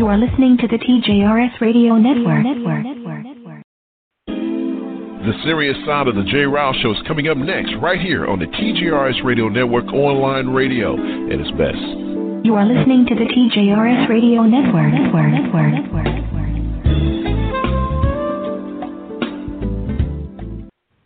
You are listening to the TJRS Radio Network. The serious side of the J. Rouse Show is coming up next, right here on the TJRS Radio Network online radio at its best. You are listening to the TJRS Radio Network. Network. Network. Network.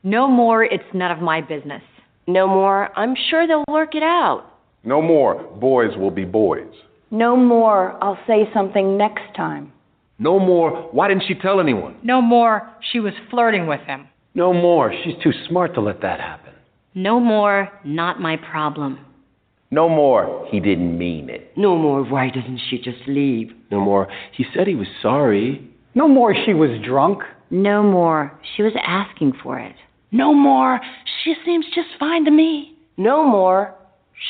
No more, it's none of my business. No more, I'm sure they'll work it out. No more, boys will be boys. No more, I'll say something next time. No more, why didn't she tell anyone? No more, she was flirting with him. No more, she's too smart to let that happen. No more, not my problem. No more, he didn't mean it. No more, why doesn't she just leave? No more, he said he was sorry. No more, she was drunk. No more, she was asking for it. No more. She seems just fine to me. No more.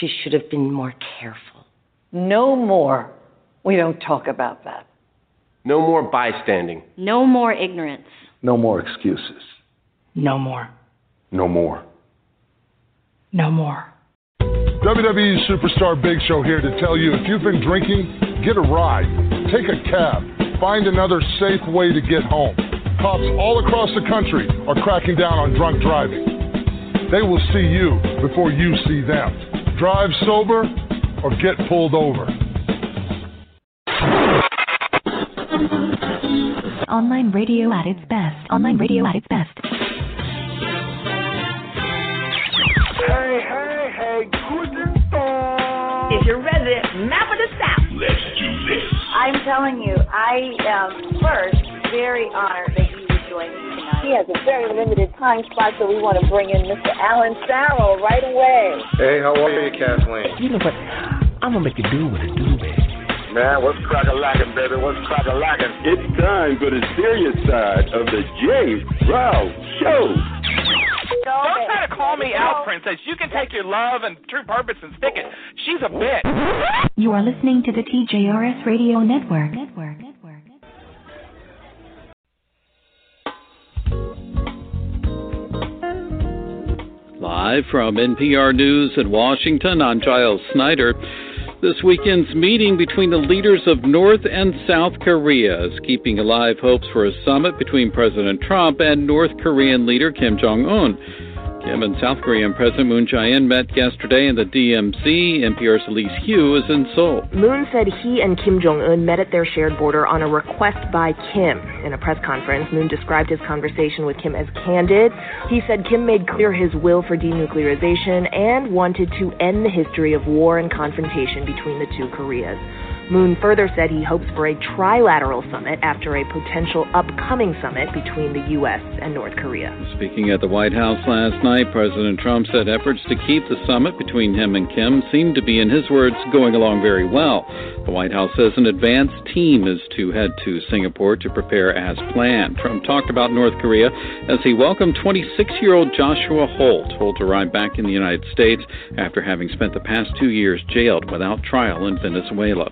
She should have been more careful. No more. We don't talk about that. No more bystanding. No more ignorance. No more excuses. No more. No more. No more. WWE Superstar Big Show here to tell you if you've been drinking, get a ride, take a cab, find another safe way to get home. Cops all across the country are cracking down on drunk driving. They will see you before you see them. Drive sober or get pulled over. Online radio at its best. Online radio at its best. Hey, hey, hey, guten Tag. Is your resident map of the South? Let's do this. I'm telling you, I am first very honored that you would join us tonight. He has a very limited time spot, so we want to bring in Mr. Alan Farrell right away. Hey, how are you, Kathleen? You know what? I'm gonna make you do what it do, baby. Man, what's crack a lacking, baby? What's crack a lacking? It's time for the serious side of the J. Rouse Show. Don't try to call me out, princess. You can take your love and true purpose and stick it. She's a bitch. You are listening to the TJRS Radio Network. Network. Live from NPR News in Washington, I'm Giles Snyder. This weekend's meeting between the leaders of North and South Korea is keeping alive hopes for a summit between President Trump and North Korean leader Kim Jong un. Kim and South Korean President Moon Jae-in met yesterday in the DMZ. NPR's Elise Hu is in Seoul. Moon said he and Kim Jong-un met at their shared border on a request by Kim. In a press conference, Moon described his conversation with Kim as candid. He said Kim made clear his will for denuclearization and wanted to end the history of war and confrontation between the two Koreas. Moon further said he hopes for a trilateral summit after a potential upcoming summit between the U.S. and North Korea. Speaking at the White House last night, President Trump said efforts to keep the summit between him and Kim seem to be, in his words, going along very well. The White House says an advance team is to head to Singapore to prepare as planned. Trump talked about North Korea as he welcomed 26 year old Joshua Holt, Holt arrived back in the United States after having spent the past two years jailed without trial in Venezuela.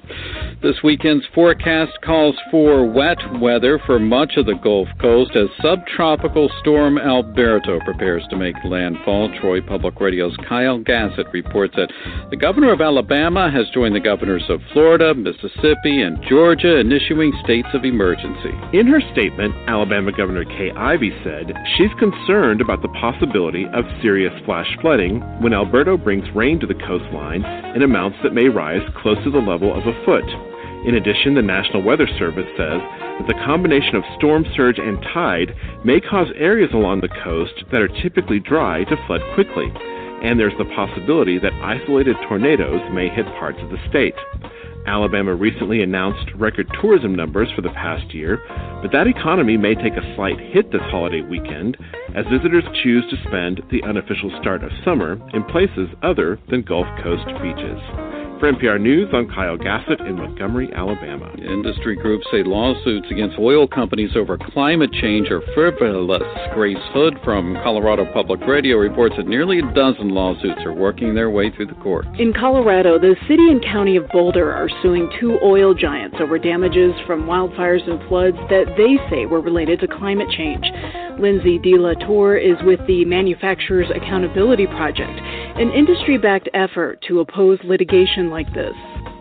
This weekend's forecast calls for wet weather for much of the Gulf Coast as subtropical storm Alberto prepares to make landfall. Troy Public Radio's Kyle Gassiott reports that the governor of Alabama has joined the governors of Florida, Mississippi, and Georgia in issuing states of emergency. In her statement, Alabama Governor Kay Ivey said she's concerned about the possibility of serious flash flooding when Alberto brings rain to the coastline in amounts that may rise close to the level of a foot foot. In addition, the National Weather Service says that the combination of storm surge and tide may cause areas along the coast that are typically dry to flood quickly, and there's the possibility that isolated tornadoes may hit parts of the state. Alabama recently announced record tourism numbers for the past year, but that economy may take a slight hit this holiday weekend as visitors choose to spend the unofficial start of summer in places other than Gulf Coast beaches. For NPR News, I'm Kyle Gassiott in Montgomery, Alabama. Industry groups say lawsuits against oil companies over climate change are frivolous. Grace Hood from Colorado Public Radio reports that nearly a dozen lawsuits are working their way through the courts. In Colorado, the city and county of Boulder are suing two oil giants over damages from wildfires and floods that they say were related to climate change. Lindsay De La Torre is with the Manufacturers Accountability Project, an industry backed effort to oppose litigation like this.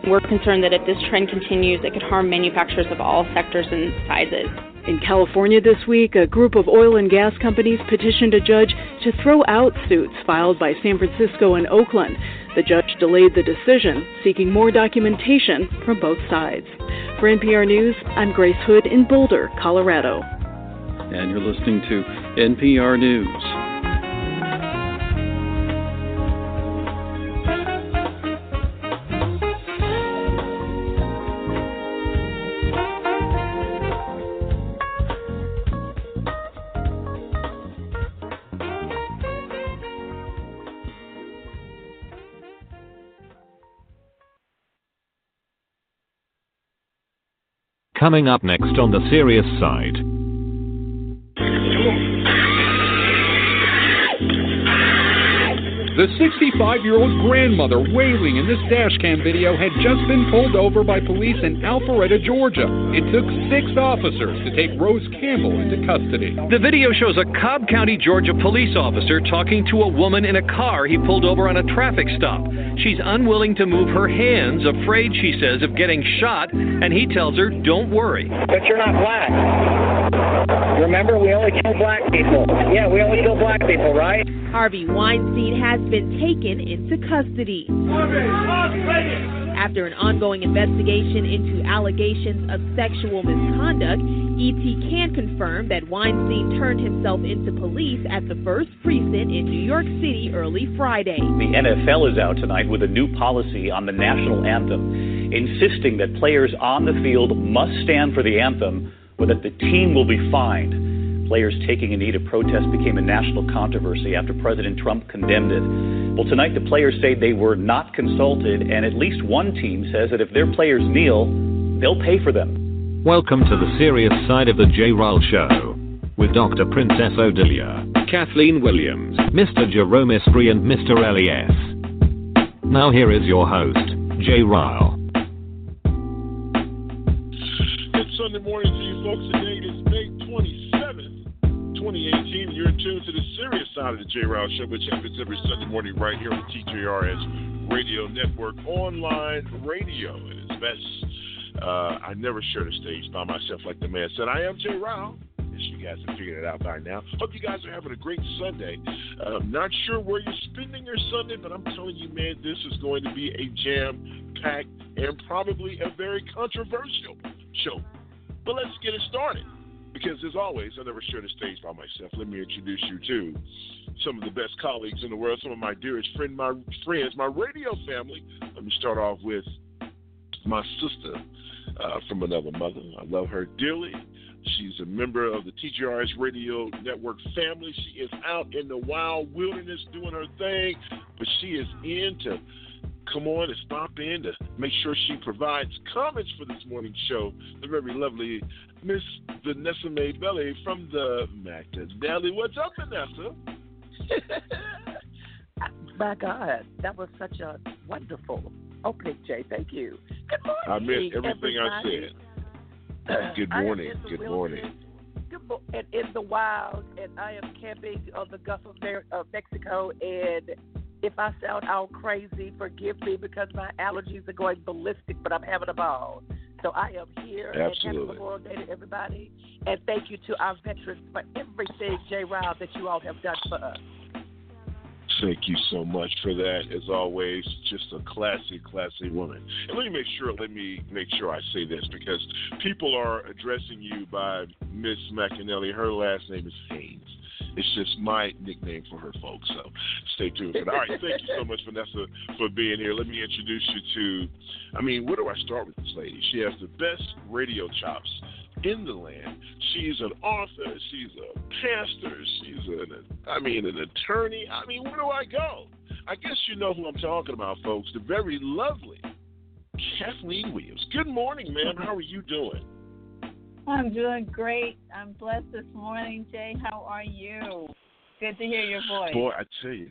We're concerned that if this trend continues, it could harm manufacturers of all sectors and sizes. In California this week, a group of oil and gas companies petitioned a judge to throw out suits filed by San Francisco and Oakland. The judge delayed the decision, seeking more documentation from both sides. For NPR News, I'm Grace Hood in Boulder, Colorado. And you're listening to NPR News. Coming up next on the serious side. The 65 year old grandmother wailing in this dashcam video had just been pulled over by police in Alpharetta, Georgia. It took six officers to take Rose Campbell into custody. The video shows a Cobb County, Georgia police officer talking to a woman in a car he pulled over on a traffic stop. She's unwilling to move her hands, afraid, she says, of getting shot, and he tells her, Don't worry. But you're not black. Remember, we only kill black people. Yeah, we only kill black people, right? Harvey Weinstein has been taken into custody. After an ongoing investigation into allegations of sexual misconduct, ET can confirm that Weinstein turned himself into police at the first precinct in New York City early Friday. The NFL is out tonight with a new policy on the national anthem, insisting that players on the field must stand for the anthem or that the team will be fined. Players taking a knee to protest became a national controversy after President Trump condemned it. Well, tonight the players say they were not consulted, and at least one team says that if their players kneel, they'll pay for them. Welcome to the serious side of the J. Ryle Show with Dr. Princess Odilia, Kathleen Williams, Mr. Jerome Esprit, and Mr. L.E.S. Now here is your host, J. Ryle. Sunday morning to you folks. Today is May 27th, 2018, and you're in tune to the serious side of the J. Ryle Show, which happens every Sunday morning right here on the TJRS Radio Network online radio. It is best. Uh, I never share the stage by myself, like the man said. I am J. Yes, you guys have figured it out by now. Hope you guys are having a great Sunday. Uh, not sure where you're spending your Sunday, but I'm telling you, man, this is going to be a jam packed and probably a very controversial show. But let's get it started. Because as always, I never share the stage by myself. Let me introduce you to some of the best colleagues in the world, some of my dearest friend, my friends, my radio family. Let me start off with my sister uh, from another mother. I love her dearly. She's a member of the TJRS Radio Network family. She is out in the wild wilderness doing her thing, but she is in to come on and stop in to make sure she provides comments for this morning's show. The very lovely Miss Vanessa May Belly from the Macadeli. What's up, Vanessa? My God, that was such a wonderful opening, Jay. Thank you. Good morning. I meant everything everybody. I said. Good morning. Good morning. Good mo- and in the wild, and I am camping on the Gulf of Mer- uh, Mexico. And if I sound all crazy, forgive me because my allergies are going ballistic, but I'm having a ball. So I am here and happy Absolutely. Memorial Day to everybody. And thank you to our veterans for everything, Jay Ryle, that you all have done for us. Thank you so much for that. As always, just a classy, classy woman. And let me make sure, let me make sure I say this because people are addressing you by Miss McAnally. Her last name is Haynes. It's just my nickname for her folks. So stay tuned for that. All right, thank you so much, Vanessa, for being here. Let me introduce you to, I mean, where do I start with this lady? She has the best radio chops in the land. She's an author. She's a pastor. She's an, I mean, an attorney. I mean, where do I go? I guess you know who I'm talking about, folks. The very lovely Kathleen Williams. Good morning, ma'am. How are you doing? I'm doing great. I'm blessed this morning, Jay. How are you? Good to hear your voice. Boy, I tell you,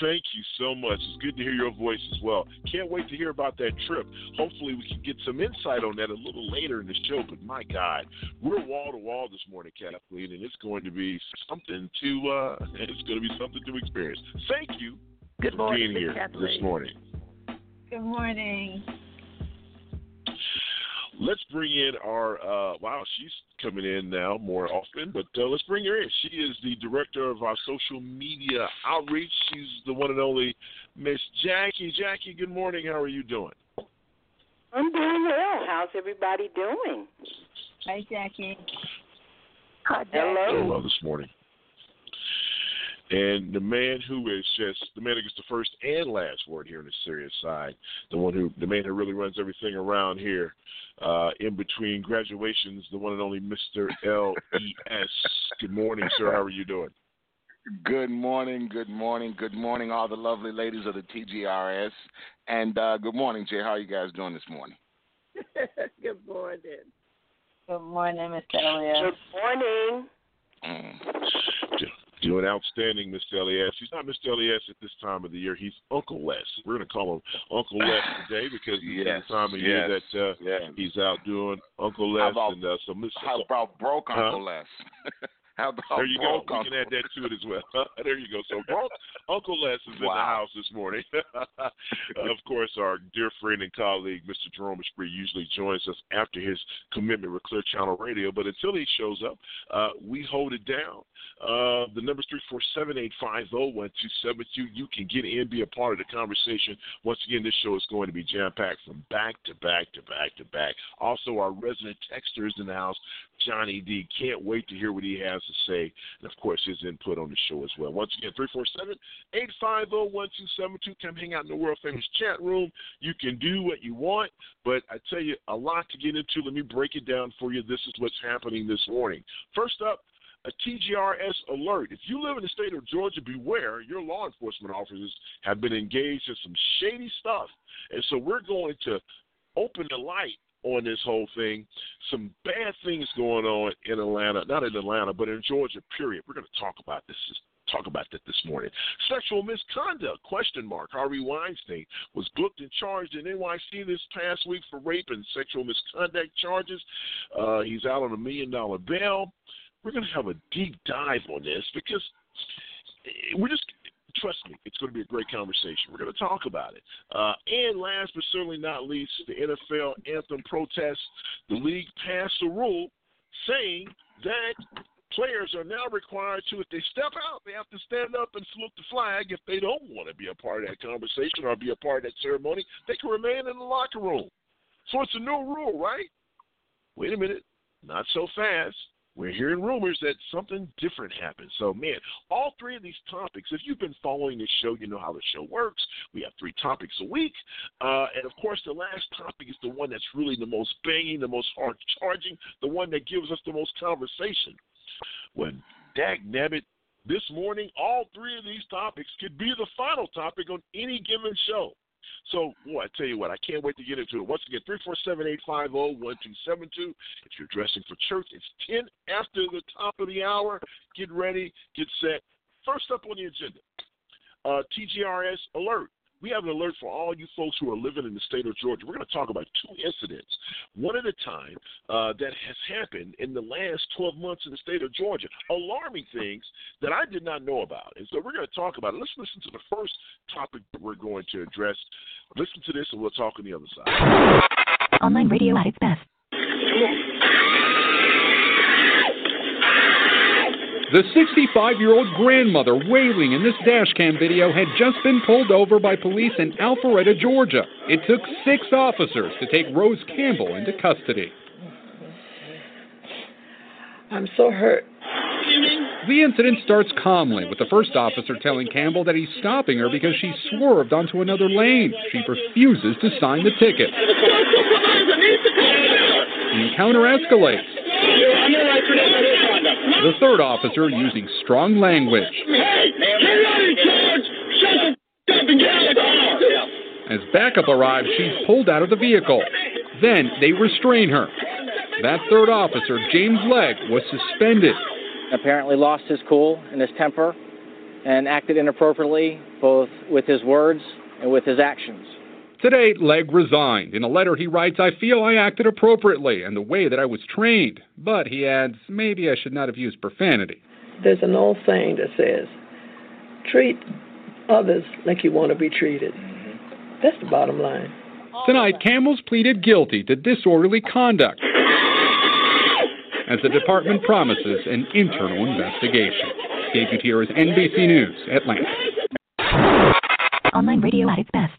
thank you so much. It's good to hear your voice as well. Can't wait to hear about that trip. Hopefully, we can get some insight on that a little later in the show. But my God, we're wall to wall this morning, Kathleen, and it's going to be something to uh, it's going to be something to experience. Thank you Good for morning, being here Kathleen. this morning. Good morning. Let's bring in our uh, wow, she's coming in now more often, but uh, let's bring her in. She is the director of our social media outreach. She's the one and only Miss Jackie. Jackie, good morning. How are you doing? I'm doing well. How's everybody doing? Hi, Jackie. Hi, Jackie. Hello. Hello this morning. And the man who is just the man who gets the first and last word here on the serious side, the one who the man who really runs everything around here, uh, in between graduations, the one and only Mr. L E S. Good morning, sir. How are you doing? Good morning, good morning, good morning, all the lovely ladies of the TJRS, and uh, good morning, Jay. How are you guys doing this morning? good morning. Good morning, Mr. Elliott. Good morning. Mm. Doing outstanding, Mr. Elias. He's not Mr. Elias at this time of the year. He's Uncle Les. We're going to call him Uncle Les today because this yes, the time of yes, year that uh, yes. he's out doing Uncle Les. How about, and uh, so, Mr. How about broke Uncle huh? Les? How about there you go. We can add that to it as well. there you go. So Uncle Les is wow. in the house this morning. of course, our dear friend and colleague, Mr. Jerome Spree, usually joins us after his commitment with Clear Channel Radio. But until he shows up, uh, we hold it down. Uh, the number three four seven eight five zero one two seven two. You can get in, be a part of the conversation. Once again, this show is going to be jam packed from back to back to back to back. Also, our resident texter is in the house, Johnny D. Can't wait to hear what he has to say, and of course, his input on the show as well. Once again, 347 850 1272. Come hang out in the world famous chat room. You can do what you want, but I tell you, a lot to get into. Let me break it down for you. This is what's happening this morning. First up a TJRS alert. If you live in the state of Georgia, beware. Your law enforcement officers have been engaged in some shady stuff. And so we're going to open the light on this whole thing. Some bad things going on in Atlanta, not in Atlanta, but in Georgia, period. We're going to talk about this talk about that this morning. Sexual misconduct, question mark. Harvey Weinstein was booked and charged in NYC this past week for rape and sexual misconduct charges. Uh, he's out on a million dollar bail we're going to have a deep dive on this because we're just trust me, it's going to be a great conversation. We're going to talk about it. Uh, and last but certainly not least, the NFL anthem protest. The league passed a rule saying that players are now required to, if they step out, they have to stand up and salute the flag. If they don't want to be a part of that conversation or be a part of that ceremony, they can remain in the locker room. So it's a new rule, right? Wait a minute, not so fast we're hearing rumors that something different happened. So, man, all three of these topics, if you've been following this show, you know how the show works. We have three topics a week. Uh, and, of course, the last topic is the one that's really the most banging, the most hard charging, the one that gives us the most conversation. When Dag Nabbit, this morning, all three of these topics could be the final topic on any given show. So, boy, I tell you what, I can't wait to get into it. Once again, 347-850-1272. If you're dressing for church, it's 10 after the top of the hour. Get ready, get set. First up on the agenda, uh, TJRS alert. We have an alert for all you folks who are living in the state of Georgia. We're going to talk about two incidents, one at a time, uh, that has happened in the last 12 months in the state of Georgia. Alarming things that I did not know about. And so we're going to talk about it. Let's listen to the first topic that we're going to address. Listen to this, and we'll talk on the other side. Online radio at its best. The 65 year old grandmother wailing in this dashcam video had just been pulled over by police in Alpharetta, Georgia. It took six officers to take Rose Campbell into custody. I'm so hurt. The incident starts calmly, with the first officer telling Campbell that he's stopping her because she swerved onto another lane. She refuses to sign the ticket. The encounter escalates. The third officer using strong language. As backup arrives, she's pulled out of the vehicle. Then they restrain her. That third officer, James Legg, was suspended. Apparently lost his cool and his temper and acted inappropriately both with his words and with his actions. Today, Legg resigned. In a letter, he writes, I feel I acted appropriately and the way that I was trained. But, he adds, maybe I should not have used profanity. There's an old saying that says, treat others like you want to be treated. Mm-hmm. That's the bottom line. Tonight, Camels pleaded guilty to disorderly conduct as the department promises an internal investigation. Dave Gutierrez, NBC News, Atlanta. Online radio at its best.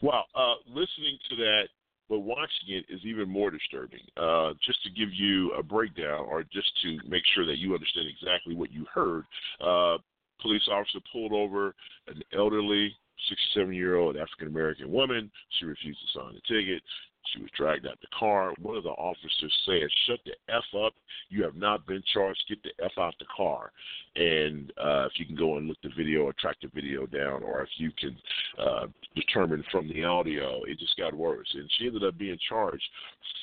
Wow, uh, listening to that, but watching it is even more disturbing. Uh, just to give you a breakdown, or just to make sure that you understand exactly what you heard, uh, police officer pulled over an elderly 67 year old African American woman. She refused to sign the ticket. She was dragged out the car. One of the officers said, "Shut the f up! You have not been charged. Get the f out the car." And uh, if you can go and look the video or track the video down, or if you can uh, determine from the audio, it just got worse. And she ended up being charged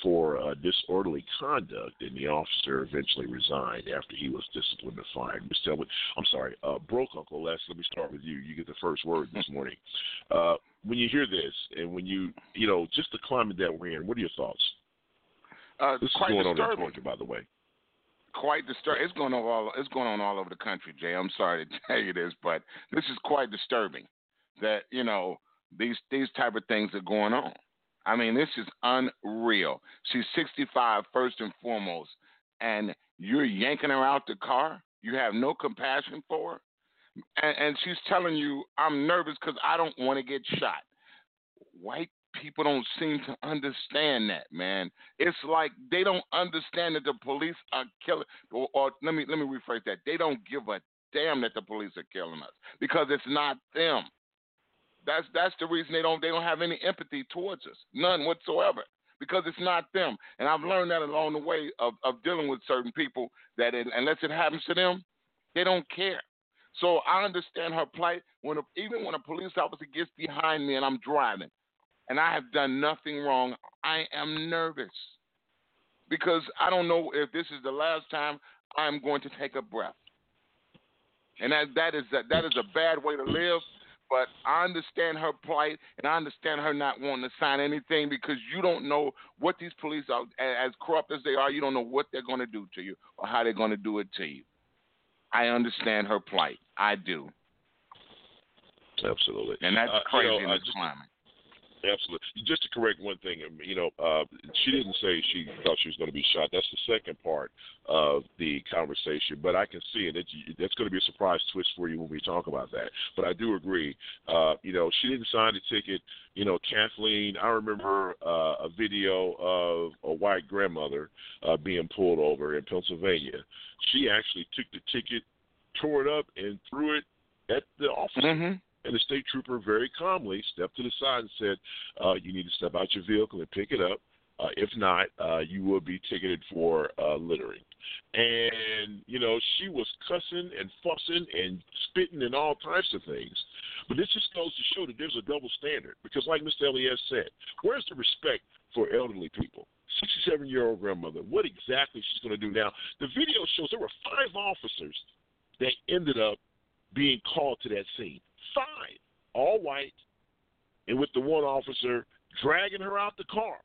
for uh, disorderly conduct, and the officer eventually resigned after he was disciplined and fired. Mr. Elwood, I'm sorry, uh, broke Uncle Les. Let me start with you. You get the first word this morning. Uh, when you hear this, and when you, you know, just the climate that we're in, what are your thoughts? Uh, this is quite going disturbing. on in Georgia, by the way. Quite disturbing. It's going on all. It's going on all over the country, Jay. I'm sorry to tell you this, but this is quite disturbing. That you know these these type of things are going on. I mean, this is unreal. She's 65 first and foremost, and you're yanking her out the car. You have no compassion for her, and, and she's telling you, "I'm nervous because I don't want to get shot." White people don't seem to understand that, man. It's like they don't understand that the police are killing. Or, or let me let me rephrase that. They don't give a damn that the police are killing us because it's not them. That's that's the reason they don't they don't have any empathy towards us, none whatsoever, because it's not them. And I've learned that along the way of, of dealing with certain people that it, unless it happens to them, they don't care. So I understand her plight. When a, even when a police officer gets behind me and I'm driving, and I have done nothing wrong, I am nervous because I don't know if this is the last time I'm going to take a breath. And that that is that, that is a bad way to live. But I understand her plight, and I understand her not wanting to sign anything because you don't know what these police are, as corrupt as they are, you don't know what they're going to do to you or how they're going to do it to you. I understand her plight. I do. Absolutely. And that's Uh, crazy you know, in this just- climate. Absolutely. Just to correct one thing, um, you know, uh, she didn't say she thought she was going to be shot. That's the second part of the conversation. But I can see it. That's going to be a surprise twist for you when we talk about that. But I do agree. Uh, you know, she didn't sign the ticket. You know, Kathleen, I remember uh, a video of a white grandmother uh, being pulled over in Pennsylvania. She actually took the ticket, tore it up, and threw it at the officer. And the state trooper very calmly stepped to the side and said, uh, "You need to step out your vehicle and pick it up. Uh, if not, uh, you will be ticketed for uh, littering." And you know, she was cussing and fussing and spitting and all types of things. But this just goes to show that there's a double standard. Because, like Mr. Elias said, where's the respect for elderly people? 67 year old grandmother. What exactly she's going to do now? The video shows there were five officers that ended up being called to that scene. Five, all white, and with the one officer dragging her out the car.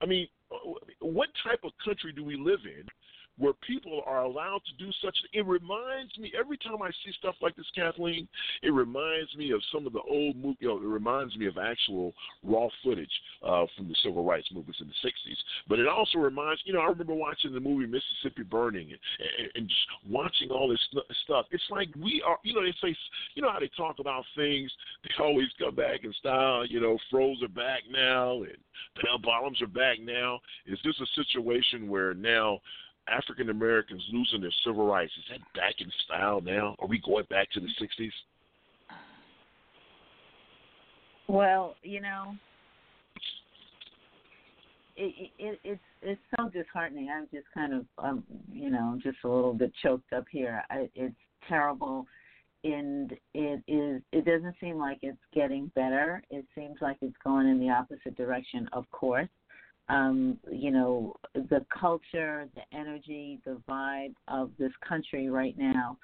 I mean, uh, what type of country do we live in where people are allowed to do such? It reminds me every time I see stuff like this, Kathleen. It reminds me of some of the old movie. You know, it reminds me of actual raw footage uh, from the civil rights movements in the '60s. But it also reminds, you know, I remember watching the movie Mississippi Burning and, and, just watching all this stuff. It's like we are, you know, they say, you know how they talk about things. They always come back in style. You know, froze are back now, and bell bottoms are back now. Is this a situation where now? African Americans losing their civil rights. Is that back in style now? Are we going back to the 60s? Well, you know, it, it, it's it's so disheartening. I'm just kind of, um, you know, just a little bit choked up here. I, it's terrible, and it is. It doesn't seem like it's getting better. It seems like it's going in the opposite direction. Of course, um, you know, the culture, the energy, the vibe of this country right now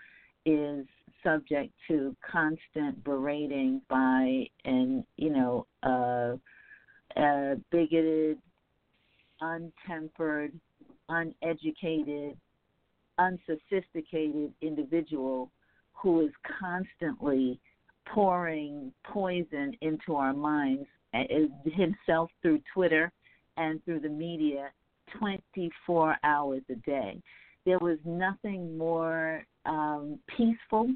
is subject to constant berating by an, you know, uh, a bigoted, untempered, uneducated, unsophisticated individual who is constantly pouring poison into our minds himself through Twitter and through the media 24 hours a day. There was nothing more um, peaceful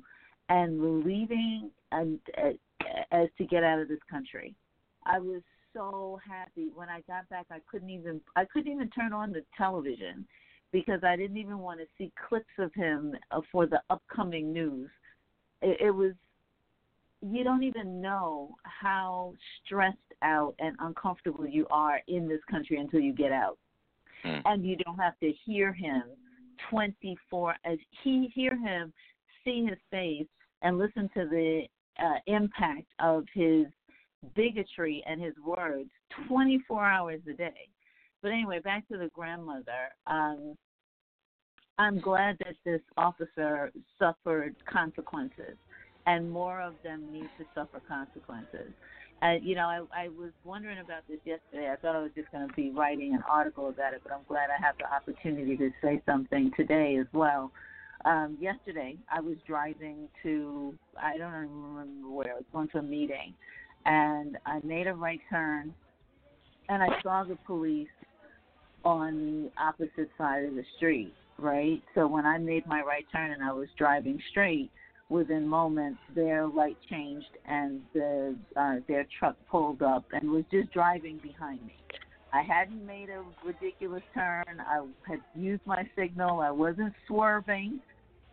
and relieving and, uh, as to get out of this country. I was so happy when I got back. I couldn't even I couldn't even turn on the television because I didn't even want to see clips of him uh, for the upcoming news. It, it was you don't even know how stressed out and uncomfortable you are in this country until you get out. Mm. And you don't have to hear him 24 as he hear him, see his face and listen to the uh, impact of his bigotry and his words 24 hours a day. But anyway, back to the grandmother. Um, I'm glad that this officer suffered consequences, and more of them need to suffer consequences. Uh, you know, I, I was wondering about this yesterday. I thought I was just going to be writing an article about it, but I'm glad I have the opportunity to say something today as well. Um, yesterday, I was driving to, I don't even remember where, I was going to a meeting, and I made a right turn, and I saw the police on the opposite side of the street, right? So when I made my right turn and I was driving straight, within moments their light changed and the uh, their truck pulled up and was just driving behind me. I hadn't made a ridiculous turn. I had used my signal. I wasn't swerving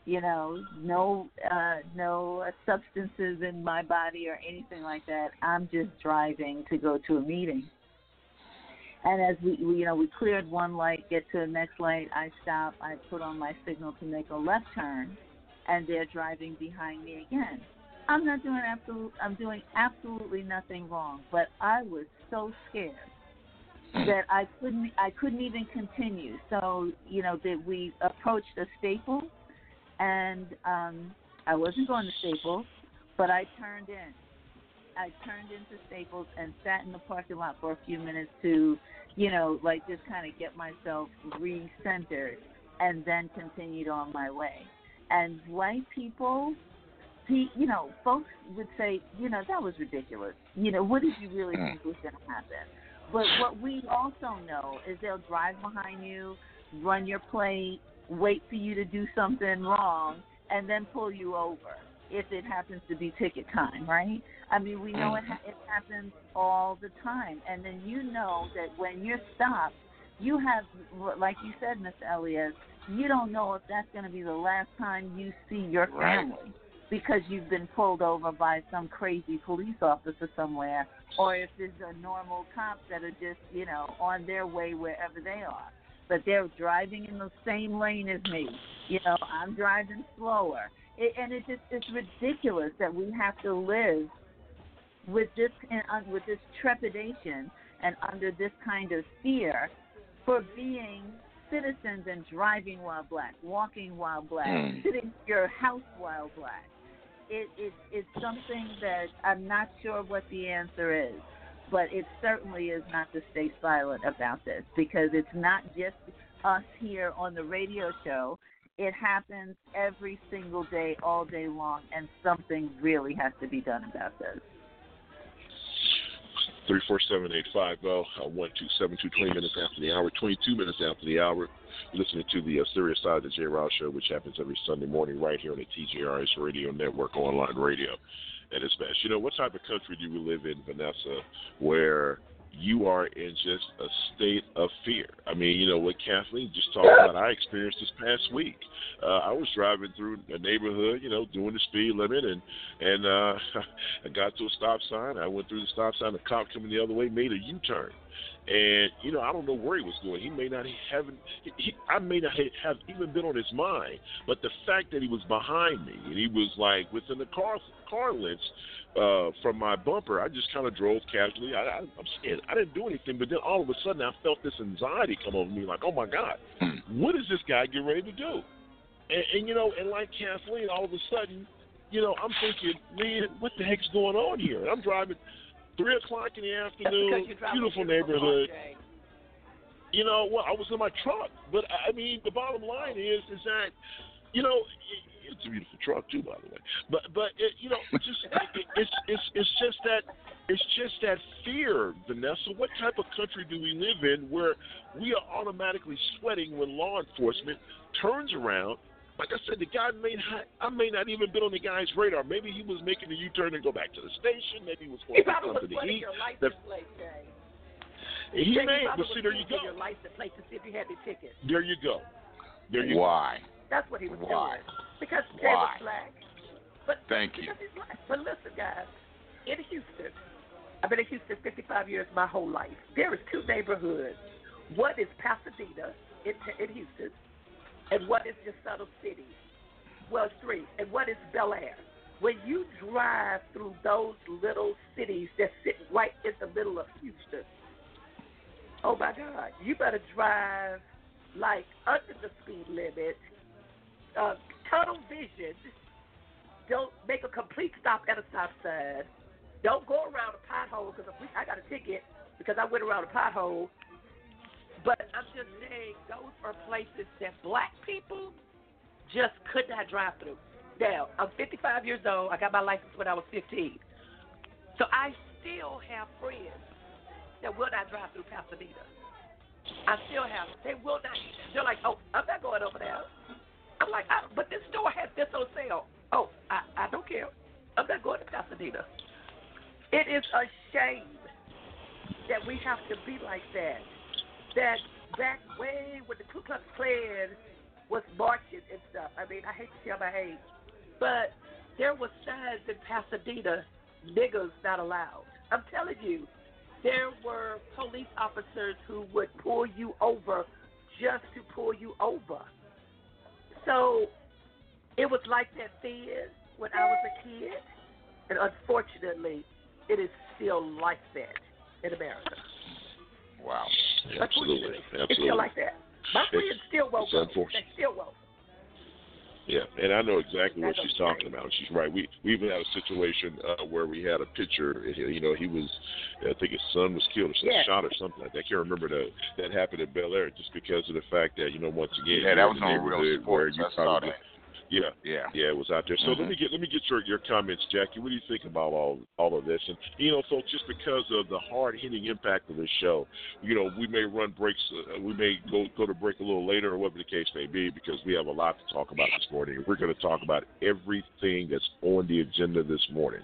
you know, no uh no substances in my body or anything like that. I'm just driving to go to a meeting. And as we, we you know, we cleared one light, get to the next light, I stop, I put on my signal to make a left turn and they're driving behind me again. I'm not doing absolute I'm doing absolutely nothing wrong, but I was so scared that I couldn't I couldn't even continue. So, you know, that we approached a staple and um, I wasn't going to Staples, but I turned in. I turned into Staples and sat in the parking lot for a few minutes to, you know, like just kind of get myself re-centered, and then continued on my way. And white people, you know, folks would say, you know, that was ridiculous. You know, what did you really hmm. think was going to happen? But what we also know is they'll drive behind you, run your plate, wait for you to do something wrong, and then pull you over if it happens to be ticket time, right? I mean, we know it, hmm. ha- it happens all the time. And then you know that when you're stopped, you have, like you said, Miss Elias, you don't know if that's going to be the last time you see your family right. because you've been pulled over by some crazy police officer somewhere, or if there's a normal cops that are just, you know, on their way wherever they are but they're driving in the same lane as me. You know, I'm driving slower, it, and it just it's ridiculous that we have to live with this uh, with this trepidation and under this kind of fear for being citizens and driving while black, walking while black, mm. sitting in your house while black. It, it it's something that I'm not sure what the answer is but it certainly is not to stay silent about this because it's not just us here on the radio show. It happens every single day, all day long, and something really has to be done about this. Three four seven eight five zero uh, one two seven two twenty minutes after the hour, twenty two minutes after the hour. listening to the uh, Serious Side of the J. Rouse Show, which happens every Sunday morning right here on the TJRS Radio Network online radio at its best. You know, what type of country do we live in, Vanessa, where you are in just a state of fear. I mean, you know what Kathleen just talked about. I experienced this past week. Uh, I was driving through a neighborhood, you know, doing the speed limit, and and uh, I got to a stop sign. I went through the stop sign. The cop coming the other way made a U-turn. And you know, I don't know where he was going. He may not have. He, I may not have even been on his mind. But the fact that he was behind me and he was like within the car car lengths uh, from my bumper, I just kind of drove casually. I, I, I'm saying I didn't do anything, but then all of a sudden I felt this anxiety come over me. Like, oh my God, what is this guy getting ready to do? And, and you know, and like Kathleen, all of a sudden, you know, I'm thinking, man, what the heck's going on here? And I'm driving three o'clock in the afternoon, beautiful neighborhood. You know, well, I was in my truck, but I mean, the bottom line is, is that you know, it's a beautiful truck too, by the way. But but it, you know, just it, it's it's it's just that it's just that fear, Vanessa. What type of country do we live in where we are automatically sweating when law enforcement turns around? Like I said, the guy may not, I may not even been on the guy's radar. Maybe he was making a U-turn and go back to the station. Maybe he was going he to come to the heat. The, he may, but see, there you go. Your license plate to see if you had the ticket. There you go. There you Why? go. That's what he was Why? doing. Because was black. But Thank you. But listen, guys, in Houston, I've been in Houston 55 years, my whole life. There is two neighborhoods. One is Pasadena in, in Houston, and one is DeSoto City. Well, three. And one is Bellaire. When you drive through those little cities that sit right in the middle of Houston, oh my God, you better drive like under the speed limit, uh, tunnel vision. Don't make a complete stop at a stop sign. Don't go around a pothole because I got a ticket because I went around a pothole. But I'm just saying those are places that black people just could not drive through. Now, I'm 55 years old. I got my license when I was 15. So I still have friends that will not drive through Pasadena. I still have. They will not. They're like, oh, I'm not going over there. I'm like, I, but this store has this on sale. Oh, I, I don't care. I'm not going to Pasadena. It is a shame that we have to be like that. That back way when the Ku Klux Klan was marching and stuff. I mean, I hate to tell my age, but there was signs in Pasadena, niggers not allowed. I'm telling you, there were police officers who would pull you over just to pull you over. So it was like that then when I was a kid, and unfortunately, it is still like that in America. Wow. Yeah, Absolutely. Absolutely. It's still like that. My It's- friends still won't it's go. unfortunate. They still won't. Yeah, and I know exactly what she's talking about. She's right. We we even had a situation uh, where we had a pitcher. You know, he was, I think his son was killed or Yeah. shot or something like that. I can't remember the that happened in Bellaire just because of the fact that you know once again Yeah, that was on Real neighborhood where Sports. you I saw probably- that. Yeah, Yeah. yeah, it was out there. So let Mhm. me get let me get your your comments, Jackie. What do you think about all all of this? And you know, folks, just because of the hard hitting impact of this show, you know, we may run breaks. Uh, we may go go to break a little later, or whatever the case may be, because we have a lot to talk about this morning. We're going to talk about everything that's on the agenda this morning.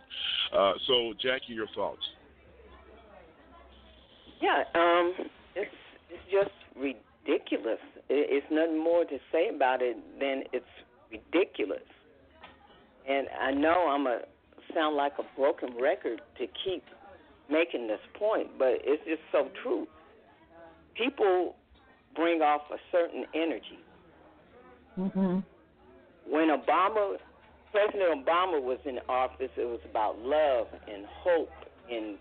Uh, so, Jackie, your thoughts? Yeah, um, it's it's just ridiculous. It, it's nothing more to say about it than it's ridiculous. And I know I'm a sound like a broken record to keep making this point, but it's just so true. People bring off a certain energy. Mm-hmm. When Obama, President Obama was in office, it was about love and hope and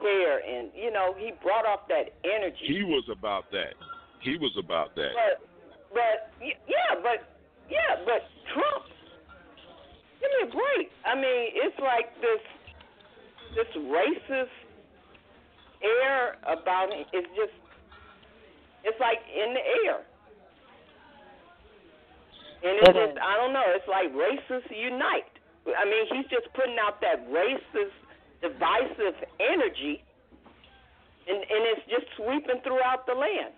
prayer, and you know he brought off that energy. He was about that. He was about that. But, but yeah, but yeah, but Trump. Give me a break. I mean, it's like this this racist air about him. It's just, it's like in the air. And it's just. I don't know. It's like racists unite. I mean, he's just putting out that racist, divisive energy, and and it's just sweeping throughout the land.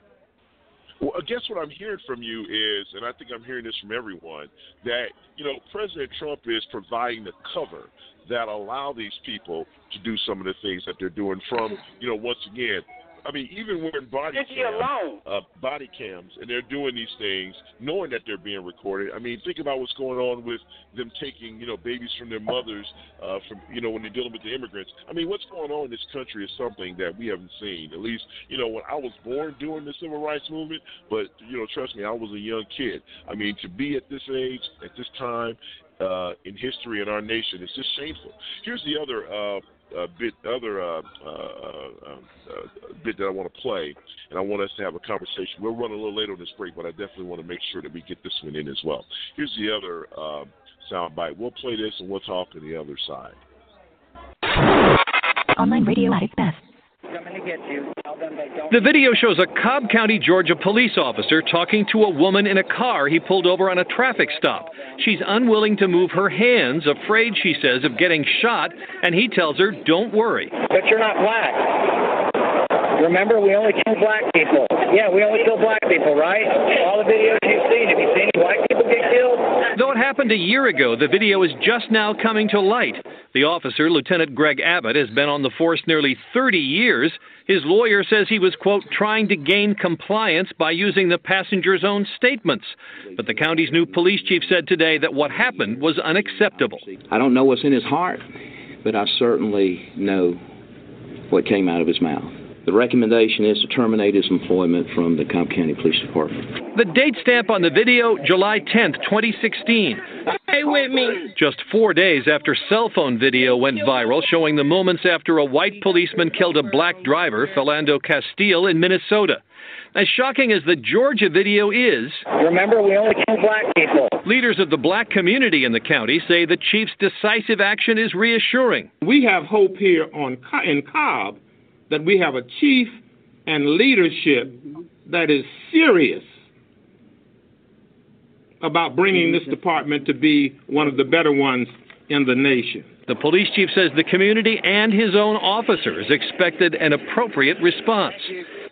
Well, I guess what I'm hearing from you is, and I think I'm hearing this from everyone, that you know President Trump is providing the cover that allow these people to do some of the things that they're doing. From you know, once again, I mean, even when body Just you cams, alone. uh, body cams, and they're doing these things, knowing that they're being recorded. I mean, think about what's going on with them taking you know babies from their mothers, uh, from you know when they're dealing with the immigrants. I mean, what's going on in this country is something that we haven't seen. At least you know when I was born during the civil rights movement, but you know, trust me, I was a young kid. I mean, to be at this age, at this time. Uh, in history in our nation, it's just shameful. Here's the other uh, uh, bit, other uh, uh, uh, uh, bit that I want to play, and I want us to have a conversation. We'll run a little later on this break, but I definitely want to make sure that we get this one in as well. Here's the other uh, sound bite. We'll play this and we'll talk on the other side. Online radio at its best. The video shows a Cobb County, Georgia police officer talking to a woman in a car he pulled over on a traffic stop. She's unwilling to move her hands, afraid, she says, of getting shot, and he tells her, Don't worry. But you're not black. Remember, we only kill black people. Yeah, we only kill black people, right? All the videos you've seen, have you seen any white people get killed? Though it happened a year ago, the video is just now coming to light. The officer, Lieutenant Greg Abbott, has been on the force nearly 30 years. His lawyer says he was, quote, trying to gain compliance by using the passenger's own statements. But the county's new police chief said today that what happened was unacceptable. I don't know what's in his heart, but I certainly know what came out of his mouth. The recommendation is to terminate his employment from the Cobb County Police Department. The date stamp on the video, July 10th, 2016. Stay with me. Just four days after cell phone video went viral showing the moments after a white policeman killed a black driver, Philando Castile, in Minnesota. As shocking as the Georgia video is, Remember, we only kill black people. leaders of the black community in the county say the chief's decisive action is reassuring. We have hope here on Co- in Cobb that we have a chief and leadership that is serious about bringing this department to be one of the better ones in the nation. The police chief says the community and his own officers expected an appropriate response.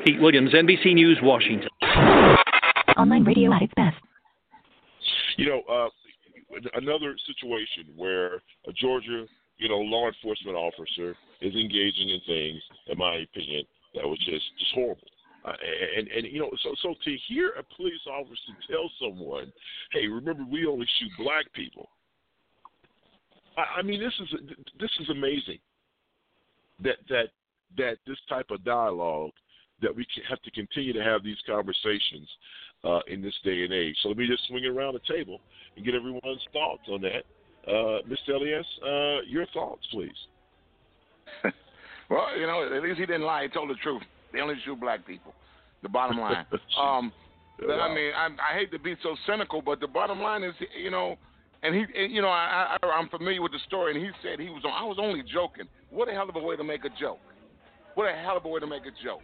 Pete Williams, NBC News, Washington. Online radio at its best. You know, uh, another situation where a Georgia, you know, law enforcement officer is engaging in things, in my opinion, that was just just horrible. Uh, and and you know, so so to hear a police officer tell someone, "Hey, remember, we only shoot black people." I, I mean, this is this is amazing. That that that this type of dialogue that we have to continue to have these conversations uh, in this day and age. So let me just swing around the table and get everyone's thoughts on that. Uh, Mr. Elias, uh, your thoughts, please. well, you know, at least he didn't lie. He told the truth. They only shoot black people. The bottom line. um, but, I mean, I, I hate to be so cynical, but the bottom line is, you know, and he, and, you know, I, I, I'm familiar with the story, and he said he was, on, I was only joking. What a hell of a way to make a joke. What a hell of a way to make a joke.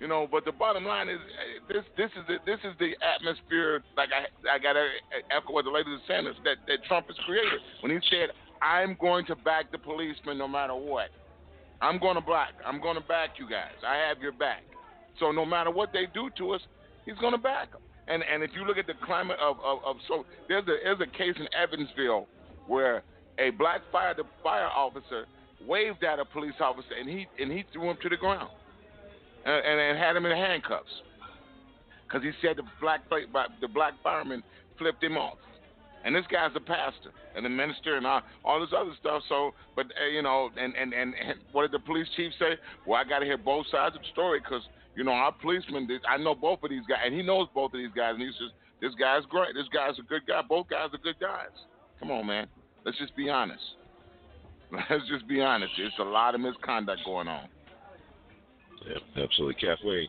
You know, but the bottom line is uh, this: this is the, this is the atmosphere. Like I, I got to echo what the lady was saying that that Trump has created when he said, "I'm going to back the policeman no matter what. I'm going to back. I'm going to back you guys. I have your back. So no matter what they do to us, he's going to back them. And and if you look at the climate of of, of so there's a there's a case in Evansville where a black fire the fire officer waved at a police officer and he and he threw him to the ground and, and, and had him in handcuffs because he said the black the black fireman flipped him off. And this guy's a pastor and a minister and all, all this other stuff. So, but uh, you know, and, and and and what did the police chief say? Well, I got to hear both sides of the story because you know our policeman. I know both of these guys, and he knows both of these guys. And he says, "This guy's great. This guy's a good guy. Both guys are good guys." Come on, man. Let's just be honest. Let's just be honest. There's a lot of misconduct going on. Yeah, absolutely, Kathleen.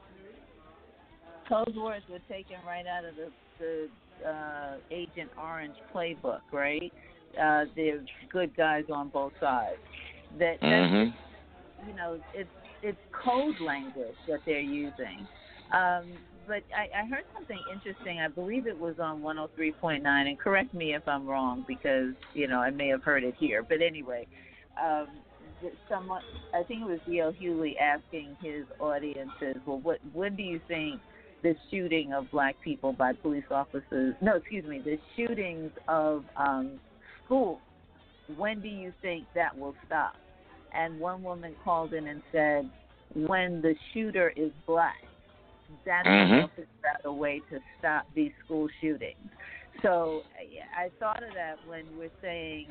Those words were taken right out of the, the uh, Agent Orange playbook, right? Uh, they're good guys on both sides. That, mm-hmm. you know, it's it's code language that they're using. Um, but I, I heard something interesting. I believe it was on 103.9, and correct me if I'm wrong because you know I may have heard it here. But anyway, um, someone I think it was D.L. Hughley asking his audiences, well, what when do you think the shooting of black people by police officers? No, excuse me, the shootings of um, schools. When do you think that will stop? And one woman called in and said, when the shooter is black. That's mm-hmm. a way to stop these school shootings. So I thought of that when we're saying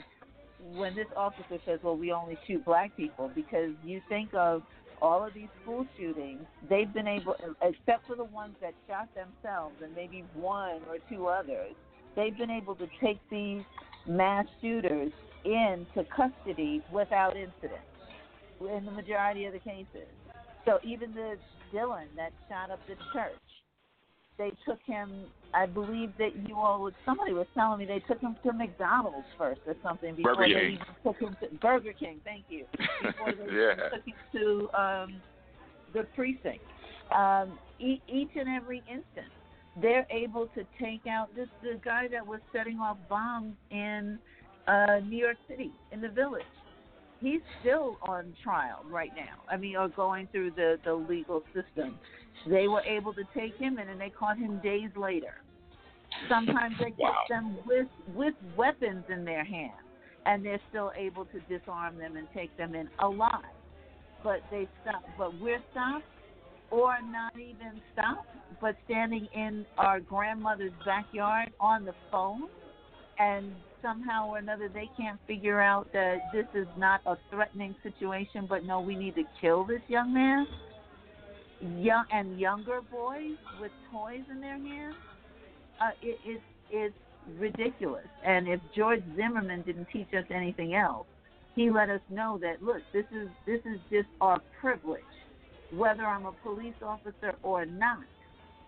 when this officer says, "Well, we only shoot black people," because you think of all of these school shootings, they've been able, except for the ones that shot themselves and maybe one or two others, they've been able to take these mass shooters into custody without incident in the majority of the cases. So even the Dylan that shot up the church, they took him. I believe that you all. Somebody was telling me they took him to McDonald's first or something before Burger they King. even took him to Burger King. Thank you. Before they Yeah. took him to um, the precinct. Um, e- each and every instance, they're able to take out this the guy that was setting off bombs in uh, New York City in the village. He's still on trial right now. I mean, or going through the the legal system. They were able to take him in, and they caught him days later. Sometimes they Wow. catch them with with weapons in their hands, and they're still able to disarm them and take them in alive. But they stop. But we're stopped, or not even stopped, but standing in our grandmother's backyard on the phone, and somehow or another they can't figure out that this is not a threatening situation, but no, we need to kill this young man. Young and younger boys with toys in their hands uh, it, it, it's ridiculous. And if George Zimmerman didn't teach us anything else, he let us know that look, this is this is just our privilege, whether I'm a police officer or not.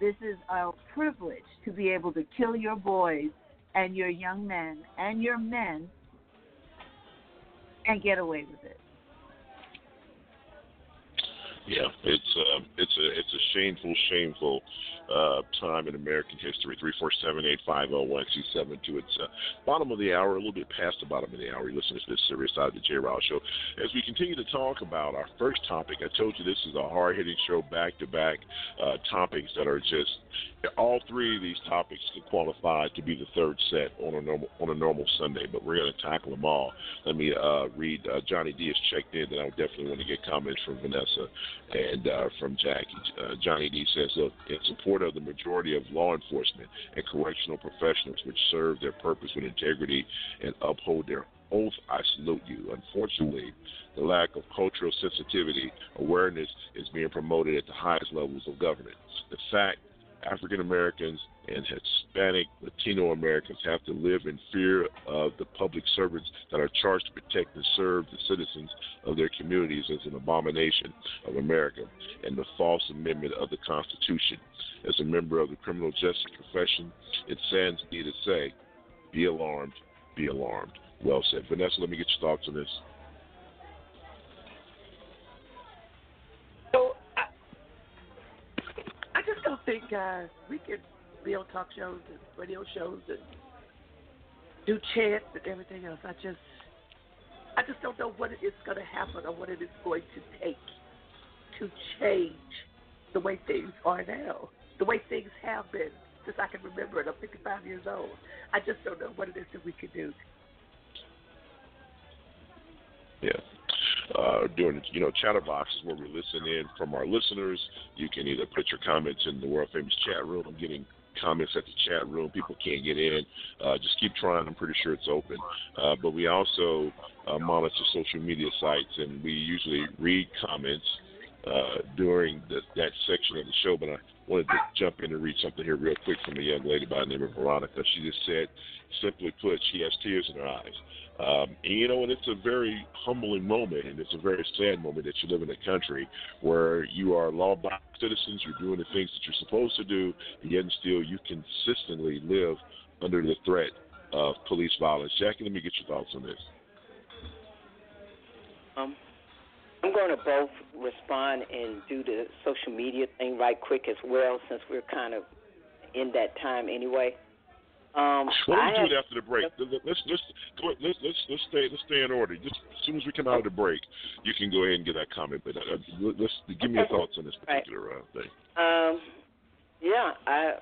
This is our privilege to be able to kill your boys and your young men and your men and get away with it. Yeah, it's uh, it's a it's a shameful, shameful uh, time in American history. Three four seven eight five zero one two seven two. It's uh, bottom of the hour, a little bit past the bottom of the hour. You're listening to this serious side of the J. Ryle Show. As we continue to talk about our first topic, I told you this is a hard hitting show, back to back topics that are just all three of these topics could qualify to be the third set on a normal on a normal Sunday, but we're going to tackle them all. Let me uh, read. Uh, Johnny D has checked in, and I definitely want to get comments from Vanessa and uh, from Jackie. Uh, Johnny D says, look, in support of the majority of law enforcement and correctional professionals which serve their purpose with integrity and uphold their oath, I salute you. Unfortunately, the lack of cultural sensitivity, awareness is being promoted at the highest levels of government. The fact African Americans and Hispanic Latino Americans have to live in fear of the public servants that are charged to protect and serve the citizens of their communities as an abomination of America and the false amendment of the Constitution. As a member of the criminal justice profession, it saddens me to say, be alarmed, be alarmed. Well said. Vanessa, let me get your thoughts on this. Think uh, we be on talk shows and radio shows and do chants and everything else. I just, I just don't know what is going to happen or what it is going to take to change the way things are now, the way things have been since I can remember it. I'm 55 years old. I just don't know what it is that we can do. Yeah. Uh, during you know chatterbox is where we listen in from our listeners. You can either put your comments in the world famous chat room. I'm getting comments at the chat room. People can't get in. Uh, just keep trying. I'm pretty sure it's open. Uh, but we also uh, monitor social media sites, and we usually read comments uh, during the, that section of the show. But wanted to jump in and read something here real quick from a young lady by the name of Veronica. She just said, simply put, she has tears in her eyes. Um, and, you know, and it's a very humbling moment, and it's a very sad moment that you live in a country where you are law-abiding citizens, you're doing the things that you're supposed to do, and yet and still you consistently live under the threat of police violence. Jackie, let me get your thoughts on this. Um, I'm going to both respond and do the social media thing right quick as well, since we're kind of in that time anyway. Um, What do I we do it after the break? Let's let's let's let's let's stay let's stay in order. Just as soon as we come out of the break, you can go ahead and get that comment. But uh, let's give me your thoughts on this particular uh, thing. Um, yeah, I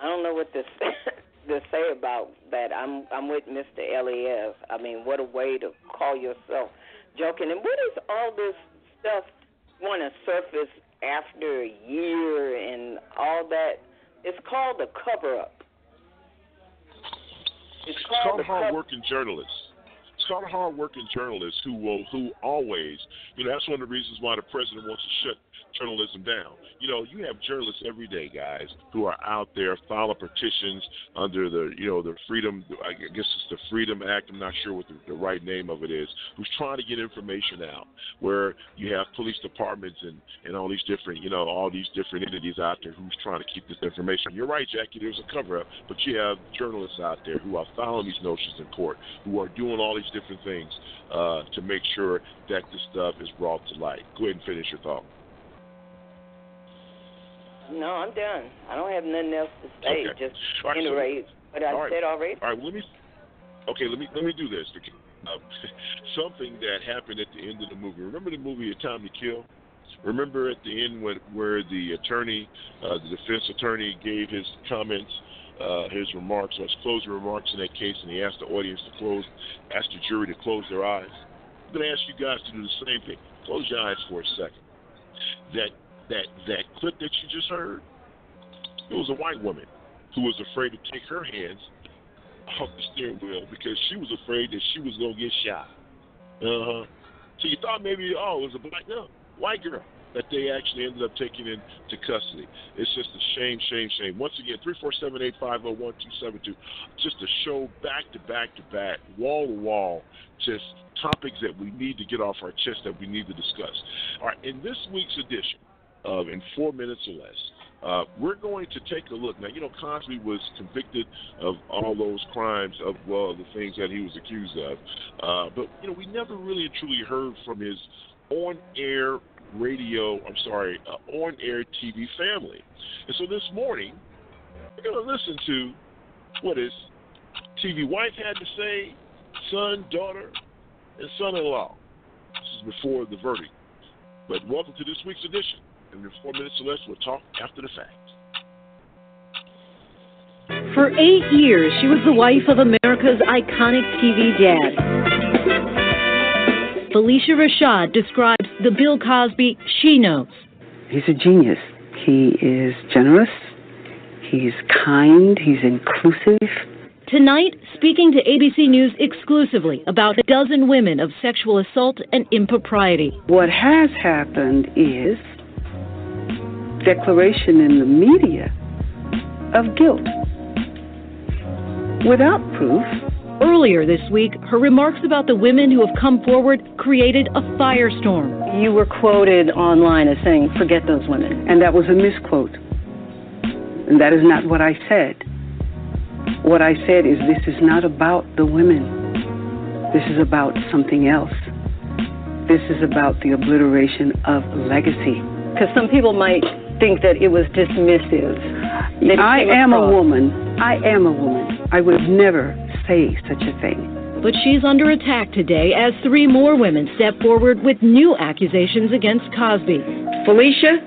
I don't know what to say, to say about that. I'm I'm with Mr. Elias. I mean, what a way to call yourself joking. And what is all this stuff want to surface after a year and all that? It's called a cover up. It's It's called called a cover. hardworking journalists. It's called hardworking journalists who will who always you know that's one of the reasons why the president wants to shut journalism down. You know, you have journalists every day, guys, who are out there filing petitions under the you know the freedom I guess it's the Freedom Act. I'm not sure what the, the right name of it is. Who's trying to get information out? Where you have police departments and and all these different you know all these different entities out there who's trying to keep this information. You're right, Jackie. There's a cover up, but you have journalists out there who are filing these notions in court, who are doing all these different things uh, to make sure that this stuff is brought to light. Go ahead and finish your thought. No, I'm done. I don't have nothing else to say. Okay. Just so- reiterate what I right. said already. All right, let me. Okay, let me let me do this. Uh, something that happened at the end of the movie. Remember the movie A Time to Kill? Remember at the end when where the attorney, uh, the defense attorney, gave his comments, uh, his remarks, or his closing remarks in that case, and he asked the audience to close, asked the jury to close their eyes. I'm going to ask you guys to do the same thing. Close your eyes for a second. That that that clip that you just heard, it was a white woman who was afraid to take her hands off the steering wheel because she was afraid that she was going to get shot. Uh huh. So you thought maybe, oh, it was a black, no, white girl that they actually ended up taking into custody. It's just a shame, shame, shame. Once again, three four seven eight five zero one two seven two. Just a show back to back to back, wall to wall, just topics that we need to get off our chest that we need to discuss. All right, in this week's edition In Four Minutes or Less, uh, we're going to take a look. Now, you know, Cosby was convicted of all those crimes, of, well, the things that he was accused of. Uh, but, you know, we never really and truly heard from his on air radio, I'm sorry, uh, on air TV family. And so this morning, we're going to listen to what his TV wife had to say, son, daughter, and son in law. This is before the verdict. But welcome to this week's edition. And in four minutes or less, we'll talk after the fact. For eight years, she was the wife of America's iconic TV dad. Phylicia Rashad describes the Bill Cosby she knows. He's a genius. He is generous. He's kind. He's inclusive. Tonight, speaking to ABC News exclusively about a dozen women of sexual assault and impropriety. What has happened is declaration in the media of guilt without proof. Earlier this week, her remarks about the women who have come forward created a firestorm. You were quoted online as saying, forget those women. And that was a misquote. And that is not what I said. What I said is, this is not about the women. This is about something else. This is about the obliteration of legacy. Because some people might think that it was dismissive. I am a woman. I am a woman. I would never say such a thing. But she's under attack today as three more women step forward with new accusations against Cosby. Phylicia,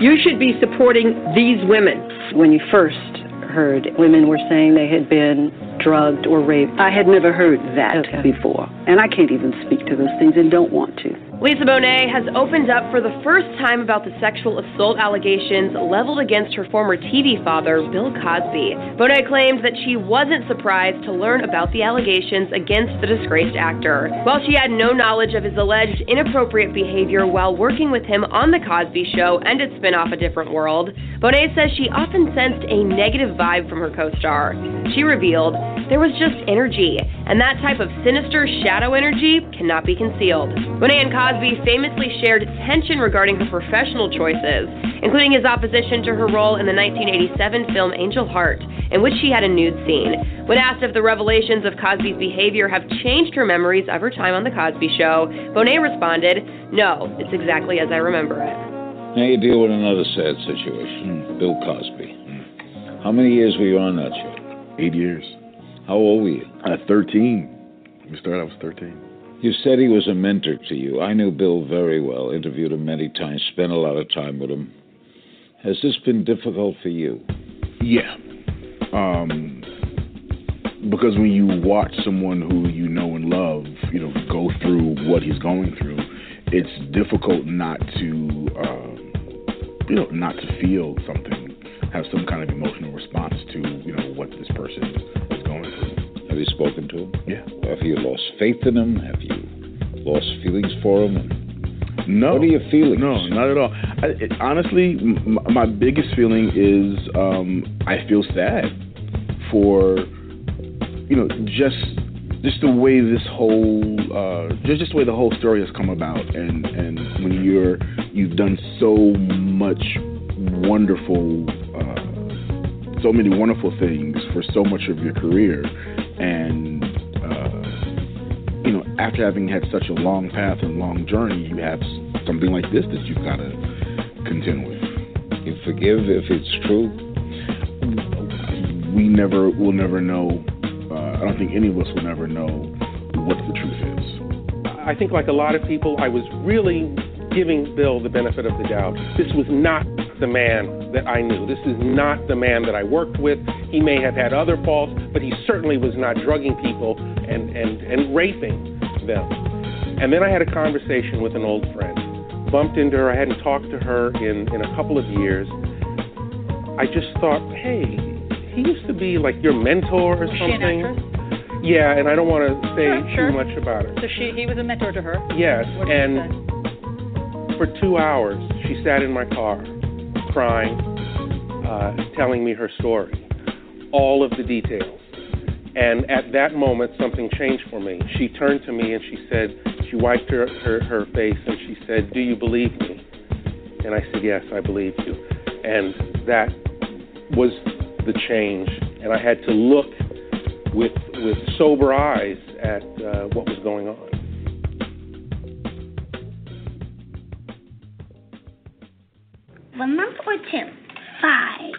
you should be supporting these women. When you first heard women were saying they had been drugged or raped, I had never heard that okay. before. And I can't even speak to those things and don't want to. Lisa Bonet has opened up for the first time about the sexual assault allegations leveled against her former TV father, Bill Cosby. Bonet claimed that she wasn't surprised to learn about the allegations against the disgraced actor. While she had no knowledge of his alleged inappropriate behavior while working with him on The Cosby Show and its spinoff A Different World, Bonet says she often sensed a negative vibe from her co star. She revealed, there was just energy, and that type of sinister shadow energy cannot be concealed. Bonet and Cosby famously shared tension regarding her professional choices, including his opposition to her role in the 1987 film Angel Heart, in which she had a nude scene. When asked if the revelations of Cosby's behavior have changed her memories of her time on The Cosby Show, Bonet responded, No, it's exactly as I remember it. Now you deal with another sad situation Bill Cosby. Hmm. How many years were you on that show? Eight years. How old were you? At 13. We started, I was 13. You said he was a mentor to you. I knew Bill very well, interviewed him many times, spent a lot of time with him. Has this been difficult for you? Yeah. Um, because when you watch someone who you know and love, you know, go through what he's going through, it's difficult not to, uh, you know, not to feel something, have some kind of emotional response to, you know, what this person is going through. Have you spoken to him? Yeah. Have you lost faith in him? Have you lost feelings for him? No. What are your feelings? No, not at all. I, it, honestly, m- my biggest feeling is um, I feel sad for, you know, just just the way this whole uh, just just the way the whole story has come about, and and when you're you've done so much wonderful, uh, so many wonderful things for so much of your career, and uh, you know after having had such a long path and long journey, you have something like this that you've got to contend with. You forgive if it's true? We never will never know. Uh, I don't think any of us will never know what the truth is. I think, like a lot of people, I was really giving Bill the benefit of the doubt. This was not the man that I knew. This is not the man that I worked with. He may have had other faults, but he certainly was not drugging people and, and, and raping them. And then I had a conversation with an old friend. Bumped into her. I hadn't talked to her in, in a couple of years. I just thought, hey, he used to be like your mentor or Was something. Yeah, and I don't want to say Sure, sure. too much about her. So she, he was a mentor to her. Yes, and for two hours she sat in my car, crying, uh, telling me her story, all of the details. And at that moment, something changed for me. She turned to me and she said, she wiped her, her, her face and she said, Do you believe me? And I said, Yes, I believe you. And that was the change. And I had to look with, with sober eyes at uh, what was going on. One month or two? Five.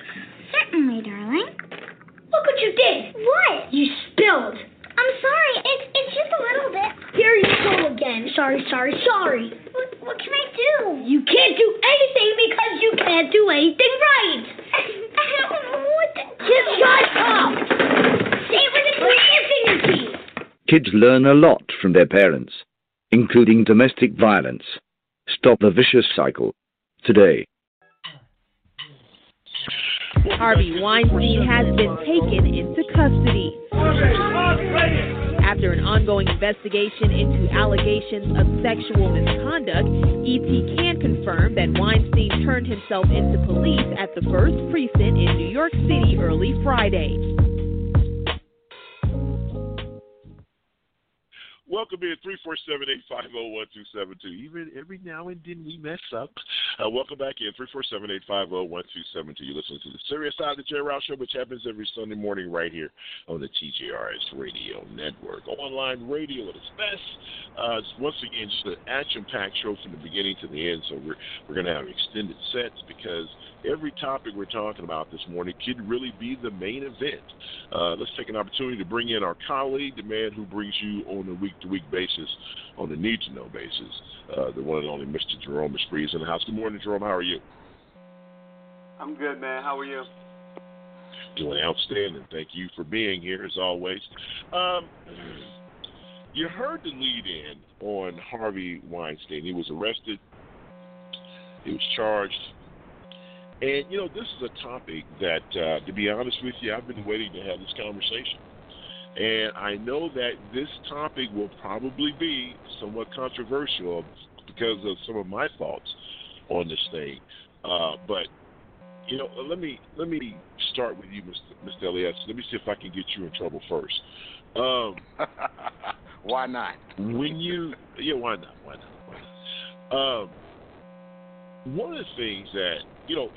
Certainly, darling. Look what you did. What? You spilled. I'm sorry. It's it's just a little bit. Here you go again. Sorry, sorry, sorry. What, what can I do? You can't do anything because you can't do anything right. I don't know what to Just shut up. Say it with a clear fingertip. Kids learn a lot from their parents, including domestic violence. Stop the vicious cycle today. Harvey Weinstein has been taken into custody. After an ongoing investigation into allegations of sexual misconduct, ET can confirm that Weinstein turned himself into police at the first precinct in New York City early Friday. Two seven two. Even every now and then we mess up. Uh, welcome back in three four seven eight five zero one two seven two. You listen to the Serious Side of the J. Rouse Show, which happens every Sunday morning right here on the TJRS Radio Network. Online radio at its best. Uh, once again just an action-packed show from the beginning to the end. So we're we're going to have extended sets because every topic we're talking about this morning could really be the main event. Uh, let's take an opportunity to bring in our colleague, the man who brings you on a week-to-week basis, on a need-to-know basis, uh, the one and only Mr. Jerome Esprit is in the house. Good morning, Jerome. How are you? I'm good, man. How are you? Doing outstanding. Thank you for being here, as always. Um, you heard the lead-in on Harvey Weinstein. He was arrested. He was charged. And, you know, this is a topic that, uh, to be honest with you, I've been waiting to have this conversation. And I know that this topic will probably be somewhat controversial because of some of my thoughts on this thing. Uh, but you know, let me let me start with you, Mr. Mr. Elias. Let me see if I can get you in trouble first. Um, Why not? when you yeah, why not? Why not? Why not? Um, one of the things that you know,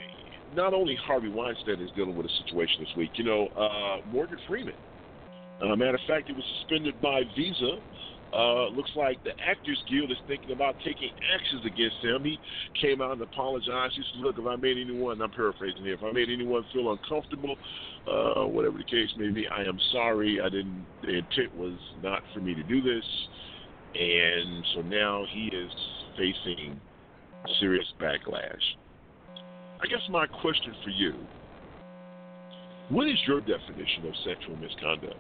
not only Harvey Weinstein is dealing with a situation this week. You know, uh, Morgan Freeman. Uh, matter of fact, he was suspended by Visa. Uh, looks like the Actors Guild is thinking about taking actions against him. He came out and apologized. He said, "Look, if I made anyone, I'm paraphrasing here, if I made anyone feel uncomfortable, uh, whatever the case may be, I am sorry. I didn't. The intent was not for me to do this." And so now he is facing serious backlash. I guess my question for you: What is your definition of sexual misconduct?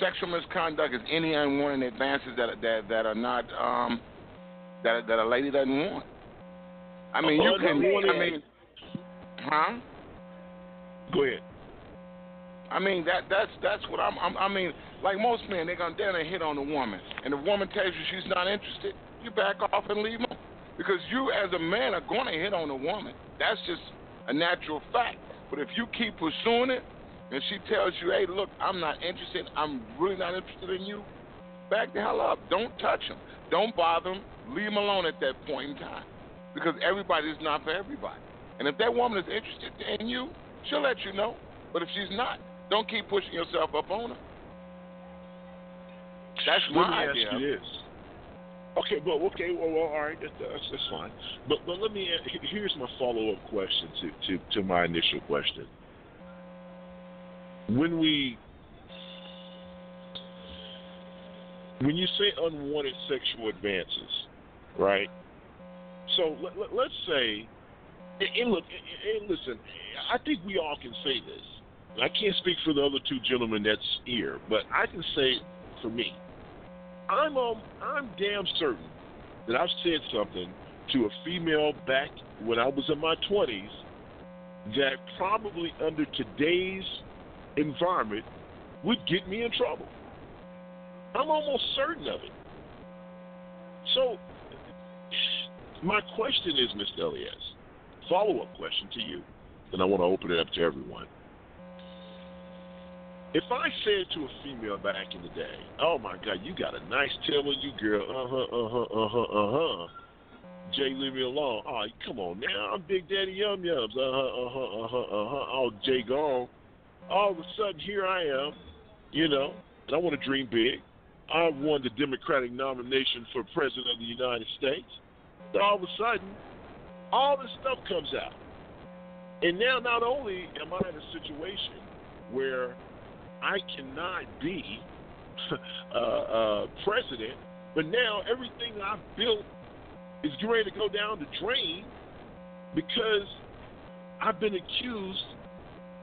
Sexual misconduct is any unwanted advances that that that are not um that that a lady doesn't want. I mean, you can. I mean, huh? Go ahead. I mean that that's that's what I'm, I'm I mean like most men they're gonna they're gonna hit on the woman and the woman tells you she's not interested you back off and leave them because you as a man are gonna hit on a woman. That's just a natural fact. But if you keep pursuing it and she tells you hey look I'm not interested. I'm really not interested in you back the hell up. Don't touch them don't bother them leave them alone at that point in time. Because everybody is not for everybody. And if that woman is interested in you she'll let you know. But if she's not don't keep pushing yourself up on her. That's Let my me idea. ask you this. Okay, but okay, well, well all right, that's, that's, fine. But but let me here's my follow up question to, to to my initial question. When we when you say unwanted sexual advances, right? So let, let, let's say, and look, and listen, I think we all can say this. I can't speak for the other two gentlemen that's here, but I can say for me, I'm um, I'm damn certain that I've said something to a female back when I was in my 20s that probably under today's environment would get me in trouble. I'm almost certain of it. So, my question is, Mr. Elias, follow up question to you, and I want to open it up to everyone. If I said to a female back in the day, "Oh my God, you got a nice tail on you, girl," uh huh, uh huh, uh huh, uh huh. Jay, leave me alone. Oh, come on now, I'm Big Daddy Yum Yums. Uh huh, uh huh, uh huh, uh huh. Oh, Jay gone. All of a sudden, here I am, you know, and I want to dream big. I won the Democratic nomination for President of the United States. All of a sudden, all this stuff comes out. And now, not only am I in a situation where I cannot be uh, uh, president, but now everything I've built is ready to go down the drain because I've been accused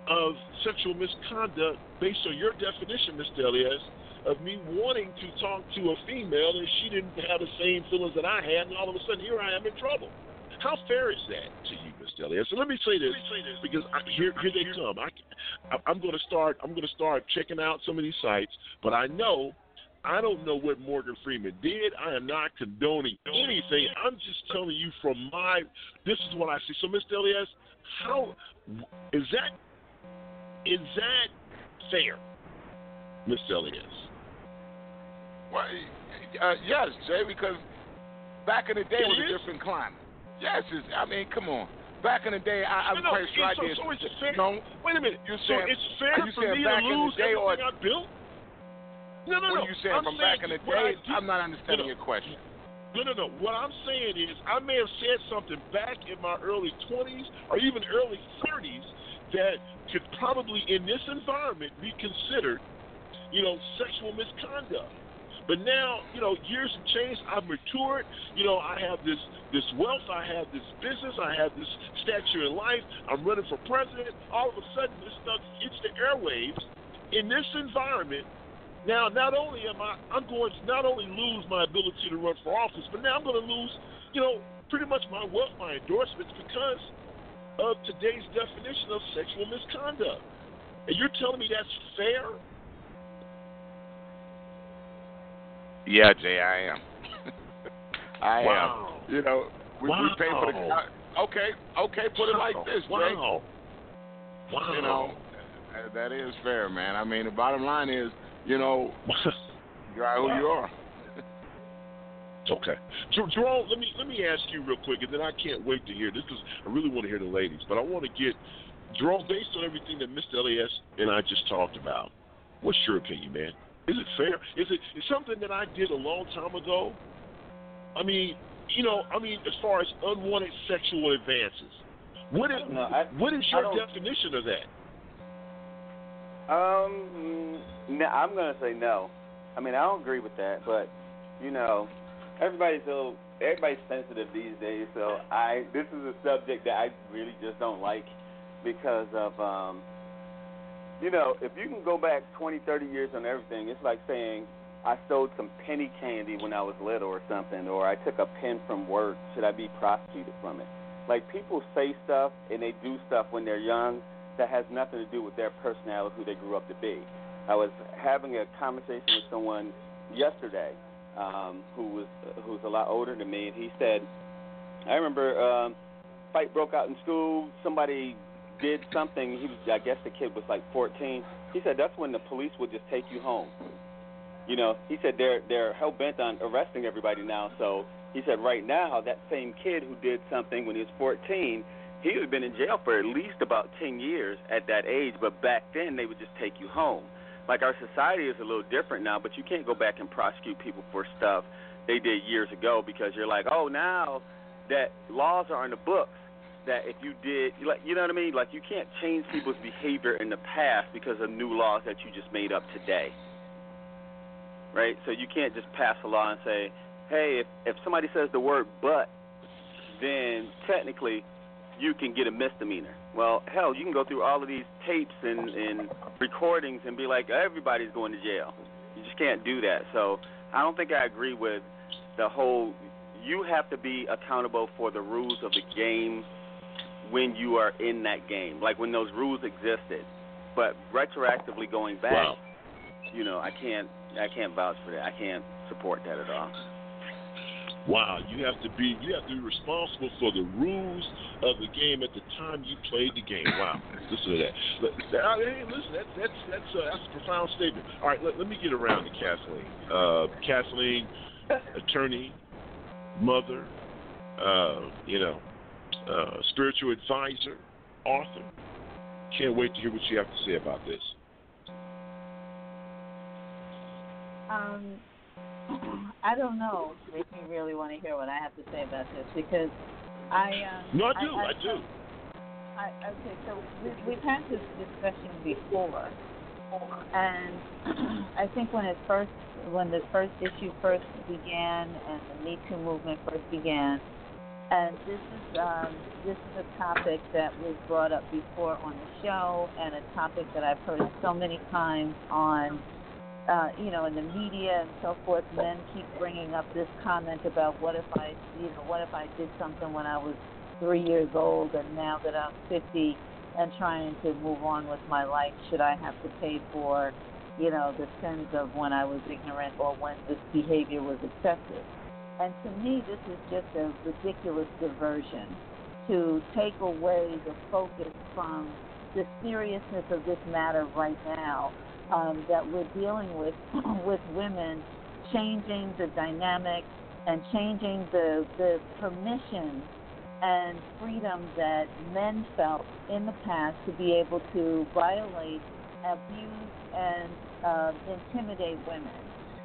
of sexual misconduct based on your definition, Mr. Elias, of me wanting to talk to a female and she didn't have the same feelings that I had, and all of a sudden here I am in trouble. How fair is that to you, Mr. Elias? So let me say this, say this because I, here, here they come. I, I'm going to start. I'm going to start checking out some of these sites, but I know I don't know what Morgan Freeman did. I am not condoning anything. I'm just telling you from my. This is what I see. So, Mr. Elias, how is that? Is that fair, Mr. Elias? Well, uh, yes, Jay, because back in the day it was a different climate. Yes, I mean, come on. Back in the day, I, I'm no, quite sure I so, did. So it's fair. No, wait a minute. You're so it's fair you for me to lose day everything or, I built? No, no, what no. are you saying I'm from saying back in the day? I'm not understanding no, your question. No, no, no. What I'm saying is, I may have said something back in my early 20s or even early 30s that could probably, in this environment, be considered, you know, sexual misconduct. But now, you know, years have changed. I've matured. You know, I have this this wealth. I have this business. I have this stature in life. I'm running for president. All of a sudden, this stuff hits the airwaves. In this environment, now not only am I, I'm going to not only lose my ability to run for office, but now I'm going to lose, you know, pretty much my wealth, my endorsements because of today's definition of sexual misconduct. And you're telling me that's fair? Yeah, Jay, I am. I Wow. am. You know, we, we pay for the. Wow. Okay, okay, put it like this, Jay. Wow. Wow. You know, uh, that is fair, man. I mean, the bottom line is, you know, you are who you are. Okay, Jer- Jerome, let me let me ask you real quick, and then I can't wait to hear this because I really want to hear the ladies. But I want to get Jerome, based on everything that Mr. Elias and I just talked about. What's your opinion, man? Is it fair? Is it is something that I did a long time ago? I mean, you know, I mean, as far as unwanted sexual advances, what is No, I- what is your definition of that? Um, no, I'm gonna say no. I mean, I don't agree with that, but you know, everybody's so everybody's sensitive these days. So I, this is a subject that I really just don't like because of, um, you know, if you can go back 20, 30 years on everything, it's like saying I sold some penny candy when I was little or something, or I took a pen from work. Should I be prosecuted from it? Like people say stuff and they do stuff when they're young that has nothing to do with their personality, who they grew up to be. I was having a conversation with someone yesterday um, who was who's a lot older than me, and he said, "I remember um, fight broke out in school. Somebody did something. He was, I guess, the kid was like 14. He said that's when the police would just take you home. You know, he said they're they're hell bent on arresting everybody now. So he said right now that same kid who did something when he was 14, he would have been in jail for at least about 10 years at that age. But back then they would just take you home. Like our society is a little different now, but you can't go back and prosecute people for stuff they did years ago because you're like, oh, now that laws are in the books, that if you did, like, you know what I mean? Like, you can't change people's behavior in the past because of new laws that you just made up today, right? So you can't just pass a law and say, hey, if if somebody says the word but, then technically you can get a misdemeanor. Well, hell, you can go through all of these tapes and, and recordings and be like, everybody's going to jail. You just can't do that. So I don't think I agree with the whole. You have to be accountable for the rules of the game when you are in that game, like when those rules existed. But retroactively going back, Wow. you know, I can't. I can't vouch for that. I can't support that at all. Wow, you have to be you have to be responsible for the rules of the game at the time you played the game. Wow, listen to that. Hey, listen, that's that's that's uh, that's a profound statement. All right, let, let me get around to Kathleen. Uh, Kathleen, attorney, mother, uh, you know, uh, spiritual advisor, author. Can't wait to hear what you have to say about this. Um, I don't know if you really want to hear what I have to say about this because I. Um, No, I do. I, I do. I, okay, so we, we've had this discussion before, and I think when it first, when the first issue first began and the Me Too movement first began, and this is um, this is a topic that was brought up before on the show, and a topic that I've heard so many times on uh, you know, in the media and so forth, men keep bringing up this comment about what if I, you know, what if I did something when I was three years old and now that I'm 50 and trying to move on with my life, should I have to pay for, you know, the sins of when I was ignorant or when this behavior was excessive? And to me, this is just a ridiculous diversion to take away the focus from the seriousness of this matter right now um, that we're dealing with with women changing the dynamic and changing the the permission and freedom that men felt in the past to be able to violate, abuse, and uh, intimidate women.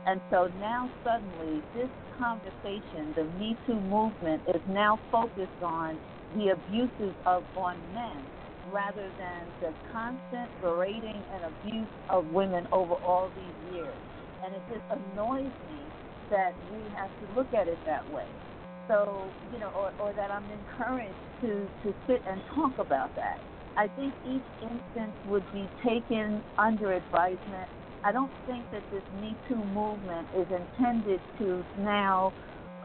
And so now suddenly this conversation, the Me Too movement, is now focused on the abuses of on men rather than the constant berating and abuse of women over all these years. And it just annoys me that we have to look at it that way. So, you know, or, or that I'm encouraged to, to sit and talk about that. I think each instance would be taken under advisement. I don't think that this Me Too movement is intended to now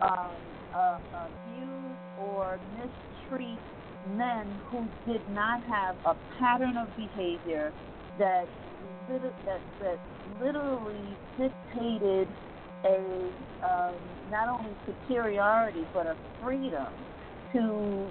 um, uh, abuse or mistreat men who did not have a pattern of behavior that that, that literally dictated a um, not only superiority but a freedom to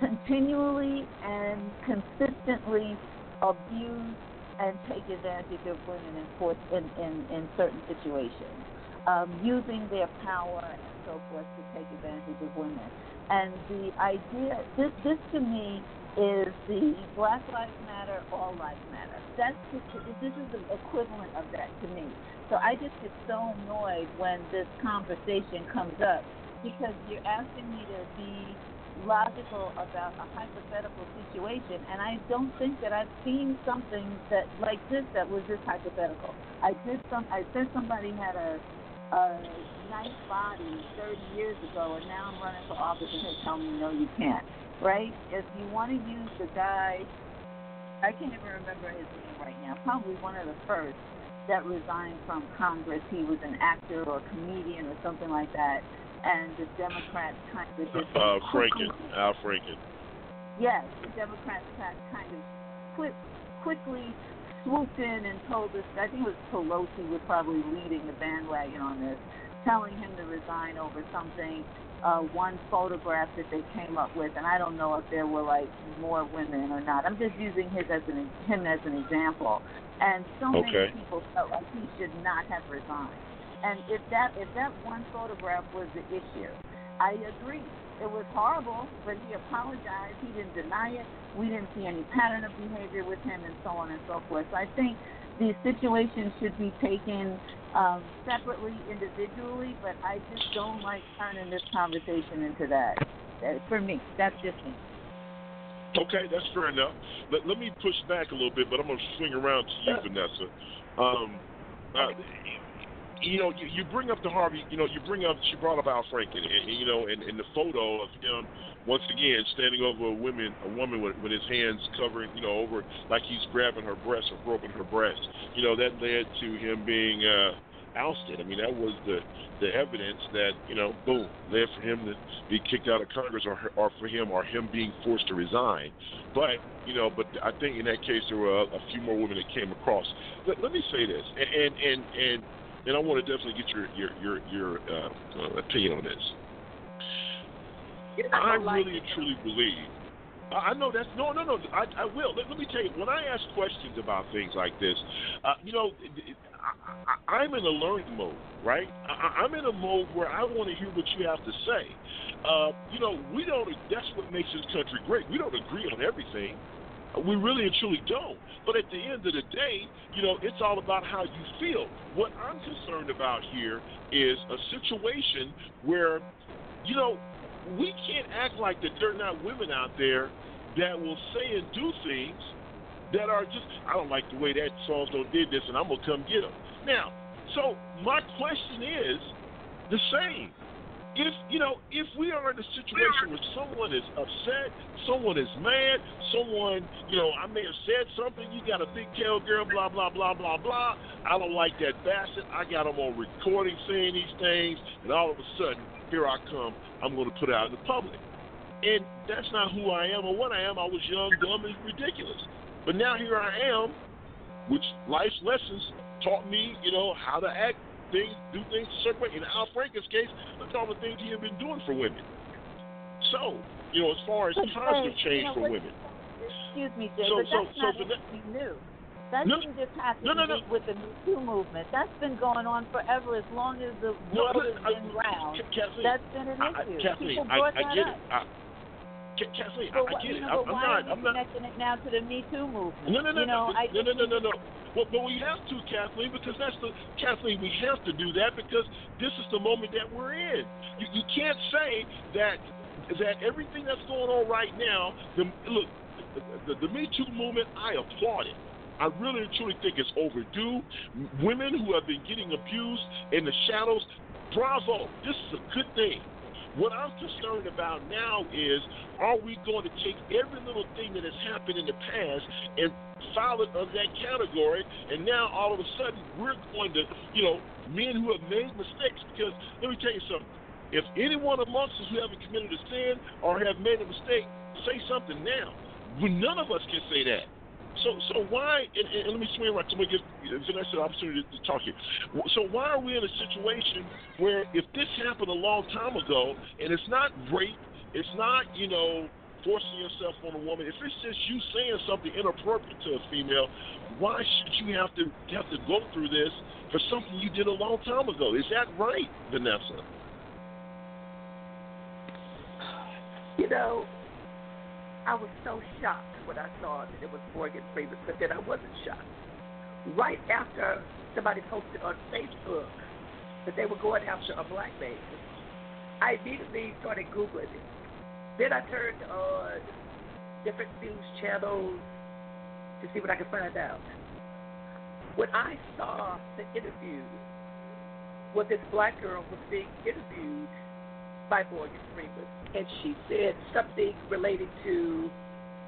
continually and consistently abuse and take advantage of women in, in, in, in certain situations, um, using their power and so forth to take advantage of women. And the idea, this, this to me is the Black Lives Matter, All Lives Matter. That's just, this is the equivalent of that to me. So I just get so annoyed when this conversation comes up because you're asking me to be logical about a hypothetical situation, and I don't think that I've seen something that like this that was this hypothetical. I did some. I said somebody had a a nice body 30 years ago, and now I'm running for office, and they tell me no, you can't. Right? If you want to use the guy, I can't even remember his name right now. Probably one of the first that resigned from Congress. He was an actor or comedian or something like that, and the Democrats kind of just Uh, Franken, Al Franken. Yes, the Democrats kind of quick, quickly swooped in and told us. I think it was Pelosi was probably leading the bandwagon on this, telling him to resign over something. Uh, one photograph that they came up with, and I don't know if there were like more women or not. I'm just using his as an him as an example. And so Okay. many people felt like he should not have resigned. And if that if that one photograph was the issue, I agree. It was horrible, but he apologized. He didn't deny it. We didn't see any pattern of behavior with him, and so on and so forth. So I think these situations should be taken um, separately, individually, but I just don't like turning this conversation into that. that for me, that's just me. Okay, that's fair enough. Let, let me push back a little bit, but I'm going to swing around to you, Vanessa. Um, uh, you know, you, you bring up the Harvey. You know, you bring up. She brought up Al Franken, and, and you know, and, and the photo of him once again standing over a woman, a woman with, with his hands covering, you know, over like he's grabbing her breast or groping her breast. You know, that led to him being uh, ousted. I mean, that was the the evidence that you know, boom, led for him to be kicked out of Congress, or or for him, or him being forced to resign. But you know, but I think in that case there were a, a few more women that came across. Let, let me say this, and and and. and and I want to definitely get your your your, your uh, uh, opinion on this. I really and truly believe. I know that's no, no, no. I, I will. Let, let, me tell you. When I ask questions about things like this, uh, you know, I, am in a learning mode, right? I, am in a mode where I want to hear what you have to say. Uh, you know, we don't. That's what makes this country great. We don't agree on everything. We really and truly don't. But at the end of the day, you know, it's all about how you feel. What I'm concerned about here is a situation where, you know, we can't act like that there are not women out there that will say and do things that are just I don't like the way that so did this and I'm gonna come get them. Now, so my question is the same if you know if we are in a situation where someone is upset, someone is mad, someone you know I may have said something, you got a big tail girl, blah blah blah blah blah. I don't like that bastard. I got him on recording saying these things, and all of a sudden here I come. I'm going to put it out in the public, and that's not who I am or what I am. I was young, dumb, and ridiculous. But now here I am, which life's lessons taught me, you know, how to act things, do things a certain way. In Al Franken's case, look at all the things he had been doing for women. So, you know, as far as but positive change you know, for women. Excuse me, Jay, so, but that's so, not so anything new. That no, didn't just happen no, no, no. with the Me Too movement. That's been going on forever, as long as the world has been round. Kathleen, that's been an issue. I, Kathleen, People brought I, I that get up. it. Kathleen, but, I, I get you it. know, I'm, why not. I'm not. connecting it now to the Me Too movement? No, no, no, you know, no, I no, no, no, no, no. Well, but we have to, Kathleen, because that's the Kathleen. We have to do that because this is the moment that we're in. You, you can't say that that everything that's going on right now. The, look, the, the, the Me Too movement. I applaud it. I really and truly think it's overdue. Women who have been getting abused in the shadows, bravo. This is a good thing. What I'm concerned about now is are we going to take every little thing that has happened in the past and file it under that category, and now all of a sudden we're going to, you know, men who have made mistakes, because let me tell you something. If anyone amongst us who haven't committed a sin or have made a mistake, say something now. When none of us can say that. So, so why? And, and let me swing around to give Vanessa the opportunity to talk here. So, why are we in a situation where, if this happened a long time ago, and it's not rape, it's not you know forcing yourself on a woman. If it's just you saying something inappropriate to a female, why should you have to have to go through this for something you did a long time ago? Is that right, Vanessa? You know, I was so shocked when I saw that it was Morgan Freeman, but then I wasn't shocked. Right after somebody posted on Facebook that they were going after a black man, I immediately started Googling it. Then I turned on different news channels to see what I could find out. When I saw the interview where this black girl was being interviewed by Morgan Freeman, and she said something relating to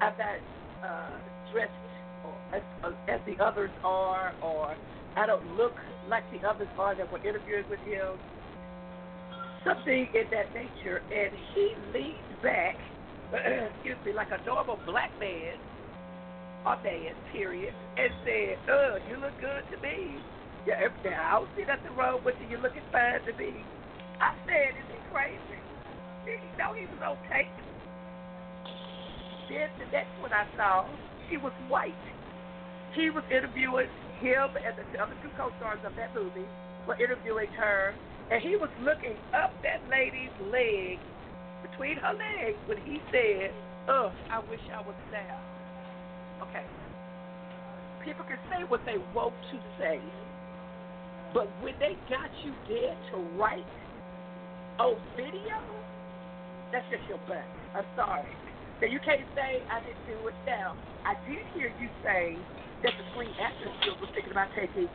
I'm not uh, dressed as, as the others are, or I don't look like the others are that were interviewing with him. Something in that nature, and he leaned back, excuse me, like a normal black man, a man, period, and said, "Uh, you look good to me." Yeah, I don't see nothing wrong with you. You're looking fine to me. I said, "Is he crazy?" Did he know he was okay. Then the next one I saw, she was white. He was interviewing him and the other two co-stars of that movie were interviewing her, and he was looking up that lady's leg, between her legs, when he said, "Ugh, I wish I was there." Okay. People can say what they want to say. But when they got you dead to right on video, that's just your butt. I'm sorry. So you can't say I didn't do it. Now, I did hear you say that the Screen Actors Guild was thinking about taking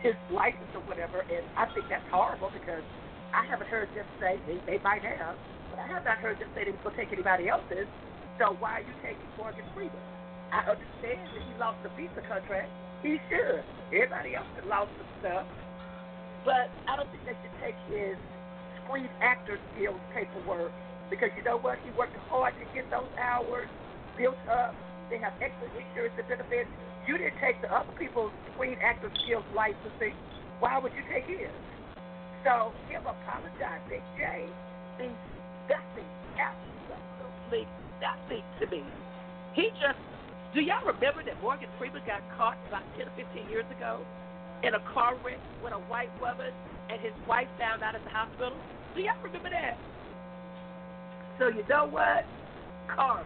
his license or whatever, and I think that's horrible because I haven't heard them say they, they might have, but I have not heard them say they was going to take anybody else's. So why are you taking Morgan Freeman? I understand that he lost the Visa contract. He should. Everybody else has lost some stuff. But I don't think they should take his Screen Actors Guild paperwork because you know what? He worked hard to get those hours built up. They have excellent insurance and benefits. You didn't take the other people's Screen Actors Guild licensing. Why would you take his? So him apologize, Big J, means nothing, absolutely nothing to me. He just, do y'all remember that Morgan Freeman got caught about 10 or 15 years ago in a car wreck with a white woman and his wife found out at the hospital? Do y'all remember that? So you know what? Karma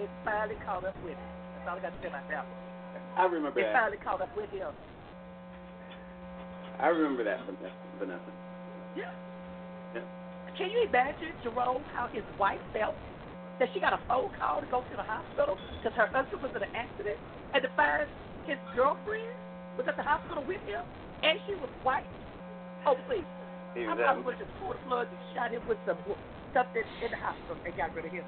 is finally caught up with him. That's all I got to say about that one. I remember It that. finally caught up with him. I remember that. Vanessa. Yeah. Yeah. Can you imagine, Jerome, how his wife felt? That she got a phone call to go to the hospital because her husband was in an accident and to find his girlfriend was at the hospital with him and she was white. Oh, please. I Exactly. probably would have just pulled blood and shot him with some something in the hospital and got rid of him.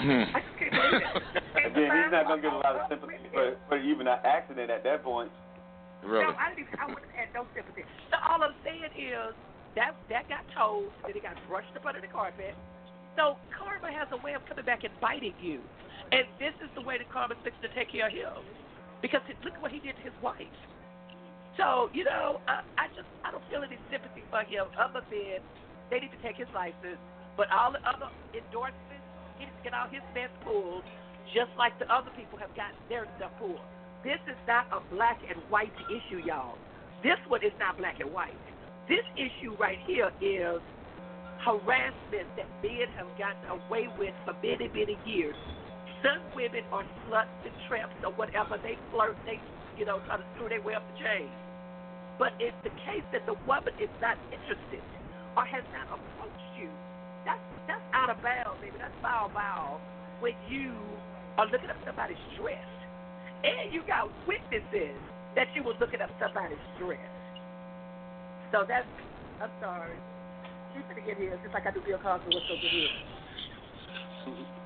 Hmm. I just can't believe it. And then he's not gonna get a lot of sympathy for, for even an accident at that point. No, I didn't. Even, I wouldn't have had no sympathy. So all I'm saying is that that got told, that it got brushed up under the carpet. So karma has a way of coming back and biting you, and this is the way that karma's fixing to take care of him, because look what he did to his wife. So you know, I, I just I don't feel any sympathy for him other than they need to take his license, but all the other endorsements, he needs to get all his mess pulled, just like the other people have gotten their stuff pulled. This is not a black and white issue, y'all. This one is not black and white. This issue right here is harassment that men have gotten away with for many, many years. Some women are sluts and tramps or whatever. They flirt, they, you know, try to screw their way up the chain. But it's the case that the woman is not interested or has not approached you. That's that's out of bounds, baby. That's foul foul when you are looking up somebody's dress. And you got witnesses that you were looking up somebody's dress. So that's I'm sorry. She's gonna get here just like I do Bill Cosby was so good here.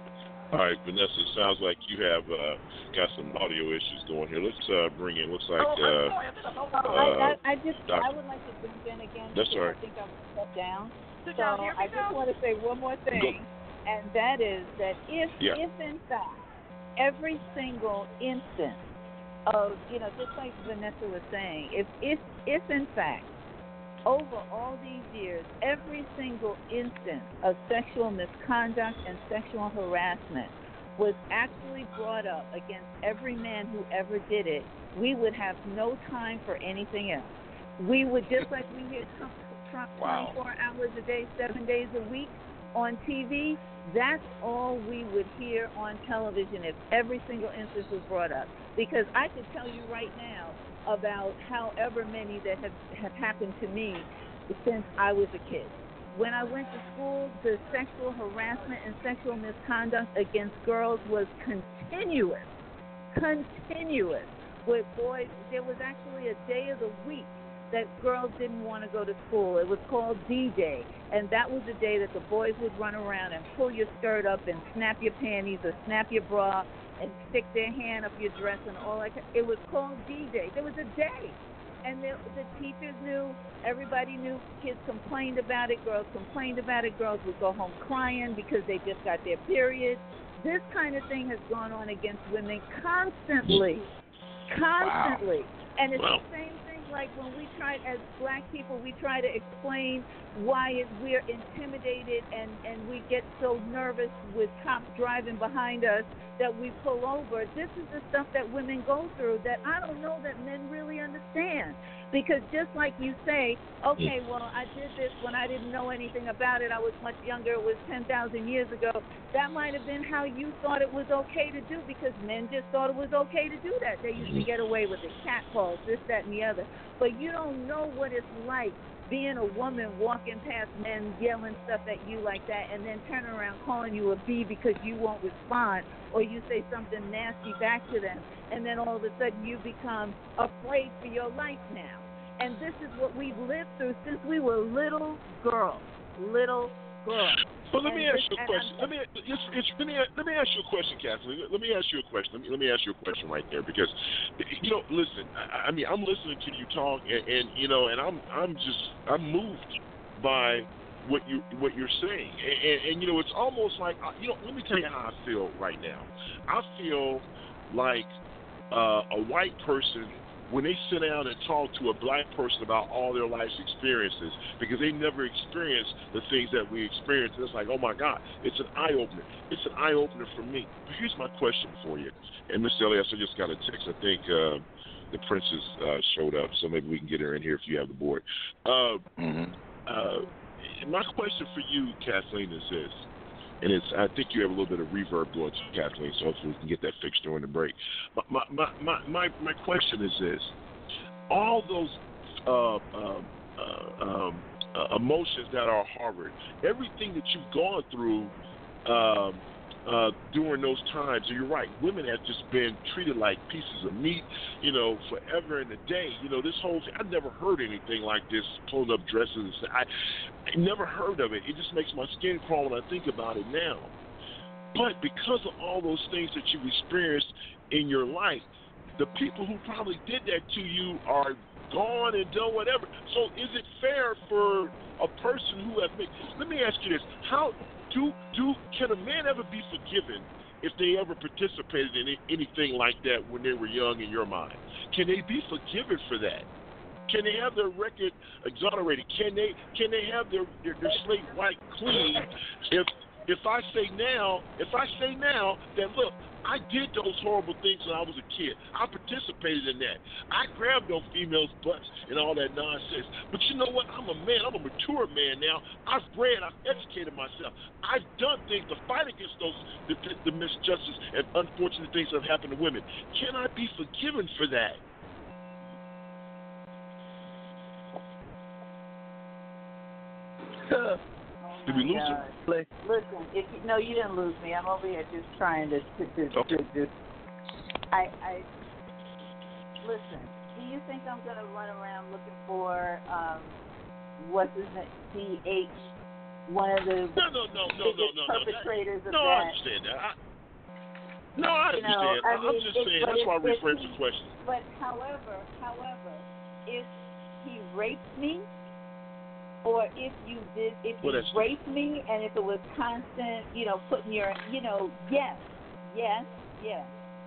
All right, Vanessa, it sounds like you have uh, got some audio issues going here. Let's uh, bring in, looks like. Oh, Uh, I, I, I just Doc- I would like to jump in again That's all right. I think I'm shut down. So, So y'all hear I just now? want to say one more thing, and that is that if Yeah. if in fact every single instance of you know just like Vanessa was saying, if if if in fact over all these years, every single instance of sexual misconduct and sexual harassment was actually brought up against every man who ever did it, we would have no time for anything else. We would just like we hear Trump, Trump Wow. 24 hours a day, seven days a week on TV. That's all we would hear on television if every single instance was brought up. Because I could tell you right now about however many that have, have happened to me since I was a kid. When I went to school, the sexual harassment and sexual misconduct against girls was continuous. Continuous. With boys, there was actually a day of the week that girls didn't want to go to school. It was called D Day. And that was the day that the boys would run around and pull your skirt up and snap your panties or snap your bra and stick their hand up your dress and all that. It was called D Day. There was a day. And the, the teachers knew, everybody knew, kids complained about it, girls complained about it, girls would go home crying because they just got their period. This kind of thing has gone on against women constantly. Constantly. And it's Wow. the same like when we try, as black people, we try to explain why it, we're intimidated and, and we get so nervous with cops driving behind us that we pull over. This is the stuff that women go through that I don't know that men really understand. Because just like you say, okay, well, I did this when I didn't know anything about it. I was much younger. It was 10,000 years ago. That might have been how you thought it was okay to do because men just thought it was okay to do that. They used to get away with it, catcalls, this, that, and the other. But you don't know what it's like being a woman walking past men yelling stuff at you like that and then turning around calling you a B because you won't respond or you say something nasty back to them and then all of a sudden you become afraid for your life now. And this is what we've lived through since we were little girls. Little girls. But let me ask you a question. Let me it's, it's, let me let me ask you a question, Kathleen. Let me ask you a question. Let me, let me ask you a question right there because you know, listen. I, I mean, I'm listening to you talk, and, and you know, and I'm I'm just I'm moved by what you what you're saying, and, and, and you know, it's almost like uh, you know. Let me tell you how I feel right now. I feel like uh, a white person when they sit down and talk to a black person about all their life's experiences because they never experienced the things that we experienced. And it's like, oh my God, it's an eye opener. It's an eye opener for me. But here's my question for you. And Miss Elias, I just got a text. I think uh, the princess uh, showed up, so maybe we can get her in here if you have the board. Uh, uh, my question for you, Kathleen, is this and it's I think you have a little bit of reverb going to Kathleen, so hopefully we can get that fixed during the break. My my my my, my question is this: all those uh, um, uh, um, uh, emotions that are harbored, everything that you've gone through. Um, uh, during those times, and you're right, women have just been treated like pieces of meat, you know, forever and a day. You know, this whole thing, I've never heard anything like this, pulling up dresses. I, I never heard of it. It just makes my skin crawl when I think about it now. But because of all those things that you've experienced in your life, the people who probably did that to you are gone and done whatever. So is it fair for a person who has made? Let me ask you this: How do do can a man ever be forgiven if they ever participated in anything like that when they were young? In your mind, can they be forgiven for that? Can they have their record exonerated? Can they can they have their their, their slate wiped clean if if I say now, if I say now that look, I did those horrible things when I was a kid. I participated in that. I grabbed those females' butts and all that nonsense. But you know what? I'm a man. I'm a mature man now. I've read. I've educated myself. I've done things to fight against those the, the, the misjustice and unfortunate things that have happened to women. Can I be forgiven for that? Did we lose her? Listen, if you, no, you didn't lose me. I'm over here just trying to to to, Okay. to, to I I listen. Do you think I'm gonna run around looking for um what's his name? D H, one of the No, no, no, no, no, no, no. perpetrators That, of no, that? I understand that. I, no, I You know, understand. I I'm just saying. That's why I rephrased the question. But however, however, if he raped me, or if you did, if Well, you that's- raped me, and if it was constant, you know, putting your, you know, yes, yes, yes,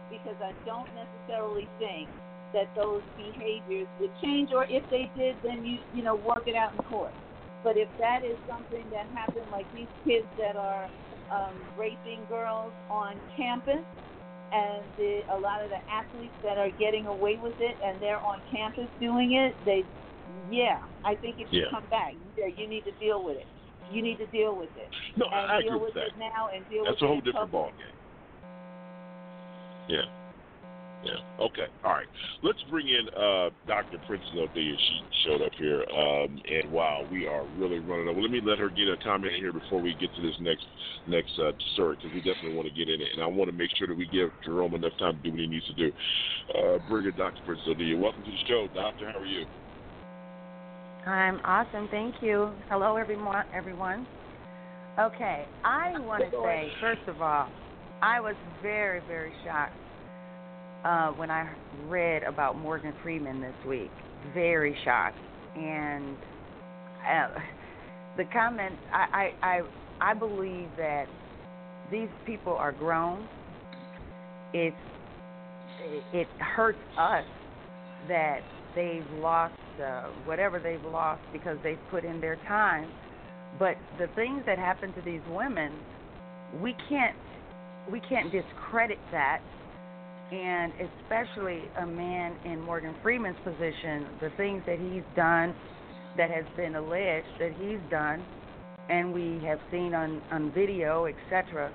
because I don't necessarily think that those behaviors would change, or if they did, then you, you know, work it out in court. But if that is something that happened, like these kids that are um, raping girls on campus, and the, a lot of the athletes that are getting away with it and they're on campus doing it, they, yeah, I think if you Yeah. come back, yeah, you need to deal with it. You need to deal with it. No, and I- I deal agree with with it that. now and deal That's with a whole different public. ballgame. Yeah. Yeah. Okay. All right. Let's bring in uh, Dr. Princess Othea. She showed up here, um, and wow, we are really running over. Let me let her get a comment in here before we get to this next next uh, dessert, because we definitely want to get in it, and I want to make sure that we give Jerome enough time to do what he needs to do. Uh, bring in Dr. Princess Othea. Welcome to the show, Doctor. How are you? I'm awesome, thank you. Hello, everyone. Everyone. Okay, I want to say first of all, I was very, very shocked uh, when I read about Morgan Freeman this week. Very shocked, and uh, the comment. I, I, I, I believe that these people are grown. It's it hurts us that they've lost uh, whatever they've lost because they've put in their time. But the things that happen to these women, we can't we can't discredit that And especially a man in Morgan Freeman's position, the things that he's done that has been alleged that he's done, and we have seen on, on video, etc.,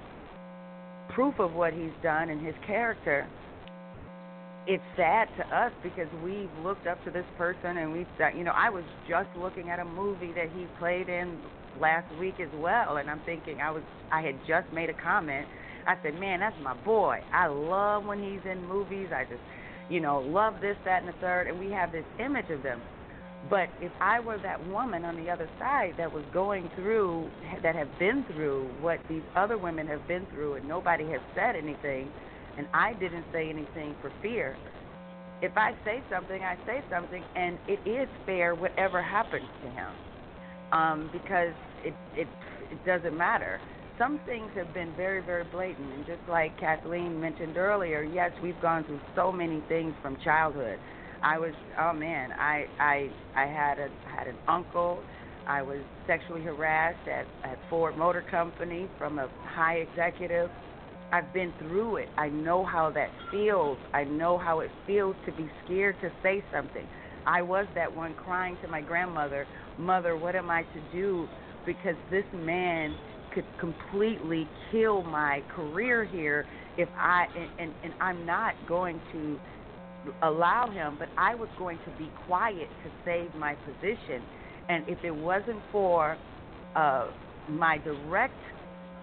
proof of what he's done and his character. It's sad to us because we've looked up to this person and we've, you know, I was just looking at a movie that he played in last week as well, and I'm thinking I was, I had just made a comment. I said, man, that's my boy. I love when he's in movies. I just, you know, love this, that, and the third, and we have this image of them. But if I were that woman on the other side that was going through, that have been through what these other women have been through, and nobody has said anything, and I didn't say anything for fear, if I say something, I say something, and it is fair whatever happens to him, um, because it it it doesn't matter. Some things have been very very blatant, and just like Kathleen mentioned earlier, yes, we've gone through so many things from childhood I was oh man, I I I had a had an uncle. I was sexually harassed at at Ford Motor Company from a high executive. I've been through it. I know how that feels. I know how it feels to be scared to say something. I was that one crying to my grandmother, "Mother, what am I to do?" Because this man could completely kill my career here if I and, and, and I'm not going to allow him, but I was going to be quiet to save my position. And if it wasn't for uh, my direct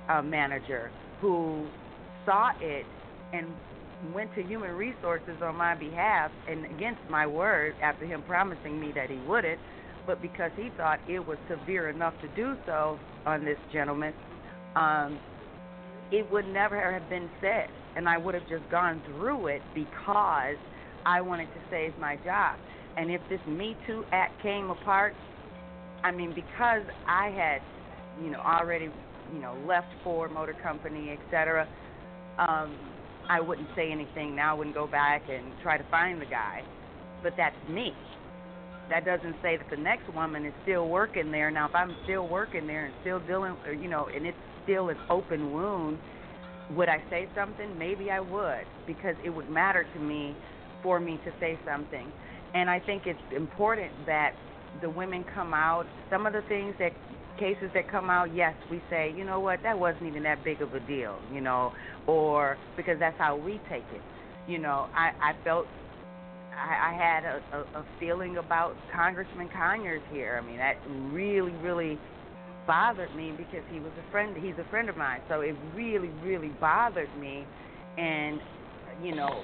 uh, manager who saw it and went to human resources on my behalf and against my word after him promising me that he wouldn't, but because he thought it was severe enough to do so on this gentleman, um, it would never have been said. And I would have just gone through it because I wanted to save my job. And if this Me Too Act came apart, I mean, because I had, you know, already, you know, left Ford Motor Company, et cetera, um, I wouldn't say anything now. I wouldn't go back and try to find the guy. But that's me. That doesn't say that the next woman is still working there. Now, if I'm still working there and still dealing, you know, and it's still an open wound, would I say something? Maybe I would, because it would matter to me for me to say something. And I think it's important that the women come out. Some of the things that cases that come out, yes, we say, you know what, that wasn't even that big of a deal, you know, or because that's how we take it. You know, I, I felt I, I had a, a, a feeling about Congressman Conyers here. I mean, that really, really bothered me because he was a friend. He's a friend of mine, so it really, really bothered me. And you know,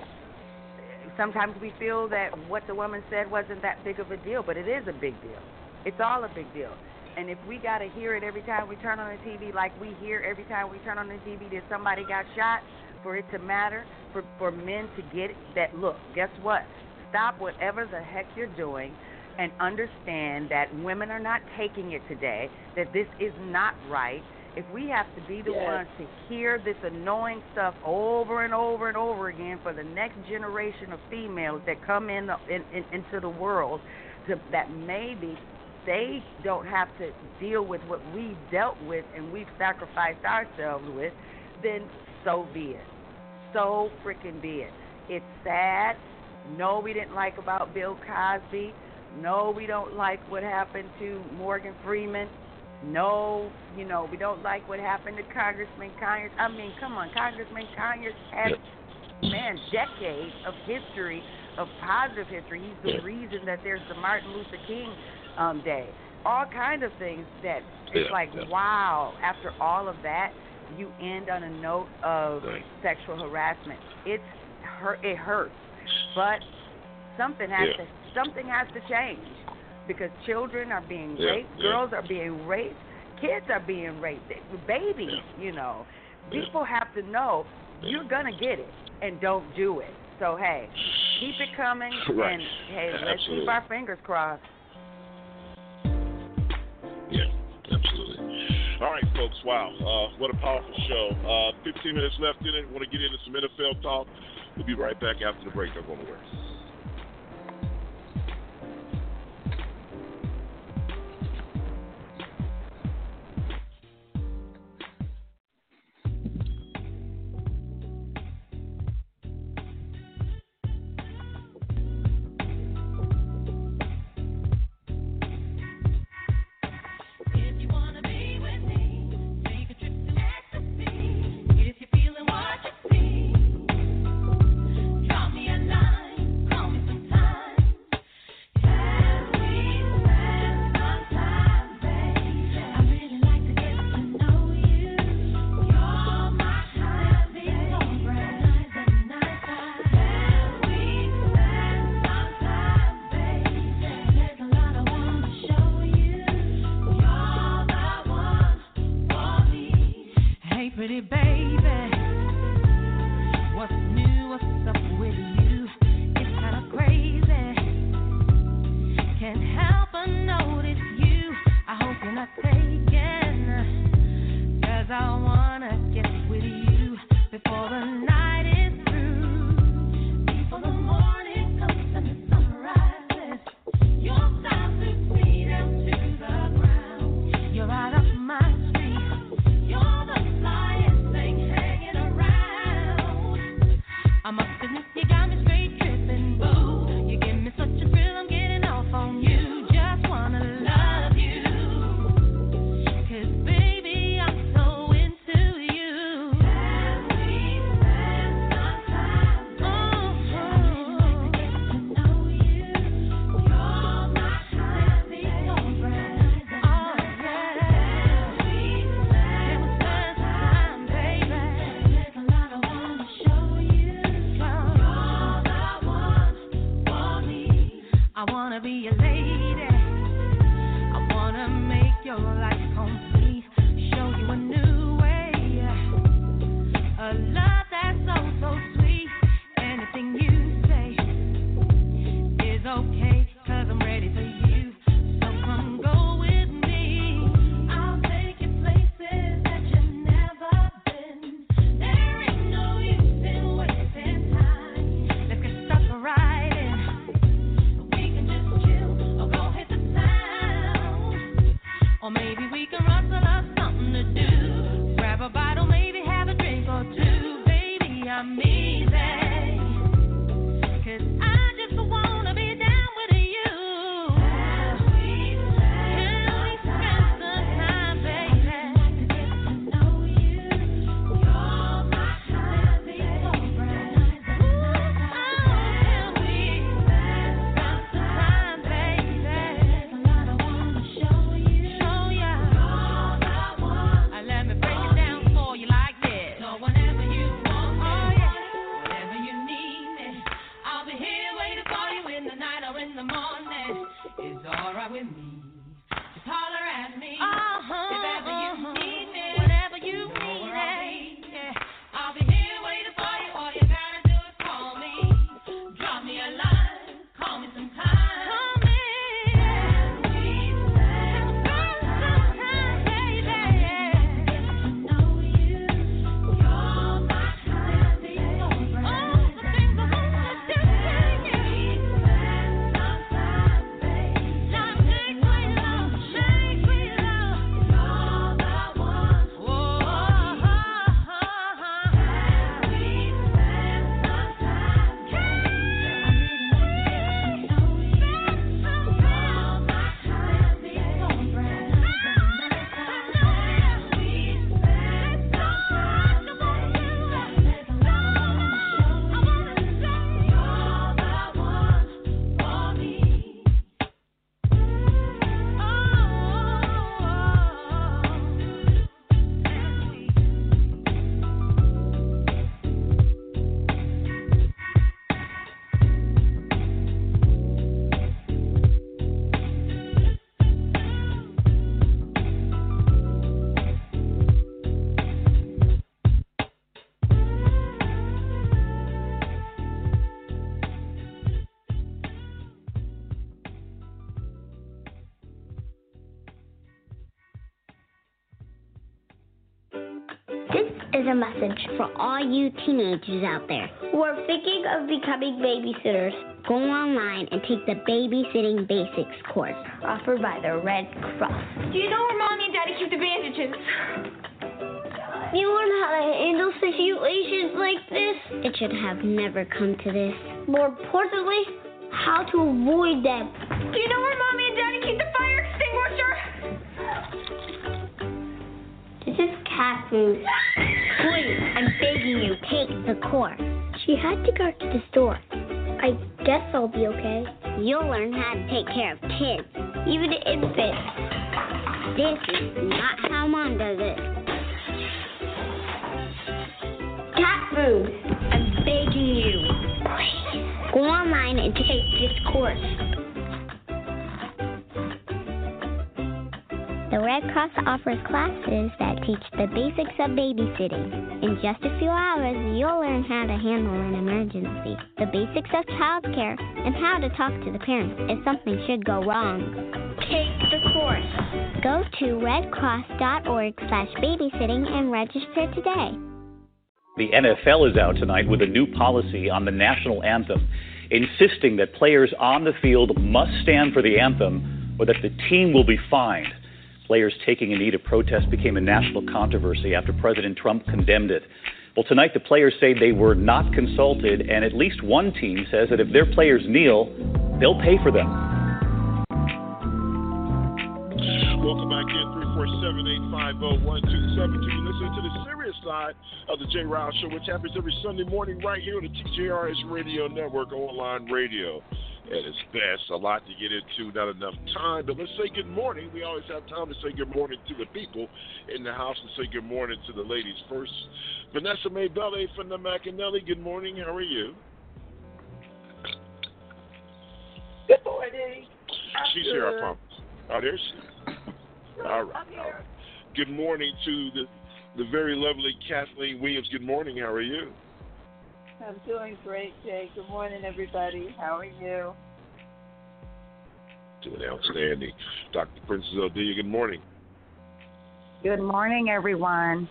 sometimes we feel that what the woman said wasn't that big of a deal, but it is a big deal. It's all a big deal. And if we got to hear it every time we turn on the TV, like we hear every time we turn on the TV that somebody got shot, for it to matter, for, for men to get it, that look, guess what? Stop whatever the heck you're doing and understand that women are not taking it today, that this is not right, if we have to be the yes. ones to hear this annoying stuff over and over and over again for the next generation of females that come in, the, in, in into the world, to, that maybe they don't have to deal with what we've dealt with and we've sacrificed ourselves with, then so be it. So freaking be it. It's sad. No, we didn't like about Bill Cosby. No, we don't like what happened to Morgan Freeman. No, you know, we don't like what happened to Congressman Conyers. I mean, come on, Congressman Conyers has, man, decades of history, of positive history. He's the reason that there's the Martin Luther King um, Day. All kind of things that it's yeah, like, yeah. wow, after all of that, you end on a note of Right. sexual harassment. It's hurt. It hurts, but something has Yeah. to something has to change because children are being raped, girls are being raped, kids are being raped, babies, you know. People have to know you're gonna get it and don't do it. So hey, keep it coming Right. and hey, let's keep our fingers crossed. All right, folks. Wow, uh, what a powerful show. Uh, 15 minutes left in it. Want to get into some NFL talk? We'll be right back after the break. Don't go nowhere. A message for all you teenagers out there who are thinking of becoming babysitters. Go online and take the Babysitting Basics course offered by the Red Cross. Do you know where mommy and daddy keep the bandages? You learn how to handle situations like this. It should have never come to this. More importantly, how to avoid them. Do you know where mommy and daddy keep the fire extinguisher? This is cat food. You, take the course. She had to go to the store. I guess I'll be okay. You'll learn how to take care of kids, even infants. This is not how mom does it. Cat food. I'm begging you. Please. Go online and take this course. Red Cross offers classes that teach the basics of babysitting. In just a few hours, you'll learn how to handle an emergency, the basics of childcare, and how to talk to the parents if something should go wrong. Take the course. Go to redcross.org slash babysitting and register today. The NFL is out tonight with a new policy on the national anthem, insisting that players on the field must stand for the anthem or that the team will be fined. Players taking a knee to protest became a national controversy after President Trump condemned it. Well, tonight the players say they were not consulted, and at least one team says that if their players kneel, they'll pay for them. Welcome back in 347-850-1272. You listen to the serious side of the Jay Ryle Show, which happens every Sunday morning right here on the TJRS Radio Network online radio. And it's best, a lot to get into, not enough time. But let's say good morning. We always have time to say good morning to the people in the house and say good morning to the ladies first. Vanessa Maybelle from the McAnally, good morning. How are you? Good morning. She's here, I promise. Oh, there she is. All right. All right. Good morning to the the very lovely Kathleen Williams. Good morning. How are you? I'm doing great, Jay. Good morning, everybody. How are you? Doing outstanding. Dr. Princess Odelia, good morning. Good morning, everyone.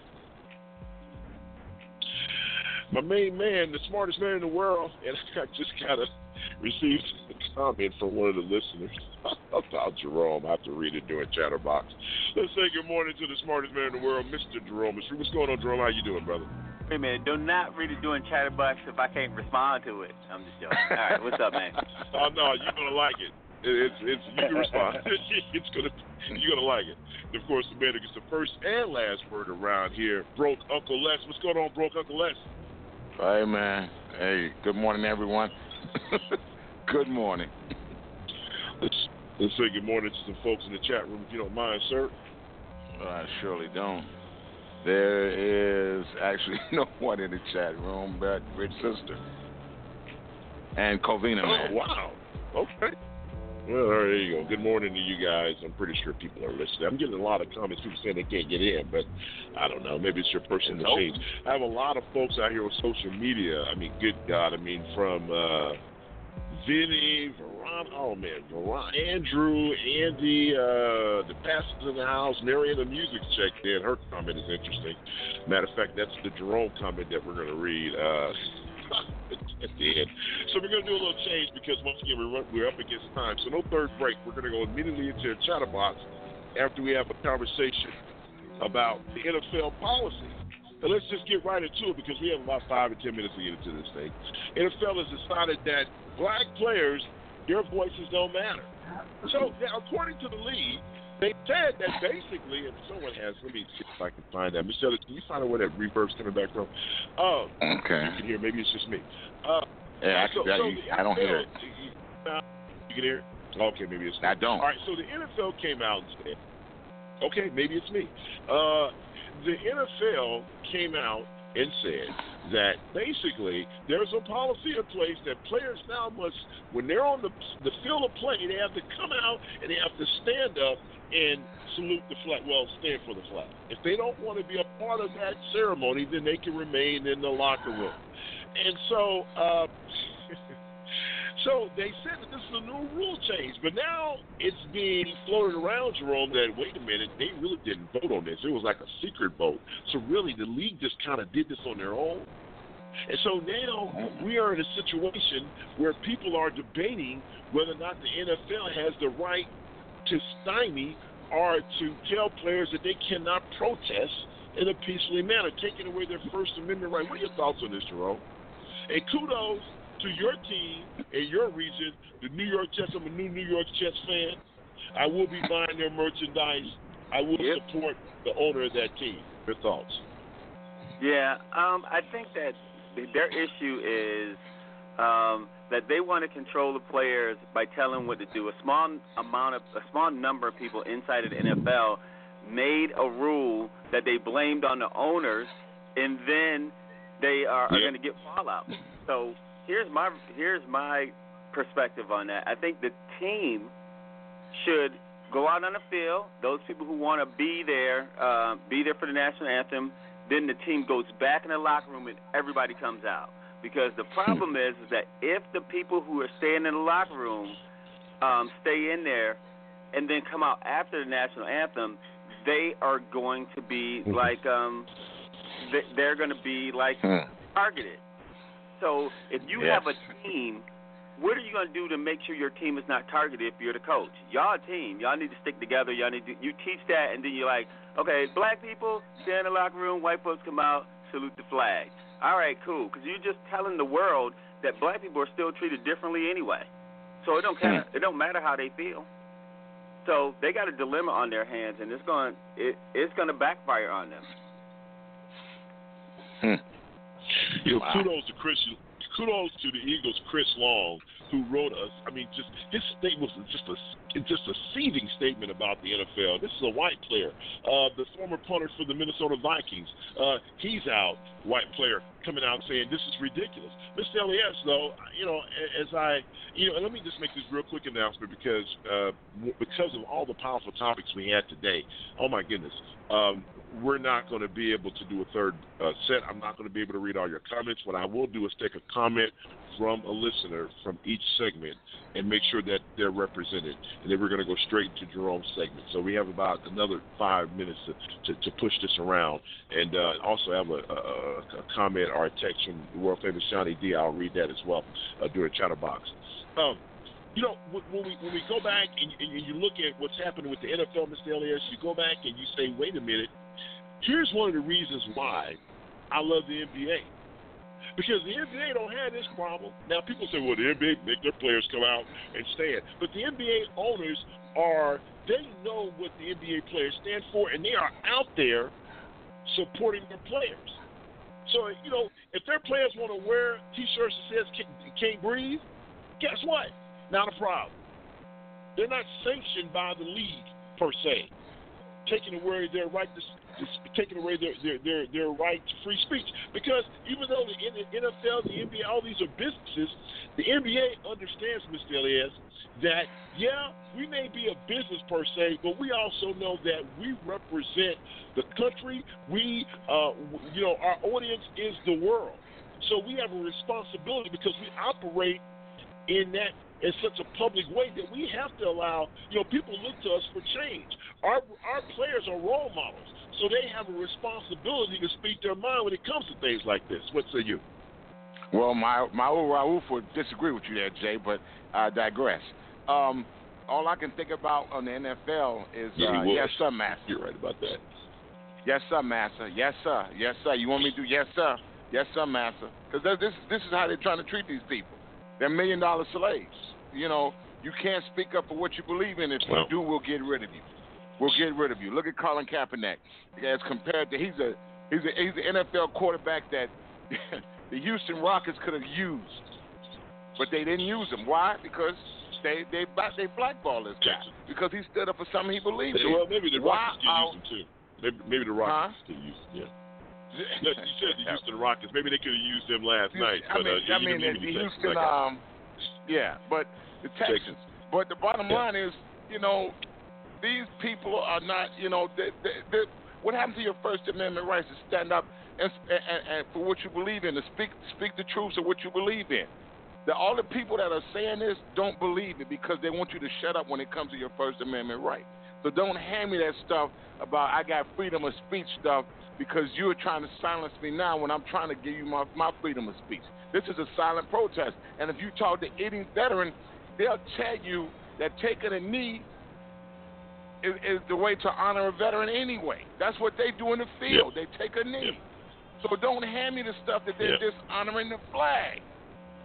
My main man, the smartest man in the world, and I just kind of received a comment from one of the listeners about Jerome. I have to read it during Chatterbox. Let's say good morning to the smartest man in the world, Mr. Jerome. What's going on, Jerome? How you doing, brother? Wait a minute, do not read it during Chatterbox if I can't respond to it. I'm just joking. All right, what's up, man? oh no, you're gonna like it. It's it's you can respond. it's gonna you're gonna like it. And of course, the man who gets the first and last word around here, broke Uncle Les. What's going on, broke Uncle Les? Hey man, hey, good morning, everyone. good morning. Let's let's say good morning to some folks in the chat room, if you don't mind, sir. Well, I surely don't. There is actually no one in the chat room but Rich Sister and Covina oh, man. wow. Okay. Well, there you go. Good morning to you guys. I'm pretty sure people are listening. I'm getting a lot of comments. People saying they can't get in, but I don't know. Maybe it's your personal Nope. change. I have a lot of folks out here on social media. I mean, good God. I mean, from uh, Vinny, Veron, oh man, Veron, Andrew, Andy, uh, the pastors in the house, Marion, the music checked in. Her comment is interesting. Matter of fact, that's the Jerome comment that we're going to read. Uh, at the end. So we're going to do a little change because once again we're, we're up against time. So no third break. We're going to go immediately into a chatterbox after we have a conversation about the NFL policy. And let's just get right into it because we have about five or ten minutes to get into this thing. NFL has decided that black players, their voices don't matter. So now, according to the league, they said that basically, and someone has, let me see if I can find that. Michelle, can you find out where that reverb's coming back from? Oh, Okay. you can hear. Maybe it's just me. Uh, Yeah, I, so, I, so you- the I don't hear it. You can hear it? Okay, maybe it's me. I don't. All right, so the NFL came out and said, okay, maybe it's me. Uh, the NFL came out and said that basically there's a policy in place that players now must, when they're on the the field of play, they have to come out and they have to stand up and salute the flag. Well, stand for the flag. If they don't want to be a part of that ceremony, then they can remain in the locker room. And so, uh, so they said that this is a new rule change, but now it's being floated around, Jerome, that wait a minute, they really didn't vote on this. It was like a secret vote. So really, the league just kind of did this on their own. And so now we are in a situation where people are debating whether or not the NFL has the right to stymie or to tell players that they cannot protest in a peacefully manner, taking away their First Amendment right. What are your thoughts on this, Jerome? And kudos to your team and your region, the New York Jets. I'm a new New York Jets fan. I will be buying their merchandise. I will support the owner of that team. Your thoughts? Yeah, um, I think that their issue is um, that they want to control the players by telling what to do. A small amount of a small number of people inside of the NFL made a rule that they blamed on the owners, and then they are, are going to get fallout. So here's my here's my perspective on that. I think the team should go out on the field. Those people who want to be there, uh, be there for the national anthem. Then the team goes back in the locker room and everybody comes out. Because the problem is, is that if the people who are staying in the locker room um, stay in there and then come out after the national anthem, they are going to be like um, they- they're going to be like targeted. So if you Yes. have a team, what are you going to do to make sure your team is not targeted if you're the coach? Y'all a team. Y'all need to stick together. Y'all need to you teach that, and then you're like, okay, black people stay in the locker room, white folks come out, salute the flag. All right, cool. Because you're just telling the world that black people are still treated differently anyway. So it don't care. It don't matter how they feel. So they got a dilemma on their hands, and it's going it, it's going to backfire on them. Hmm. You know, wow. kudos to Chris. Kudos to the Eagles, Chris Long, who wrote us. I mean, just his statement was just a just a seething statement about the NFL. This is a white player, uh, the former punter for the Minnesota Vikings. Uh, he's out, white player coming out saying this is ridiculous. Mr. Elias, though, you know, as I, you know, let me just make this real quick announcement because uh, because of all the powerful topics we had today. Oh my goodness, um, we're not going to be able to do a third uh, set. I'm not going to be able to read all your comments. What I will do is take a comment from a listener from each segment and make sure that they're represented. And then we're going to go straight to Jerome's segment. So we have about another five minutes to, to, to push this around. And uh, also have a, a, a, comment or a text from the world famous Johnny D. I'll read that as well uh, during Chatterbox. Um, you know, when we when we go back and, and you look at what's happening with the NFL, Mr. Elias, you go back and you say, wait a minute, here's one of the reasons why I love the NBA. Because the NBA don't have this problem. Now people say, well, the NBA make their players come out and stand. But the NBA owners are they know what the NBA players stand for and they are out there supporting their players. So, you know, if their players want to wear T-shirts that says "Can't breathe," guess what? Not a problem. They're not sanctioned by the league per se, taking away their right to taking away their, their, their, their right to free speech. Because even though the NFL, the NBA, all these are businesses, the NBA understands, Mr. Elias, that, yeah, we may be a business per se, but we also know that we represent the country. We, uh, you know, our audience is the world. So we have a responsibility because we operate in that in such a public way that we have to allow, you know, people look to us for change. Our our players are role models. So they have a responsibility to speak their mind when it comes to things like this. What say you? Well, my my old Raouf would disagree with you there, Jay, but I digress. Um, all I can think about on the NFL is yeah, uh, yes, sir, master. You're right about that. Yes, sir, master. Yes, sir. Yes, sir. You want me to do yes, sir? Yes, sir, master. Because this this is how they're trying to treat these people. They're million dollar slaves. You know, you can't speak up for what you believe in. If well, you do, we'll get rid of you. We'll get rid of you. Look at Colin Kaepernick as compared to he's a he's a he's an NFL quarterback that the Houston Rockets could have used, but they didn't use him. Why? Because they they they blackball this guy because he stood up for something he believed in. Well, maybe the Rockets could use him too. Maybe, maybe the Rockets huh? could use him. Yeah. you said the Houston Rockets. Maybe they could have used him last night. I but, mean, uh, I mean, the, the Houston. Um, yeah, but the Texans. Texans. But the bottom yeah. line is, you know, these people are not, you know, they, they, they, what happened to your First Amendment rights to stand up and, and, and for what you believe in, to speak speak the truth of what you believe in? The, all the people that are saying this don't believe it because they want you to shut up when it comes to your First Amendment right. So don't hand me that stuff about I got freedom of speech stuff because you're trying to silence me now when I'm trying to give you my, my freedom of speech. This is a silent protest. And if you talk to any veteran, they'll tell you that taking a knee is, is the way to honor a veteran anyway. That's what they do in the field. Yep. They take a knee. Yep. So don't hand me the stuff that they're yep. dishonoring the flag.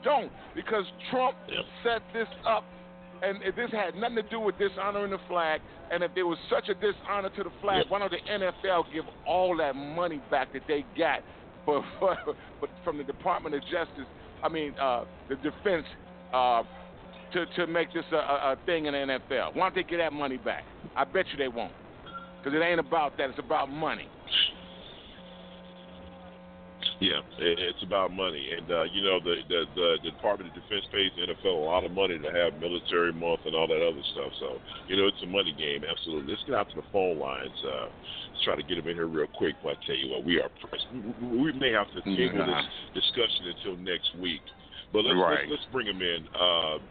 Don't, because Trump set this up, and this had nothing to do with dishonoring the flag. And if there was such a dishonor to the flag, why don't the NFL give all that money back that they got for, for, for from the Department of Justice? I mean, uh, the Defense uh, to, to make this a, a, thing in the NFL? Why don't they get that money back? I bet you they won't. Because it ain't about that. It's about money. Yeah, it's about money, and uh, you know the, the the Department of Defense pays the NFL a lot of money to have military month and all that other stuff. So you know it's a money game, absolutely. Let's get out to the phone lines. Uh, let's try to get them in here real quick. But I tell you what, we are pressed. We may have to table nah. this discussion until next week, but let's right. let's, let's bring them in. Uh,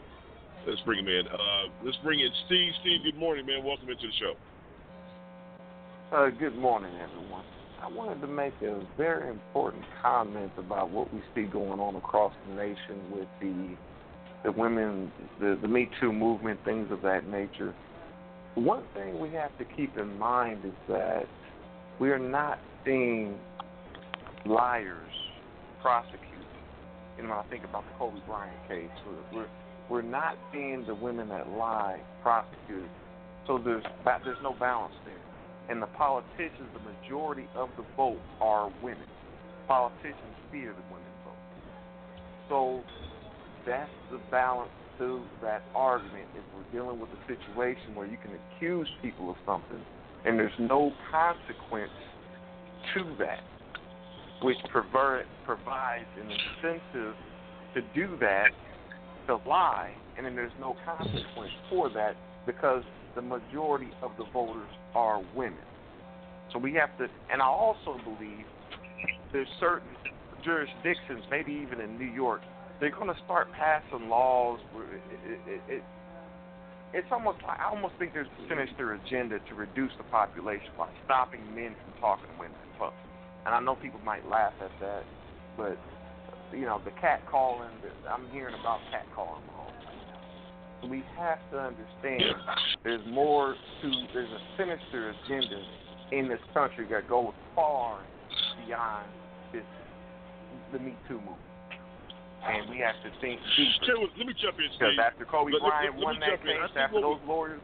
Let's bring him in. Uh, let's bring in Steve. Steve, good morning, man. Welcome into the show. Uh, good morning, everyone. I wanted to make a very important comment about what we see going on across the nation with the the women, the, the Me Too movement, things of that nature. One thing we have to keep in mind is that we are not seeing liars prosecuted. You know, I think about the Kobe Bryant case. We're, we're we're not seeing the women that lie prosecuted. So there's there's no balance there. And the politicians, the majority of the vote are women. Politicians fear the women vote. So that's the balance to that argument. If we're dealing with a situation where you can accuse people of something and there's no consequence to that, which pervert, provides an incentive to do that, to lie, and then there's no consequence for that because the majority of the voters are women. So we have to, and I also believe there's certain jurisdictions, maybe even in New York, they're going to start passing laws where it, it, it, it it's almost I almost think there's a sinister agenda to reduce the population by stopping men from talking to women in public. And I know people might laugh at that, but you know the cat calling. I'm hearing about cat calling we have to understand there's more to there's a sinister agenda in this country that goes far beyond this the Me Too movement. And we have to think deeper. let me jump in, Because after Kobe let, Bryant let, let won that case, after those we, lawyers.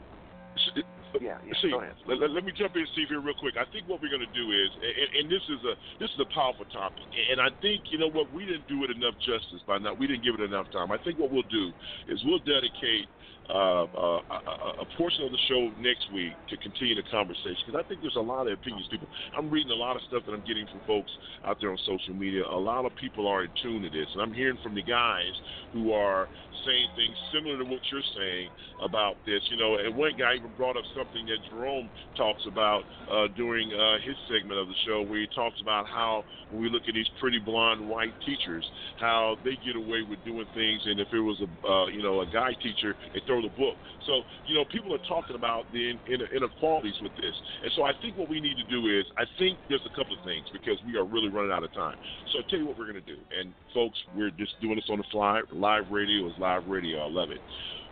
Yeah, yeah. See, go ahead. Let, let, me jump in, Steve, here real quick. I think what we're going to do is, and, and, this is a this is a powerful topic, and I think you know what we didn't do it enough justice by now. We didn't give it enough time. I think what we'll do is we'll dedicate uh, uh, a, a, portion of the show next week to continue the conversation because I think there's a lot of opinions. People, I'm reading a lot of stuff that I'm getting from folks out there on social media. A lot of people are in tune to this, and I'm hearing from the guys who are saying things similar to what you're saying about this. You know, and one guy even brought up something that Jerome talks about uh, during uh, his segment of the show, where he talks about how when we look at these pretty blonde white teachers, how they get away with doing things, and if it was a uh, you know a guy teacher, they throw throw the book. So, you know, people are talking about the inequalities with this. And so I think what we need to do is, I think there's a couple of things because we are really running out of time. So I'll tell you what we're going to do. And folks, we're just doing this on the fly. Live radio is live radio. I love it.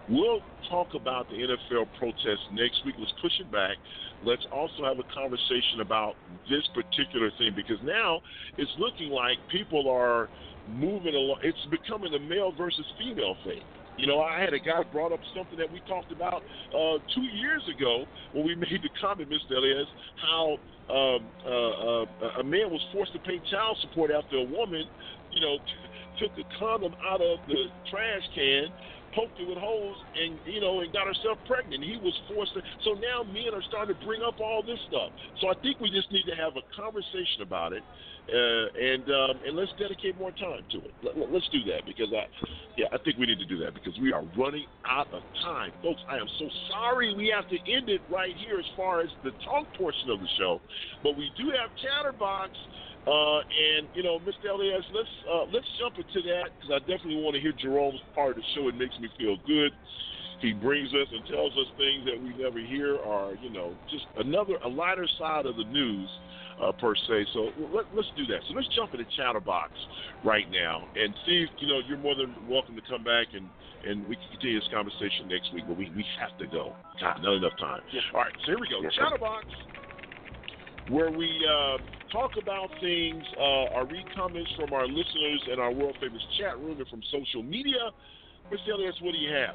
We'll talk about the NFL protest next week. Let's push it back. Let's also have a conversation about this particular thing because now it's looking like people are moving along. It's becoming a male versus female thing. You know, I had a guy brought up something that we talked about uh, two years ago when we made the comment, Mr. Elias, how um, uh, uh, a man was forced to pay child support after a woman, you know, t- took a condom out of the trash can poked it with holes and you know and got herself pregnant. He was forced to. So now men are starting to bring up all this stuff. So I think we just need to have a conversation about it uh, and um, and let's dedicate more time to it. Let, us do that because I, yeah, I think we need to do that because we are running out of time, folks. I am so sorry we have to end it right here as far as the talk portion of the show, but we do have Chatterbox. Uh, and you know, Mr. Elias, let's uh, let's jump into that because I definitely want to hear Jerome's part of the show. It makes me feel good. He brings us and tells us things that we never hear, or you know, just another a lighter side of the news uh, per se. So let, us do that. So let's jump into Chatterbox right now. And Steve, you know, you're more than welcome to come back and, and we can continue this conversation next week, but we, we have to go. God, not enough time. All right, so here we go. Chatterbox, where we uh, talk about things, uh, our read comments from our listeners and our world famous chat room and from social media. Mr. Elias, what do you have?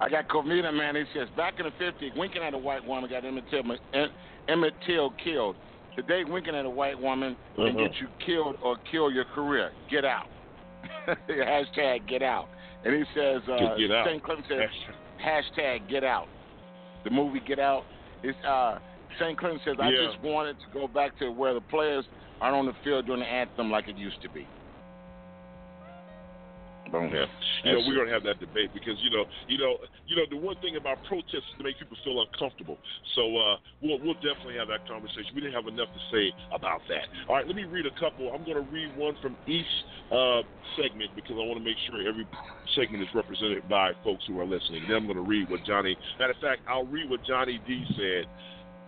I got Comida, man. He says, back in the 50s, winking at a white woman got Emmett Till, Emmett Till killed. Today, winking at a white woman uh-huh. can get you killed or kill your career. Get out. hashtag get out. And he says, uh, get. St. Clinton says, hashtag get out. The movie Get Out. It's, uh, St. Clinton says, I yeah. just wanted to go back to where the players are on the field during the anthem like it used to be. Boom. Yeah. You know, we're gonna have that debate because you know, you know, you know, the one thing about protests is to make people feel uncomfortable. So uh, we'll we'll definitely have that conversation. We didn't have enough to say about that. All right, let me read a couple. I'm gonna read one from each uh, segment because I want to make sure every segment is represented by folks who are listening. Then I'm gonna read what Johnny. Matter of fact, I'll read what Johnny D said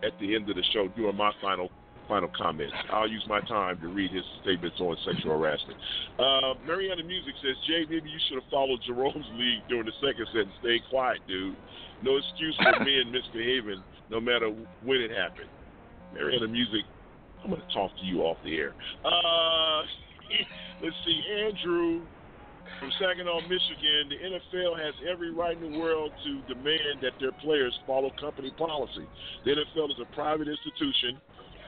at the end of the show during my final final comments. I'll use my time to read his statements on sexual harassment. Uh, Mariana Music says, Jay, maybe you should have followed Jerome's lead during the second sentence. Stay quiet, dude. No excuse for men misbehaving, no matter when it happened. Mariana Music I'm going to talk to you off the air. Uh, let's see, Andrew from Saginaw, Michigan. The NFL has every right in the world to demand that their players follow company policy. The NFL is a private institution.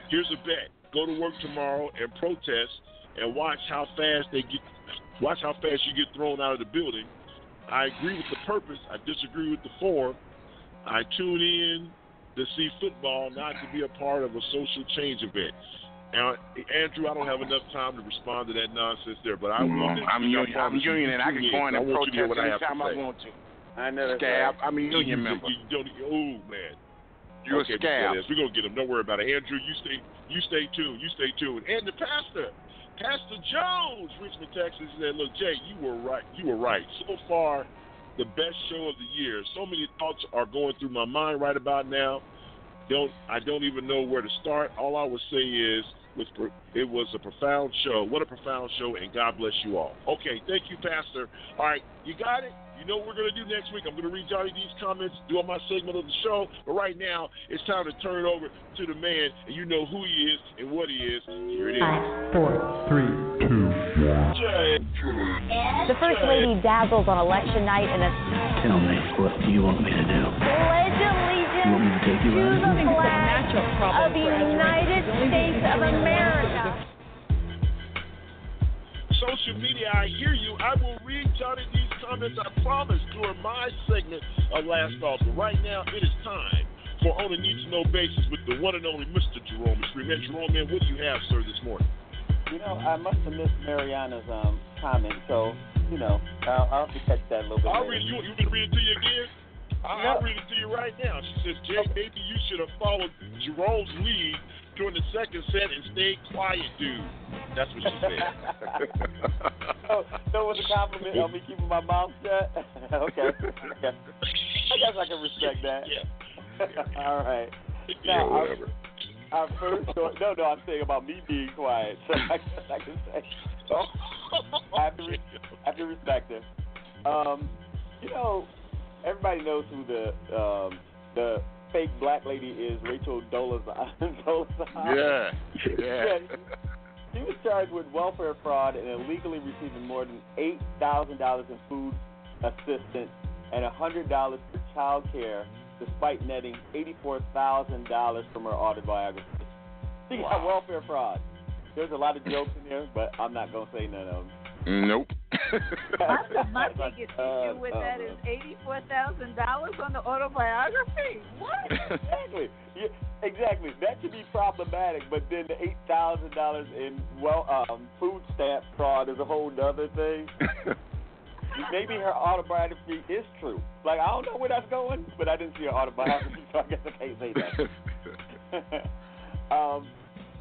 Here's a bet: go to work tomorrow and protest, and watch how fast they get. Watch how fast you get thrown out of the building. I agree with the purpose. I disagree with the form. I tune in to see football, not to be a part of a social change event. Now, Andrew, I don't have enough time to respond to that nonsense there, but I want to. I'm union. I'm union, and I can go in and protest anytime I want to. I know. Scab. I'm a union you, member. You, don't, oh man. You're okay, a scab. We're gonna get him. Don't worry about it. Andrew, you stay. You stay tuned. You stay tuned. And the pastor, Pastor Jones, Richmond, Texas, said, "Look, Jay, you were right. You were right. So far, the best show of the year. So many thoughts are going through my mind right about now. Don't I don't even know where to start. All I would say is." Was, it was a profound show. What a profound show, and God bless you all. Okay, thank you, Pastor. All right, you got it? You know what we're going to do next week? I'm going to read Johnny D's comments, do all my segment of the show. But right now, it's time to turn it over to the man, and you know who he is and what he is. Here it is. Five, four, three, two, one. The First Lady dazzles on election night in a Tell me, what do you want me to do? pledge allegiance You want me to take you to out? the flag of the United States of America. Social media, I hear you. I will read Johnny D's comments, I promise, during my segment of Last Thoughts. But right now, it is time for On a Need to Know Basis with the one and only Mr. Jerome Extreme. Jerome, man, what do you have, sir, this morning? You know, I must have missed Mariana's um comment, so you know, I'll, I'll have to catch that a little bit. I'll later. read you. You want me to read it to you again? I'll, No. read it to you right now. She says, Jay, maybe you should have followed Jerome's lead during the second set and stayed quiet, dude. That's what she said. so, so it was a compliment on me keeping my mouth shut. okay. okay. I guess I can respect that. Yeah. All right. Yeah, Now, whatever. Our first story, no, no, I'm saying about me being quiet. So I guess I can say. I have to, re- I have to respect him. Um, you know, everybody knows who the um, the fake black lady is, Rachel Dolezal. Dolezal. Yeah, yeah. She was charged with welfare fraud and illegally receiving more than eight thousand dollars in food assistance and a hundred dollars for child care, despite netting eighty-four thousand dollars from her autobiography. She got welfare fraud. There's a lot of jokes in there, but I'm not gonna say none of them. Nope. My, my biggest issue with that is eighty-four thousand dollars on the autobiography. What? exactly. Yeah, exactly. That should be problematic, but then the eight thousand dollars in well um food stamp fraud is a whole other thing. Maybe her autobiography is true. Like I don't know where that's going, but I didn't see her autobiography, so I guess I can't say that. um,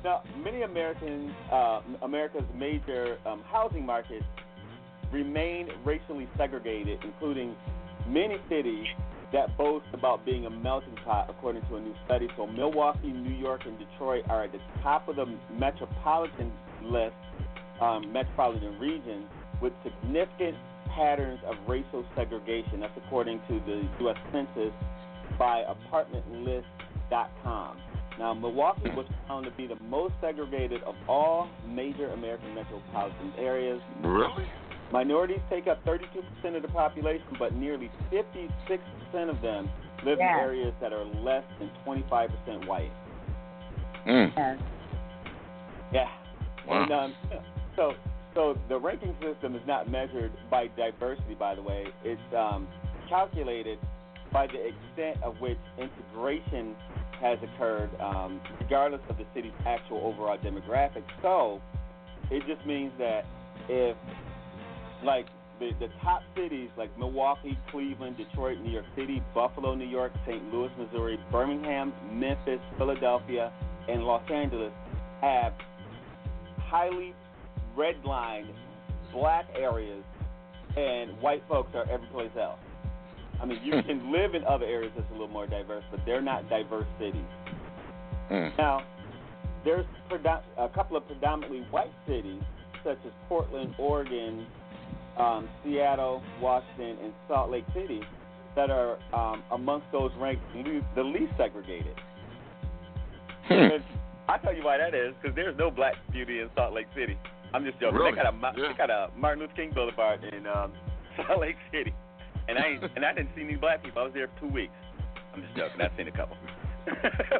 now, many Americans, uh, America's major um, housing markets remain racially segregated, including many cities that boast about being a melting pot, according to a new study. So, Milwaukee, New York, and Detroit are at the top of the metropolitan list, um, metropolitan regions, with significant patterns of racial segregation. That's according to the U.S. Census by ApartmentList.com. Now, Milwaukee was found to be the most segregated of all major American metropolitan areas. Really? Minorities take up 32% of the population, but nearly 56% of them live Yeah. in areas that are less than 25% white. Mm. Yes. Yeah. Wow. And um, so, so the ranking system is not measured by diversity. By the way, it's um, calculated by the extent of which integration has occurred, um, regardless of the city's actual overall demographics. So, it just means that if, like, the, the top cities like Milwaukee, Cleveland, Detroit, New York City, Buffalo, New York, St. Louis, Missouri, Birmingham, Memphis, Philadelphia, and Los Angeles have highly redlined black areas, and white folks are every place else. I mean, you can live in other areas that's a little more diverse, but they're not diverse cities. Mm. Now, there's a couple of predominantly white cities, such as Portland, Oregon, um, Seattle, Washington, and Salt Lake City, that are um, amongst those ranked le- the least segregated. Hmm. I'll tell you why that is, because there's no black beauty in Salt Lake City. I'm just joking. Really? They got a Yeah. they got a Martin Luther King Boulevard in um, Salt Lake City, and I and I didn't see any black people. I was there for two weeks. I'm just joking. I've seen a couple,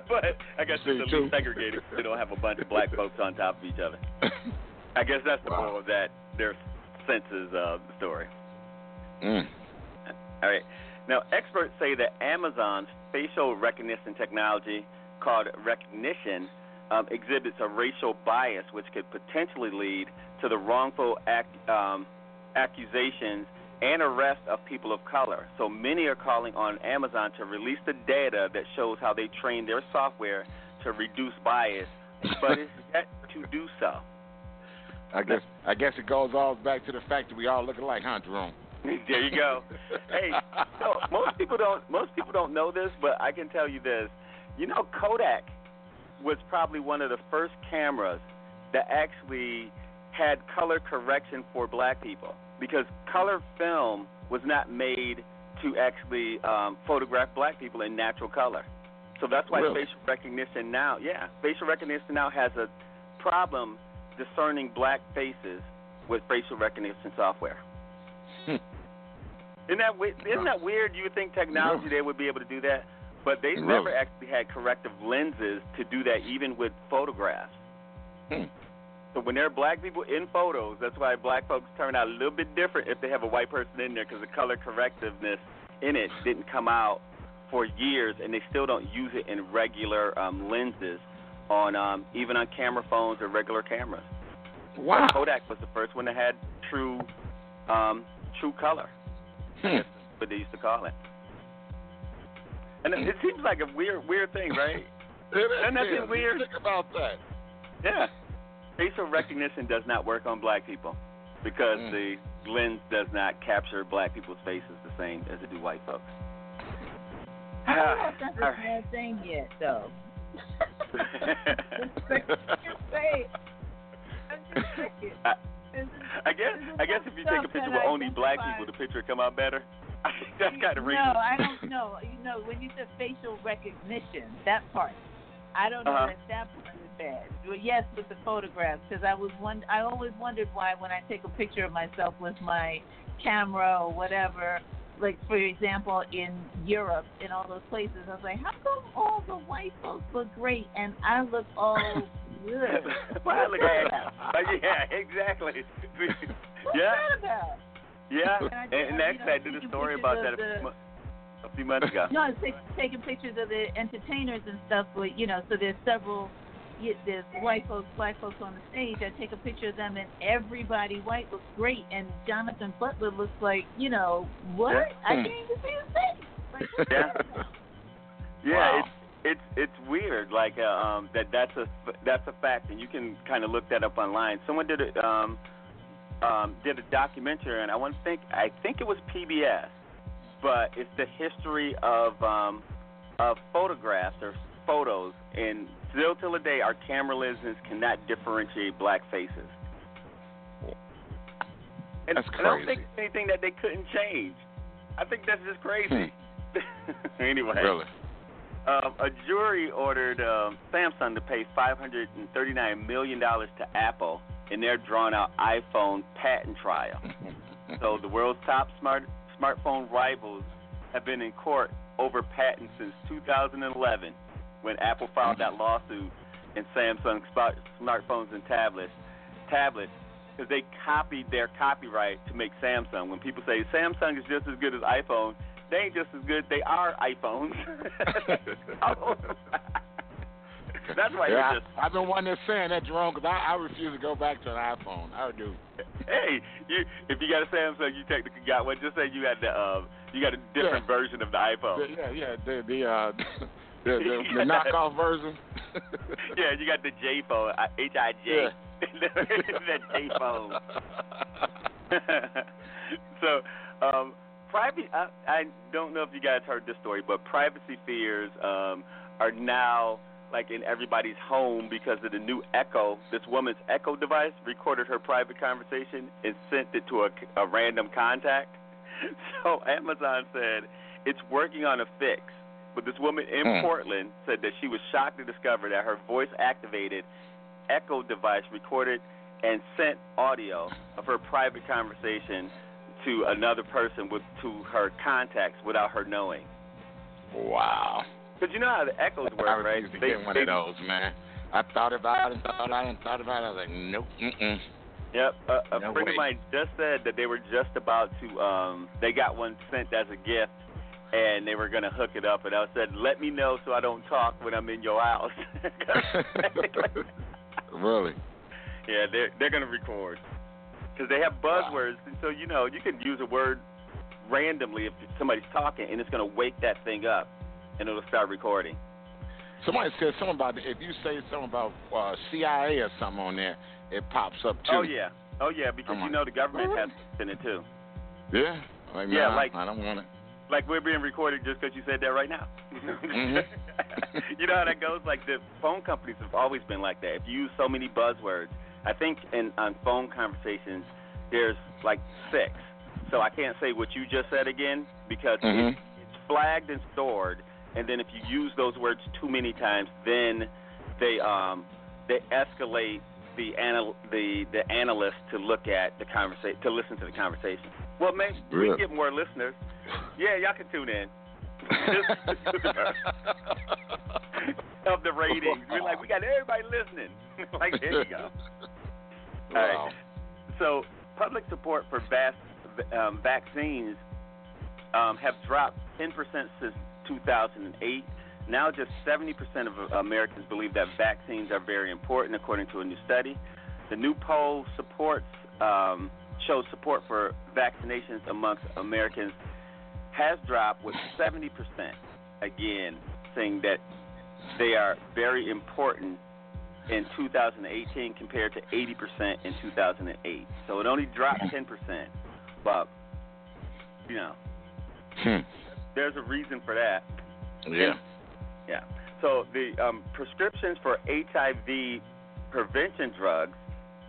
but I guess it's a little segregated. They don't have a bunch of black folks on top of each other. I guess that's the Wow. moral of that. Their senses of the story. Mm. All right. Now, experts say that Amazon's facial recognition technology, called Rekognition, um, exhibits a racial bias, which could potentially lead to the wrongful ac- um, accusations and arrest of people of color. So many are calling on Amazon to release the data that shows how they train their software to reduce bias, but it's yet to do so. I guess I guess it goes all back to the fact that we all look alike, huh, Jerome? there you go. Hey, so most people don't most people don't know this, but I can tell you this. You know, Kodak was probably one of the first cameras that actually had color correction for black people because color film was not made to actually um, photograph black people in natural color. So that's why Really? facial recognition now, yeah, facial recognition now has a problem discerning black faces with facial recognition software. Hmm. Isn't that isn't that weird? You would think technology they would be able to do that, but they Really? never actually had corrective lenses to do that, even with photographs. Hmm. So when there are black people in photos, that's why black folks turn out a little bit different if they have a white person in there because the color correctiveness in it didn't come out for years, and they still don't use it in regular um, lenses on um, even on camera phones or regular cameras. Wow. Kodak was the first one that had true um, true color. Hmm. What they used to call it. And it, it seems like a weird weird thing, right? Isn't that weird? Think about that. Yeah. Facial recognition does not work on black people because Mm. the lens does not capture black people's faces the same as it do white folks. I don't know if that's a bad thing yet, though. I'm just saying. I, guess I guess if you take a picture that with only black identifies- people, the picture would come out better. I think that's kind of No. I don't know. You know, when you said facial recognition, that part, I don't know Uh-huh. that that part is bad. Yes, with the photographs, because I was one. I always wondered why when I take a picture of myself with my camera or whatever, like for example in Europe in all those places, I was like, how come all the white folks look great and I look all good? What look that about? Like, yeah, exactly. What's yeah, that about? yeah. And I And, just, and you actually, know, I did a story about that a few, the- a few months ago. No, I was taking pictures of the entertainers and stuff. But you know, so there's several. Y- There's white folks, black folks on the stage. I take a picture of them, and everybody white looks great, and Jonathan Butler looks like, you know, what? Yeah. I Hmm. can't even see his face. Like, what's Yeah. Yeah, Wow. it's it's it's weird. Like uh, um, that that's a that's a fact, and you can kind of look that up online. Someone did a um, um, did a documentary, and I want to think I think it was PBS, but it's the history of um, of photographs or photos, and still till today, our camera lenses cannot differentiate black faces. And, That's and I don't think anything that they couldn't change. I think that's just crazy. anyway. Really? Um, a jury ordered um, Samsung to pay $539 million to Apple in their drawn out iPhone patent trial. so the world's top smart smartphone rivals have been in court over patents since 2011 when Apple filed that lawsuit in Samsung smart- smartphones and tablets. Tablets because they copied their copyright to make Samsung. When people say Samsung is just as good as iPhone, they ain't just as good. They are iPhones. That's why yeah, you're just I, I've been one that's saying that, Jerome, because I, I refuse to go back to an iPhone. I do. hey, you if you got a Samsung, you technically got one. Just say you had the uh, you got a different version of the iPhone. The- yeah, yeah, the the uh, the, the, the knockoff version. yeah, you got the J phone, H I J. the J phone. so, um, private. I, I don't know if you guys heard this story, but privacy fears um, are now like in everybody's home because of the new Echo. This woman's Echo device recorded her private conversation and sent it to a, a random contact. So Amazon said it's working on a fix but this woman in Hmm. Portland said that she was shocked to discover that her voice activated echo device recorded and sent audio of her private conversation to another person with to her contacts without her knowing. Wow. Because you know how the echoes work, I right? to get one of those, man. I thought about it and thought about it thought about it. I was like, nope, mm-mm. Yep, a, a No friend way. of mine just said that they were just about to. um They got one sent as a gift, and they were gonna hook it up. And I said, "Let me know so I don't talk when I'm in your house." Really? yeah, they're they're gonna record because they have buzzwords, and so you know you can use a word randomly if somebody's talking, and it's gonna wake that thing up, and it'll start recording. Somebody said something about if you say something about uh, CIA or something on there, it pops up too. Oh yeah, oh yeah, because Come you know the government has in it too. Yeah. Like, Yeah, nah, like- I don't want it. Like we're being recorded just because you said that right now. Mhm. you know how that goes. Like the phone companies have always been like that. If you use so many buzzwords, I think in on phone conversations there's like six. So I can't say what you just said again because Mhm. it's, it's flagged and stored. And then if you use those words too many times, then they um they escalate the anal the the analyst to look at the conversation to listen to the conversation. Well, maybe we get more listeners. Yeah, y'all can tune in. of the ratings. We're like, we got everybody listening. like, there you go. All right. Wow. So, public support for um, vaccines um, have dropped 10% since 2008. Now, just 70% of Americans believe that vaccines are very important, according to a new study. The new poll supports um, shows support for vaccinations amongst Americans has dropped with 70% again, saying that they are very important in 2018 compared to 80% in 2008. So it only dropped 10%, but you know, Hmm. there's a reason for that. Yeah. Yeah. So the um, prescriptions for HIV prevention drugs,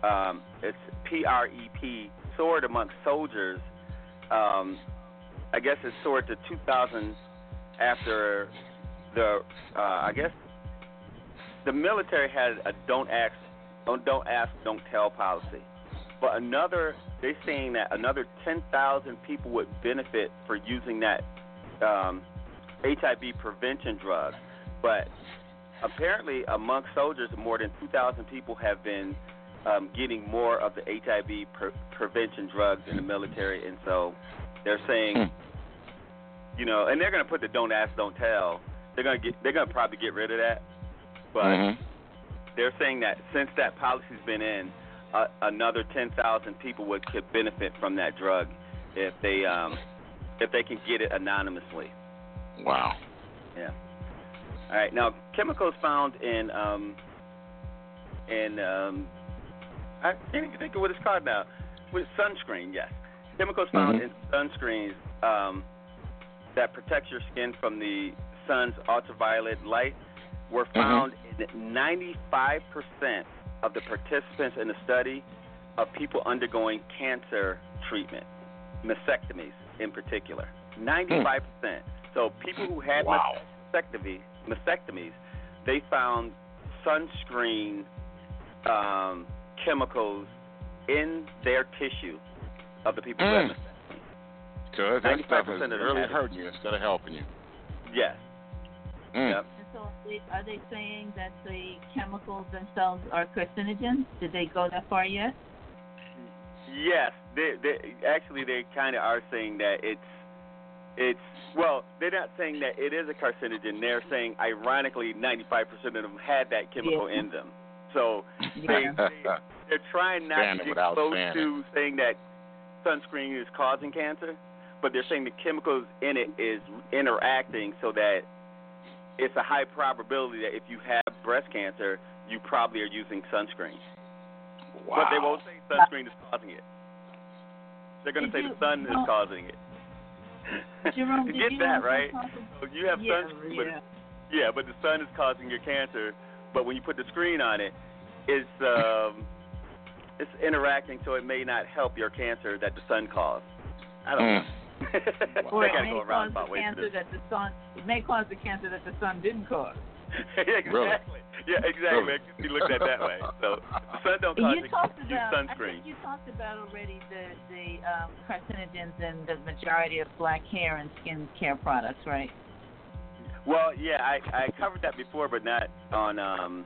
um, it's PrEP, soared amongst soldiers. Um, I guess it soared to 2,000 after the, uh, I guess, the military had a don't ask, don't, ask, don't tell policy. But another, they're saying that another 10,000 people would benefit for using that um, HIV prevention drug. But apparently, among soldiers, more than 2,000 people have been um, getting more of the HIV pre- prevention drugs in the military, and so they're saying, you know, and they're going to put the "don't ask, don't tell." They're going to get, they're going to probably get rid of that, but Mhm. they're saying that since that policy's been in, uh, another 10,000 people would could benefit from that drug if they um, if they can get it anonymously. Wow. Yeah. All right. Now, chemicals found in um, in um, I can't even think of what it's called now. With sunscreen, yes. Chemicals found Mhm. in sunscreens um, that protect your skin from the sun's ultraviolet light were found in 95% of the participants in the study of people undergoing cancer treatment, mastectomies in particular. 95%. So people who had Wow. mastectomies, mastectomies, they found sunscreen um, chemicals in their tissue of the people who had Mm. mastectomies. So that stuff 95% is of them really had it. hurting you instead of helping you. Yes. Mm. Yep. And so are they saying that the chemicals themselves are carcinogens? Did they go that far yet? Yes, they, they actually they kind of are saying that it's it's well, they're not saying that it is a carcinogen. They're saying ironically 95% of them had that chemical Yeah. in them. So they, they they're trying not Saying it to get without close to saying that sunscreen is causing cancer, but they're saying the chemicals in it is interacting so that it's a high probability that if you have breast cancer, you probably are using sunscreen. Wow. But they won't say sunscreen is causing it. They're going to say you- the sun is oh. causing it. Jerome, you get you that, right? So you have Yeah, sunscreen, but yeah. yeah, but the sun is causing your cancer. But when you put the screen on it, it's um, it's interacting, so it may not help your cancer that the sun caused. I don't know. Mm. or They it gotta may go cause the to cancer do that the sun. It may cause the cancer that the sun didn't cause. exactly. Yeah, exactly. It can be looked at that way. So the sun don't cause you it. talked Use about. I sunscreen. think you talked about already the the um, carcinogens in the majority of black hair and skin care products, right? Well, yeah, I I covered that before, but not on um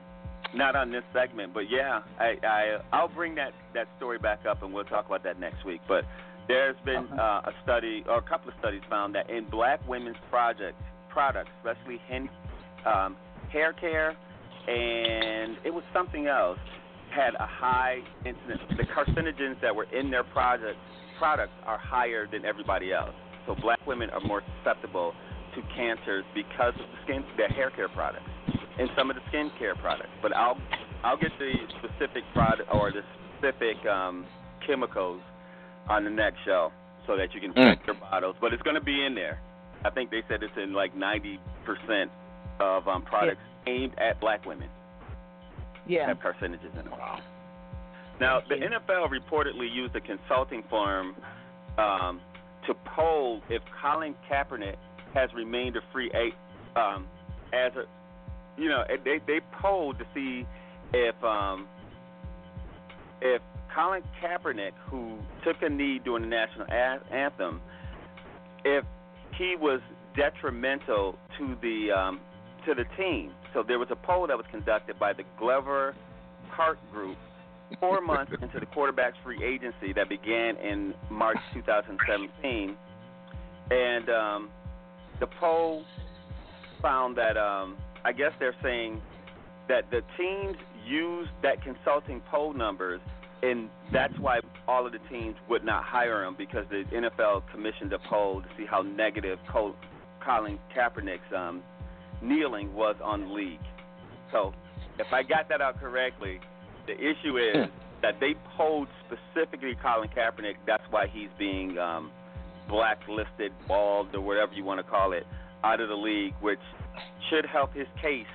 not on this segment. But yeah, I I I'll bring that that story back up and we'll talk about that next week. But there's been uh, a study or a couple of studies found that in black women's projects products, especially hen, um, hair care and it was something else, had a high incidence. The carcinogens that were in their project products are higher than everybody else. So black women are more susceptible to cancers because of the skin, the hair care products, and some of the skincare products. But I'll I'll get the specific product or the specific um, chemicals on the next show so that you can check your bottles. But it's going to be in there. I think they said it's in like 90% of um, products aimed at black women Yeah. have carcinogens in them. Now, the NFL reportedly used a consulting firm um, to poll if Colin Kaepernick has remained a free agent. Um, as a, you know, they they polled to see if um, if Colin Kaepernick, who took a knee during the national anthem, if he was detrimental to the um, to the team. So there was a poll that was conducted by the Glover Park Group four months into the quarterback's free agency that began in March 2017, and um, the poll found that um, I guess they're saying that the teams used that consulting poll numbers, and that's why all of the teams would not hire him because the NFL commissioned a poll to see how negative Col- Colin Kaepernick's um, kneeling was on the league. So, if I got that out correctly, the issue is that they polled specifically Colin Kaepernick. That's why he's being um, blacklisted, balled, or whatever you want to call it, out of the league, which should help his case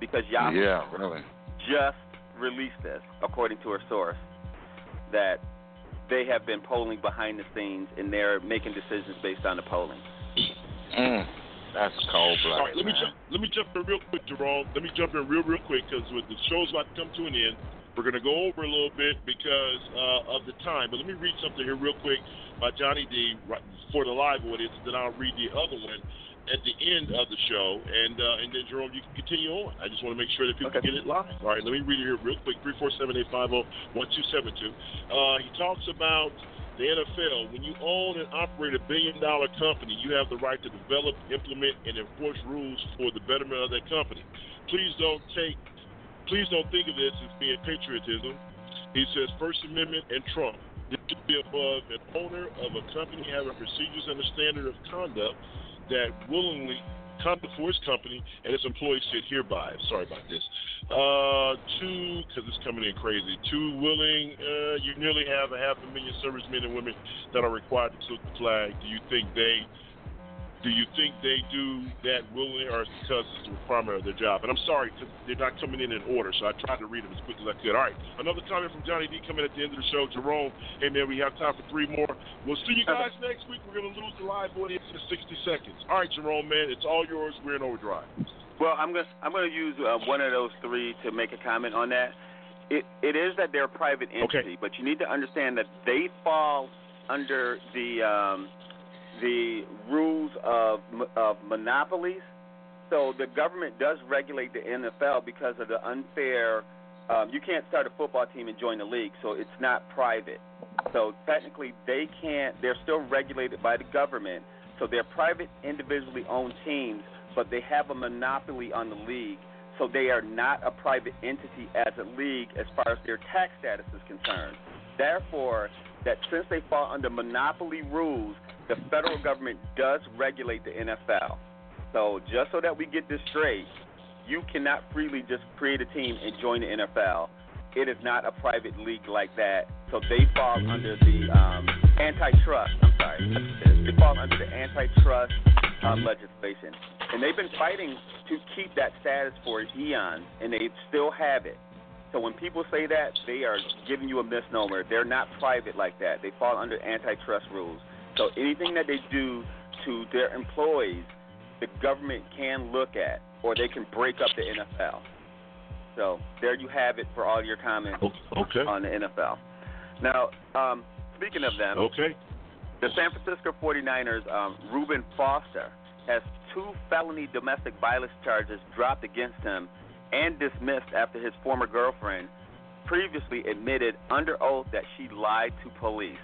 because Yahoo Yeah, really. just released this, according to a source, that they have been polling behind the scenes and they're making decisions based on the polling. Mm, that's cold All blooded. right, let me jump. Let me jump in real quick, Jerome. Let me jump in real, real quick because the show's about to come to an end. We're going to go over a little bit because uh, of the time. But let me read something here real quick by Johnny D for the live audience, and then I'll read the other one at the end of the show, and uh, and then Jerome, you can continue on. I just want to make sure that people get it live. All right, let me read it here real quick. Three four seven eight five zero one two seven two. Uh, he talks about the NFL. When you own and operate a billion dollar company, you have the right to develop, implement, and enforce rules for the betterment of that company. Please don't take, please don't think of this as being patriotism. He says First Amendment and Trump. This should be above an owner of a company having procedures and a standard of conduct that willingly come for his company and its employees should hereby. Sorry about this. Uh, two, because it's coming in crazy. Two willing. Uh, you nearly have a half a million servicemen and women that are required to salute the flag. Do you think they? Do you think they do that willingly, or because it's a requirement of their job? And I'm sorry, they're not coming in in order, so I tried to read them as quick as I could. All right, another comment from Johnny D coming at the end of the show. Jerome, hey man, we have time for three more. We'll see you guys next week. We're gonna lose the live audience in 60 seconds. All right, Jerome, man, it's all yours. We're in overdrive. Well, I'm gonna I'm gonna use uh, one of those three to make a comment on that. It it is that they're a private entity, but you need to understand that they fall under the um, the rules of of monopolies. So the government does regulate the NFL because of the unfair. Um, you can't start a football team and join the league, so it's not private. So technically, they can't. They're still regulated by the government. So they're private, individually owned teams, but they have a monopoly on the league. So they are not a private entity as a league as far as their tax status is concerned. Therefore, that since they fall under monopoly rules, the federal government does regulate the NFL. So just so that we get this straight, you cannot freely just create a team and join the NFL. It is not a private league like that. So they fall under the um, antitrust. I'm sorry. They fall under the antitrust um, legislation. And they've been fighting to keep that status for eons, and they still have it. So when people say that, they are giving you a misnomer. They're not private like that. They fall under antitrust rules. So anything that they do to their employees, the government can look at, or they can break up the NFL. So there you have it for all your comments okay. on the NFL. Now, um, speaking of them, Okay. the San Francisco 49ers, um, Reuben Foster, has two felony domestic violence charges dropped against him and dismissed after his former girlfriend previously admitted under oath that she lied to police.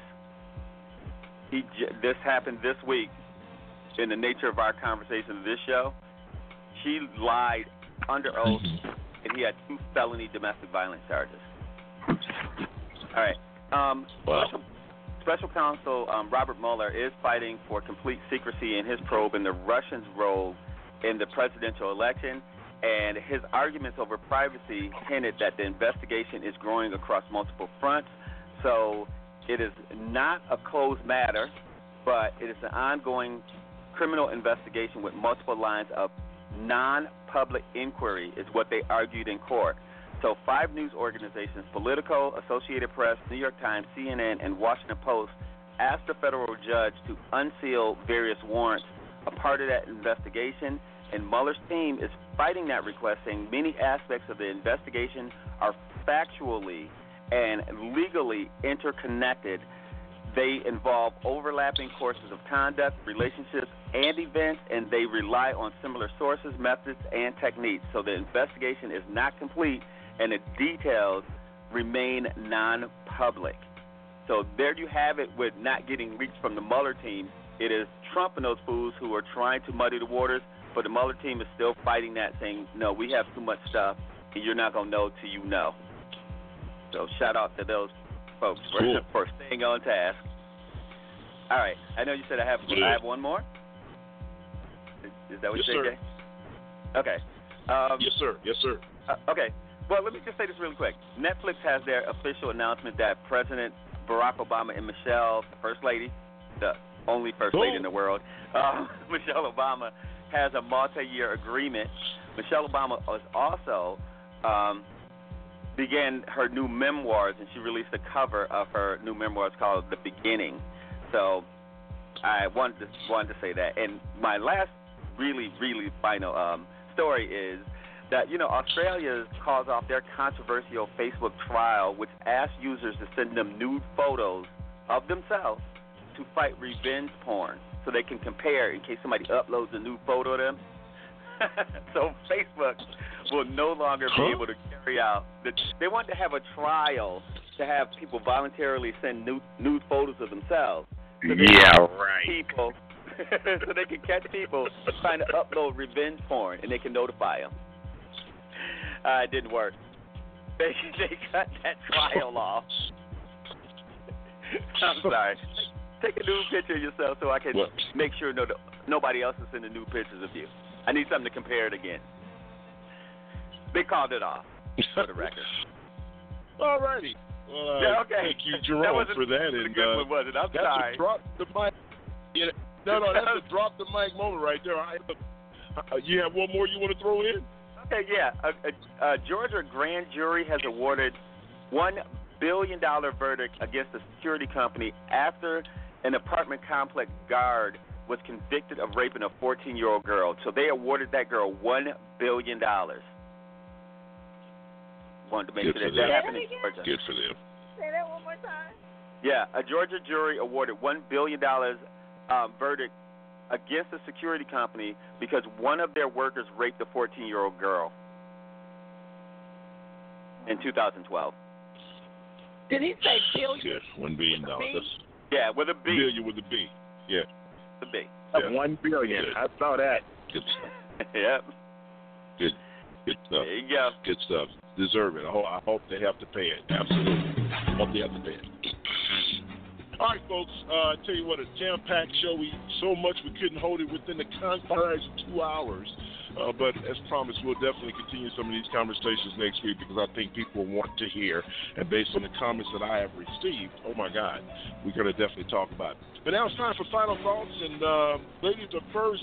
He, j- this happened this week in the nature of our conversation of this show. She lied under oath, and he had two felony domestic violence charges. All right. Um, special, special counsel um, Robert Mueller is fighting for complete secrecy in his probe in the Russians' role in the presidential election, and his arguments over privacy hinted that the investigation is growing across multiple fronts. So it is not a closed matter, but it is an ongoing criminal investigation with multiple lines of non-public inquiry, is what they argued in court. So five news organizations, Politico, Associated Press, New York Times, CNN, and Washington Post, asked the federal judge to unseal various warrants a part of that investigation, and Mueller's team is fighting that request, saying many aspects of the investigation are factually and legally interconnected. They involve overlapping courses of conduct, relationships, and events, and they rely on similar sources, methods, and techniques. So the investigation is not complete, and the details remain non public. So there you have it with not getting leaks from the Mueller team. It is Trump and those fools who are trying to muddy the waters, but the Mueller team is still fighting that, saying, no, we have too much stuff, and you're not going to know till you know. So shout out to those folks for, Cool. for staying on task. All right. I know you said I have I have one more. Is, is that what Yes, you said, sir. Jay? Okay. Um, yes, sir. Yes, sir. uh, okay. Well, let me just say this really quick. Netflix has their official announcement that President Barack Obama and Michelle, the First Lady, the only First Lady in the world, uh, Michelle Obama, has a multi-year agreement. Michelle Obama is also um, began her new memoirs, and she released a cover of her new memoirs called "The Beginning." So I wanted to wanted to say that. And my last really really final um, story is that you know Australia's calls off their controversial Facebook trial, which asked users to send them nude photos of themselves to fight revenge porn, so they can compare in case somebody uploads a nude photo of them. so Facebook will no longer be able to carry out. The, they want to have a trial to have people voluntarily send nude, nude photos of themselves. So Yeah, right. People, so they can catch people trying to upload revenge porn, and they can notify them. Uh, it didn't work. They they cut that trial off. I'm sorry. Take a new picture of yourself so I can What? make sure no nobody else is sending new pictures of you. I need something to compare it against. They called it off for the record. All righty. Well, uh, Yeah, okay. Thank you, That Jerome, wasn't for that. a And good uh, one, was it? I'm that's sorry. a drop the mic. Yeah, no, no, that's a drop the mic moment right there. I, uh, you have one more you want to throw in? Okay, yeah. A, a, a Georgia grand jury has awarded one billion dollar verdict against a security company after an apartment complex guard was convicted of raping a 14 year old girl. So they awarded that girl one billion dollars. Wanted to make Good sure for that that them. happened in Georgia. Good for them. Say that one more time. Yeah, a Georgia jury awarded one billion dollars um, verdict against a security company because one of their workers raped a 14-year-old girl in 2012. Did he say billion? Good. One billion dollars. That's Yeah, with a B. billion with a B. Yeah. The B. Yeah. One billion. Good. I saw that. Good stuff. yep. Good. Good stuff. There you go. Good stuff. Deserve it. I hope, I hope they have to pay it. Absolutely. Hope they have to pay it. All right, folks. Uh, I tell you what, a jam-packed show. We so much we couldn't hold it within the confines of two hours. Uh, but as promised, we'll definitely continue some of these conversations next week because I think people want to hear. And based on the comments that I have received, oh my God, we're going to definitely talk about it. But now it's time for final thoughts. And uh, ladies are first.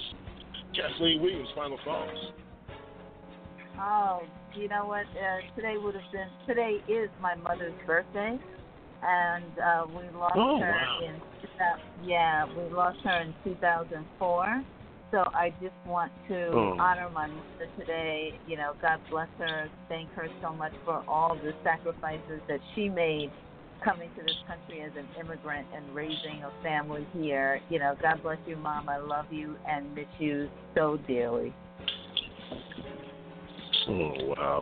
Kathleen Williams, final thoughts. Oh, you know what? Uh, today would have been today is my mother's birthday. and uh, we lost Oh, her wow. in yeah, we lost her in 2004. So I just want to Oh. honor my mother today. You know, God bless her. Thank her so much for all the sacrifices that she made coming to this country as an immigrant and raising a family here. You know, God bless you, Mom. I love you and miss you so dearly. Oh wow!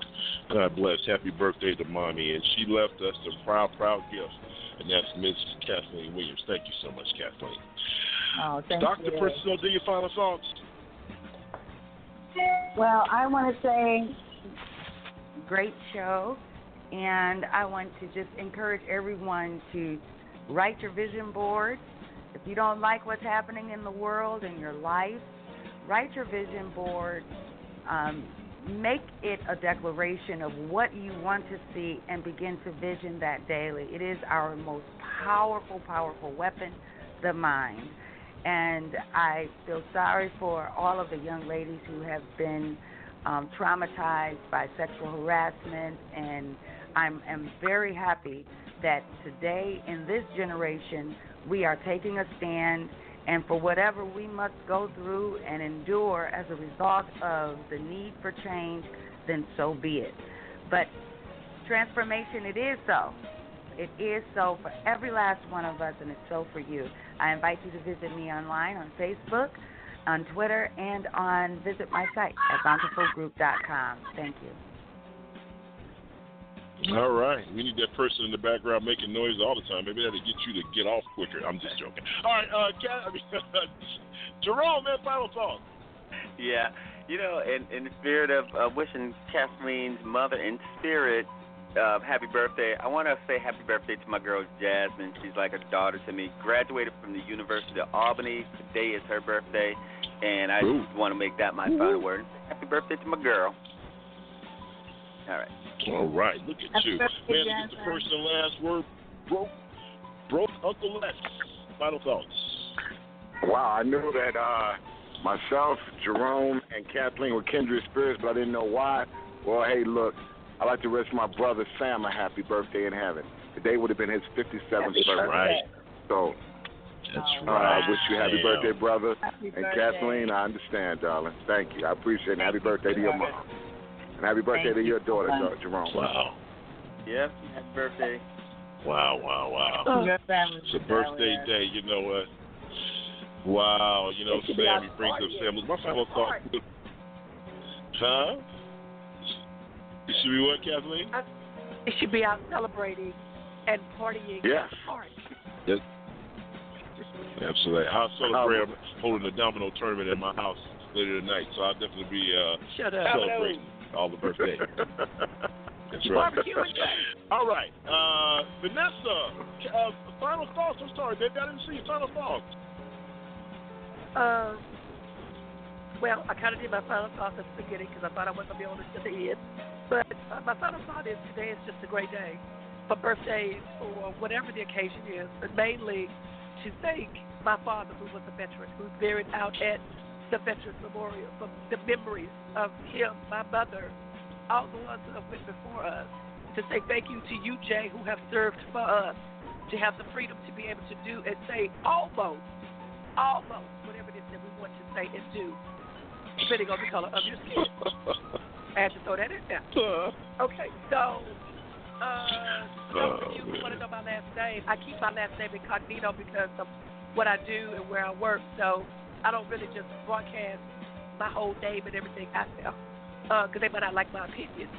God bless. Happy birthday to mommy, and she left us a proud, proud gift, and that's Miss Kathleen Williams. Thank you so much, Kathleen. Oh, thank Doctor you. Priscilla, do your final thoughts? Well, I want to say great show, and I want to just encourage everyone to write your vision board. If you don't like what's happening in the world and your life, write your vision board. Um, make it a declaration of what you want to see and begin to vision that daily. It is our most powerful, powerful weapon, the mind. And I feel sorry for all of the young ladies who have been um, traumatized by sexual harassment, and I'm am very happy that today in this generation we are taking a stand, and for whatever we must go through and endure as a result of the need for change, then so be it. But transformation, it is so. It is so for every last one of us, and it's so for you. I invite you to visit me online on Facebook, on Twitter, and on visit my site at bountifulgroup.com. Thank you. All right. We need that person in the background making noise all the time. Maybe that'll get you to get off quicker. I'm just joking. All right, uh, Kat, I mean, Jerome, man, final thoughts. Yeah, you know, in in the spirit of uh, wishing Kathleen's mother in spirit uh, happy birthday, I want to say happy birthday to my girl Jasmine. She's like a daughter to me. Graduated from the University of Albany. Today is her birthday, and I Ooh. just want to make that my final word. Happy birthday to my girl. All right. All right, look at Happy you. Man, look at the first and last word. Broke, broke Uncle Les. Final thoughts. Wow, I knew that uh, myself, Jerome, and Kathleen were kindred spirits, but I didn't know why. Well, hey, look, I'd like to wish my brother Sam a happy birthday in heaven. Today would have been his 57th Happy birthday. birthday. So, That's uh, right. I wish you happy Sam. birthday, brother. Happy and birthday. Kathleen, I understand, darling. Thank you. I appreciate it. And happy birthday to your mom. And happy birthday Thank to your so daughter, much. Jer- Jerome. Wow. Yes, Happy birthday. Wow, wow, wow. Oh. It's a birthday day, you know what? Wow, you know, It should be Sam, our he brings up party. Sam. My final thought. Huh? It should be what, Kathleen? They should be out celebrating and partying. Yes. Hard. Yes. Absolutely. I'll celebrate. I'm holding a domino tournament at my house later tonight, so I'll definitely be uh, Shut up. Celebrating all the birthdays. That's right. Barbecue All right. Uh, Vanessa, uh, final thoughts. I'm sorry, baby. I didn't see your final thoughts. Um, well, I kind of did my final thoughts at the beginning because I thought I wasn't going to be able to get to the end. But uh, my final thought is today is just a great day for birthdays or whatever the occasion is, but mainly to thank my father, who was a veteran, who's buried out at the Veterans Memorial, for the memories of him, my mother, all the ones that have went before us. To say thank you to you, Jay, who have served for us, to have the freedom to be able to do and say almost, almost whatever it is that we want to say and do, depending on the color of your skin. I had to throw that in there. Okay, so uh, those of you who want to know my last name, I keep my last name incognito because of what I do and where I work. So I don't really just broadcast my whole name and everything I there because they might not like my opinion.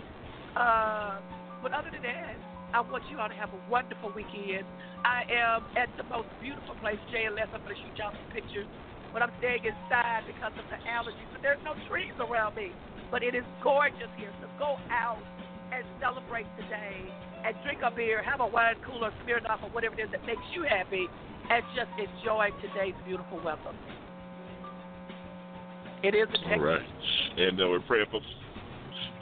Uh, but other than that, I want you all to have a wonderful weekend. I am at the most beautiful place, JLS. I'm going to shoot y'all some pictures. But I'm staying inside because of the allergies. But there's no trees around me. But it is gorgeous here. So go out and celebrate today and drink a beer, have a wine cooler, Smirnoff, or whatever it is that makes you happy, and just enjoy today's beautiful weather. It is a All Texas. right. And uh, we're praying for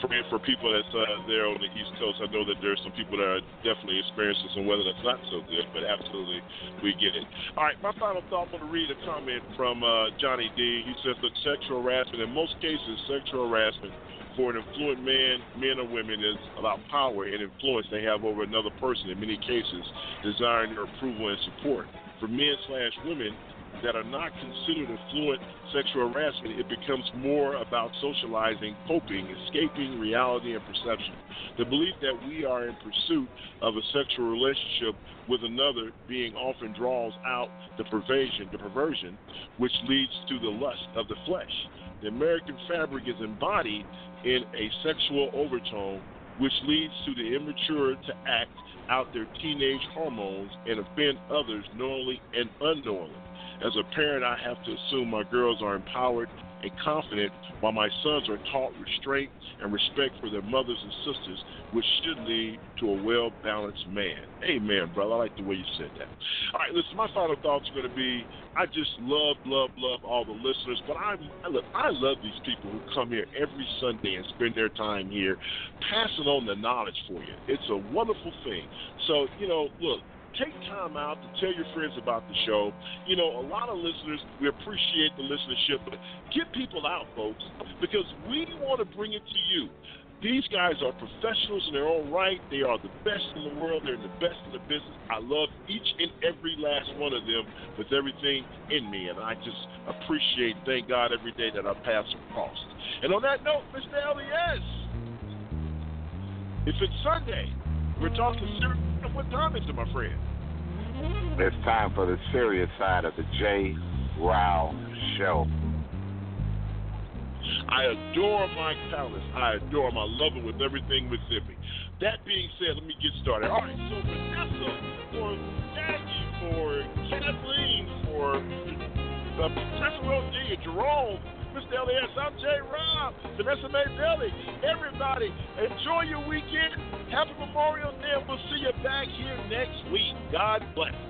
praying for people that's uh, there on the East Coast. I know that there's some people that are definitely experiencing some weather that's not so good, but absolutely we get it. All right, my final thought. I'm going to read a comment from uh, Johnny D. He says that sexual harassment, in most cases, sexual harassment for an affluent man, men or women, is about power and influence they have over another person. In many cases, desiring their approval and support. For men slash women, that are not considered affluent sexual harassment, it becomes more about socializing, coping, escaping reality and perception. The belief that we are in pursuit of a sexual relationship with another being often draws out the perversion, the perversion, which leads to the lust of the flesh. The American fabric is embodied in a sexual overtone, which leads to the immature to act out their teenage hormones and offend others knowingly and unknowingly. As a parent, I have to assume my girls are empowered and confident, while my sons are taught restraint and respect for their mothers and sisters, which should lead to a well balanced man. Amen, brother. I like the way you said that. All right, listen, my final thoughts are going to be I just love, love, love all the listeners, but I, I, love, I love these people who come here every Sunday and spend their time here passing on the knowledge for you. It's a wonderful thing. So, you know, look, take time out to tell your friends about the show. You know, a lot of listeners, we appreciate the listenership, but get people out, folks, because we want to bring it to you. These guys are professionals in their own right. They are the best in the world. They're the best in the business. I love each and every last one of them with everything in me, and I just appreciate, thank God, every day that I pass are crossed. And on that note, Mr. Elias, if it's Sunday, we're talking serious. What time is it, my friend? It's time for the serious side of the J. Rao Show. I adore Mike Palace. I adore him. I love him with everything within me. That being said, let me get started. All right, so Vanessa, for Jackie, for Kathleen, for uh, Professor D, Jerome, Mr. Elias, I'm Jay Rob, Vanessa May Bailey, everybody, enjoy your weekend. Happy Memorial Day, we'll see you back here next week. God bless.